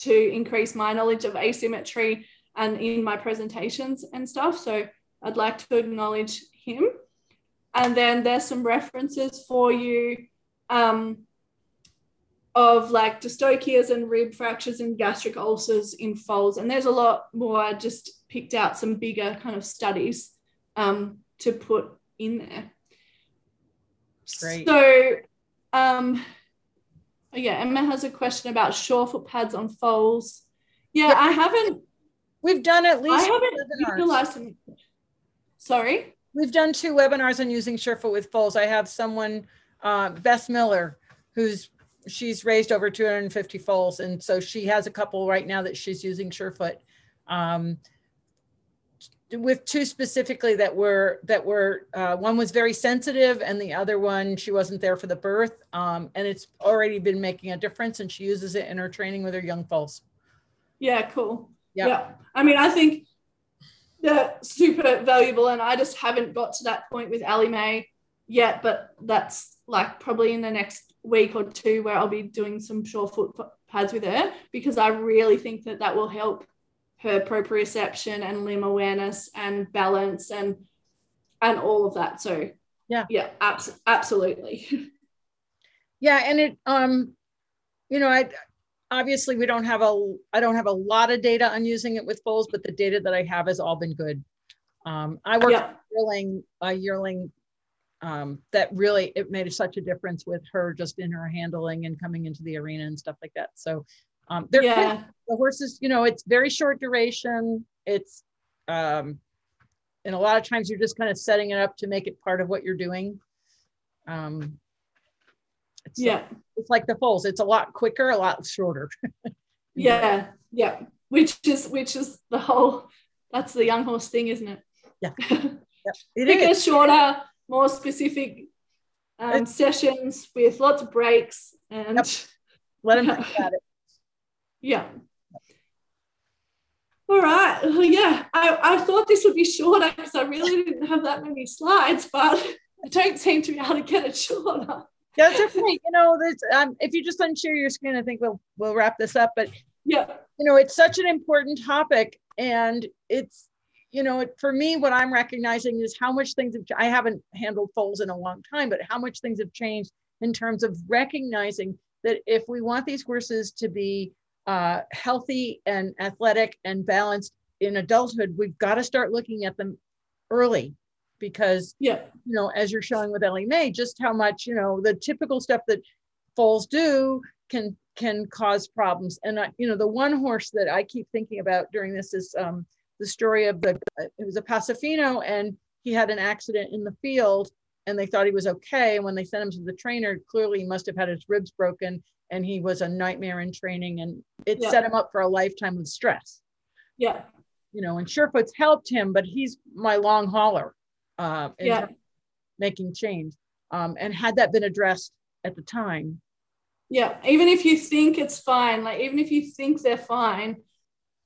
S2: to increase my knowledge of asymmetry and in my presentations and stuff. So I'd like to acknowledge him. And then there's some references for you um, of like dystocias and rib fractures and gastric ulcers in foals. And there's a lot more. I just picked out some bigger kind of studies um, to put in there.
S1: Great.
S2: So, um, yeah, Emma has a question about foot pads on foals. Yeah, I haven't.
S1: We've done at least.
S2: I haven't utilized them. Sorry.
S1: We've done two webinars on using SURE FOOT with foals. I have someone, uh, Beth Miller, who's she's raised over 250 foals, and so she has a couple right now that she's using SURE FOOT. Um, with two specifically that were that were uh, one was very sensitive and the other one she wasn't there for the birth um, and it's already been making a difference and she uses it in her training with her young foals
S2: yeah cool. Yep. yeah. I mean i think they're super valuable and i just haven't got to that point with Ellie Mae yet but that's like probably in the next week or two where i'll be doing some SURE FOOT pads with her because i really think that that will help her proprioception and limb awareness and balance and and all of that. So
S1: yeah.
S2: yeah abs- absolutely.
S1: Yeah and it um you know i obviously we don't have a i don't have a lot of data on using it with bulls but the data that i have has all been good. Um i worked yeah. yearling a yearling um, that really it made such a difference with her just in her handling and coming into the arena and stuff like that. So um, they're yeah. Quick. the horses, you know, it's very short duration. It's um, and a lot of times you're just kind of setting it up to make it part of what you're doing. Um,
S2: it's yeah,
S1: like, it's like the foals. It's a lot quicker, a lot shorter.
S2: yeah, yeah. Which is which is the whole. That's the young horse thing, isn't it?
S1: Yeah.
S2: yep. It shorter, more specific um, sessions with lots of breaks and yep.
S1: let them think about it.
S2: Yeah. All right. Well, yeah, I, I thought this would be shorter because I really didn't have that many slides, but I don't seem to be able to get it shorter.
S1: That's okay. You know, um, if you just unshare your screen, I think we'll we'll wrap this up. But
S2: yeah,
S1: you know, it's such an important topic, and it's you know, for me, what I'm recognizing is how much things have. I haven't handled foals in a long time, but how much things have changed in terms of recognizing that if we want these horses to be uh, healthy and athletic and balanced in adulthood, we've got to start looking at them early because
S2: yeah.
S1: you know as you're showing with Ellie Mae just how much you know the typical stuff that foals do can can cause problems. And I, you know the one horse that I keep thinking about during this is um, the story of the it was a Paso Fino and he had an accident in the field and they thought he was okay. And when they sent him to the trainer clearly he must have had his ribs broken and he was a nightmare in training and it yeah. set him up for a lifetime of stress.
S2: Yeah.
S1: You know, and SURE FOOT's helped him, but he's my long hauler uh,
S2: yeah.
S1: making change. Um, and had that been addressed at the time.
S2: Yeah. Even if you think it's fine, like even if you think they're fine,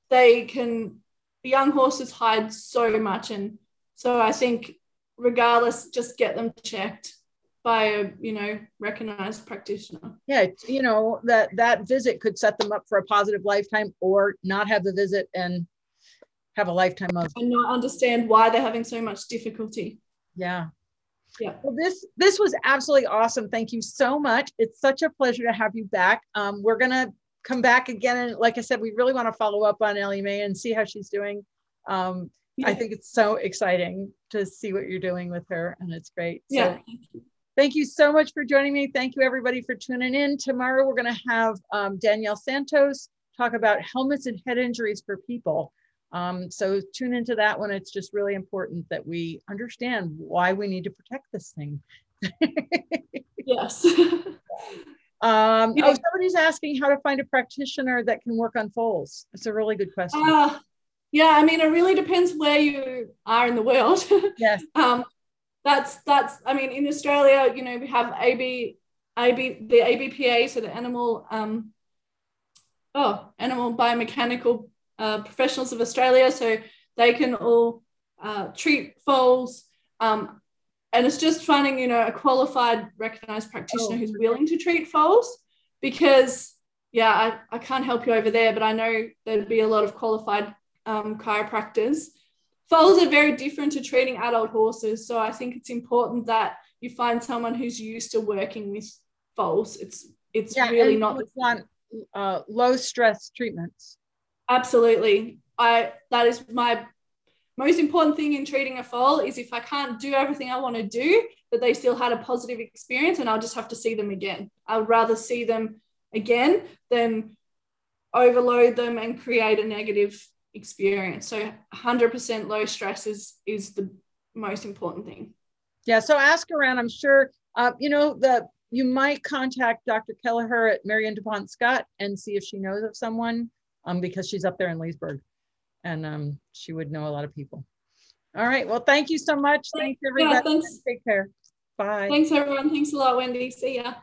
S2: they can, young horses hide so much. And so I think regardless, just get them checked by a you know recognized practitioner.
S1: Yeah you know that that visit could set them up for a positive lifetime or not have the visit and have a lifetime of
S2: and not understand why they're having so much difficulty.
S1: Yeah.
S2: Yeah.
S1: Well this this was absolutely awesome. Thank you so much. It's such a pleasure to have you back. Um, we're gonna come back again and like i said we really want to follow up on ellie mae and see how she's doing. Um, yeah. i think it's so exciting to see what you're doing with her and it's great.
S2: Yeah
S1: so, Thank you so much for joining me. Thank you everybody for tuning in. Tomorrow we're going to have um, Danielle Santos talk about helmets and head injuries for people. Um, so tune into that one. It's just really important that we understand why we need to protect this thing.
S2: yes.
S1: um. Oh, somebody's asking how to find a practitioner that can work on foals. It's a really good question.
S2: Uh, yeah, I mean, it really depends where you are in the world.
S1: Yes.
S2: um, that's that's I mean in Australia, you know, we have AB AB the ABPA, so the animal um oh animal biomechanical uh, professionals of Australia, so they can all uh, treat foals. Um, and it's just finding, you know, a qualified, recognized practitioner oh, who's willing to treat foals because, yeah, I, I can't help you over there, but I know there'd be a lot of qualified um, chiropractors foals are very different to treating adult horses. So I think it's important that you find someone who's used to working with foals. It's it's yeah, really not
S1: want uh, low stress treatments.
S2: Absolutely. I that is my most important thing in treating a foal is if I can't do everything I want to do, that they still had a positive experience and I'll just have to see them again. I would rather see them again, than overload them and create a negative experience. So 100% low stress is, is the most important thing.
S1: Yeah. So ask around. I'm sure, uh, you know, the you might contact Dr. Kelleher at Marion DuPont Scott and see if she knows of someone um, because she's up there in Leesburg and um, she would know a lot of people. All right. Well, thank you so much. Thanks, everybody. Yeah, thanks. Take care. Bye.
S2: Thanks, everyone. Thanks a lot, Wendy. See ya.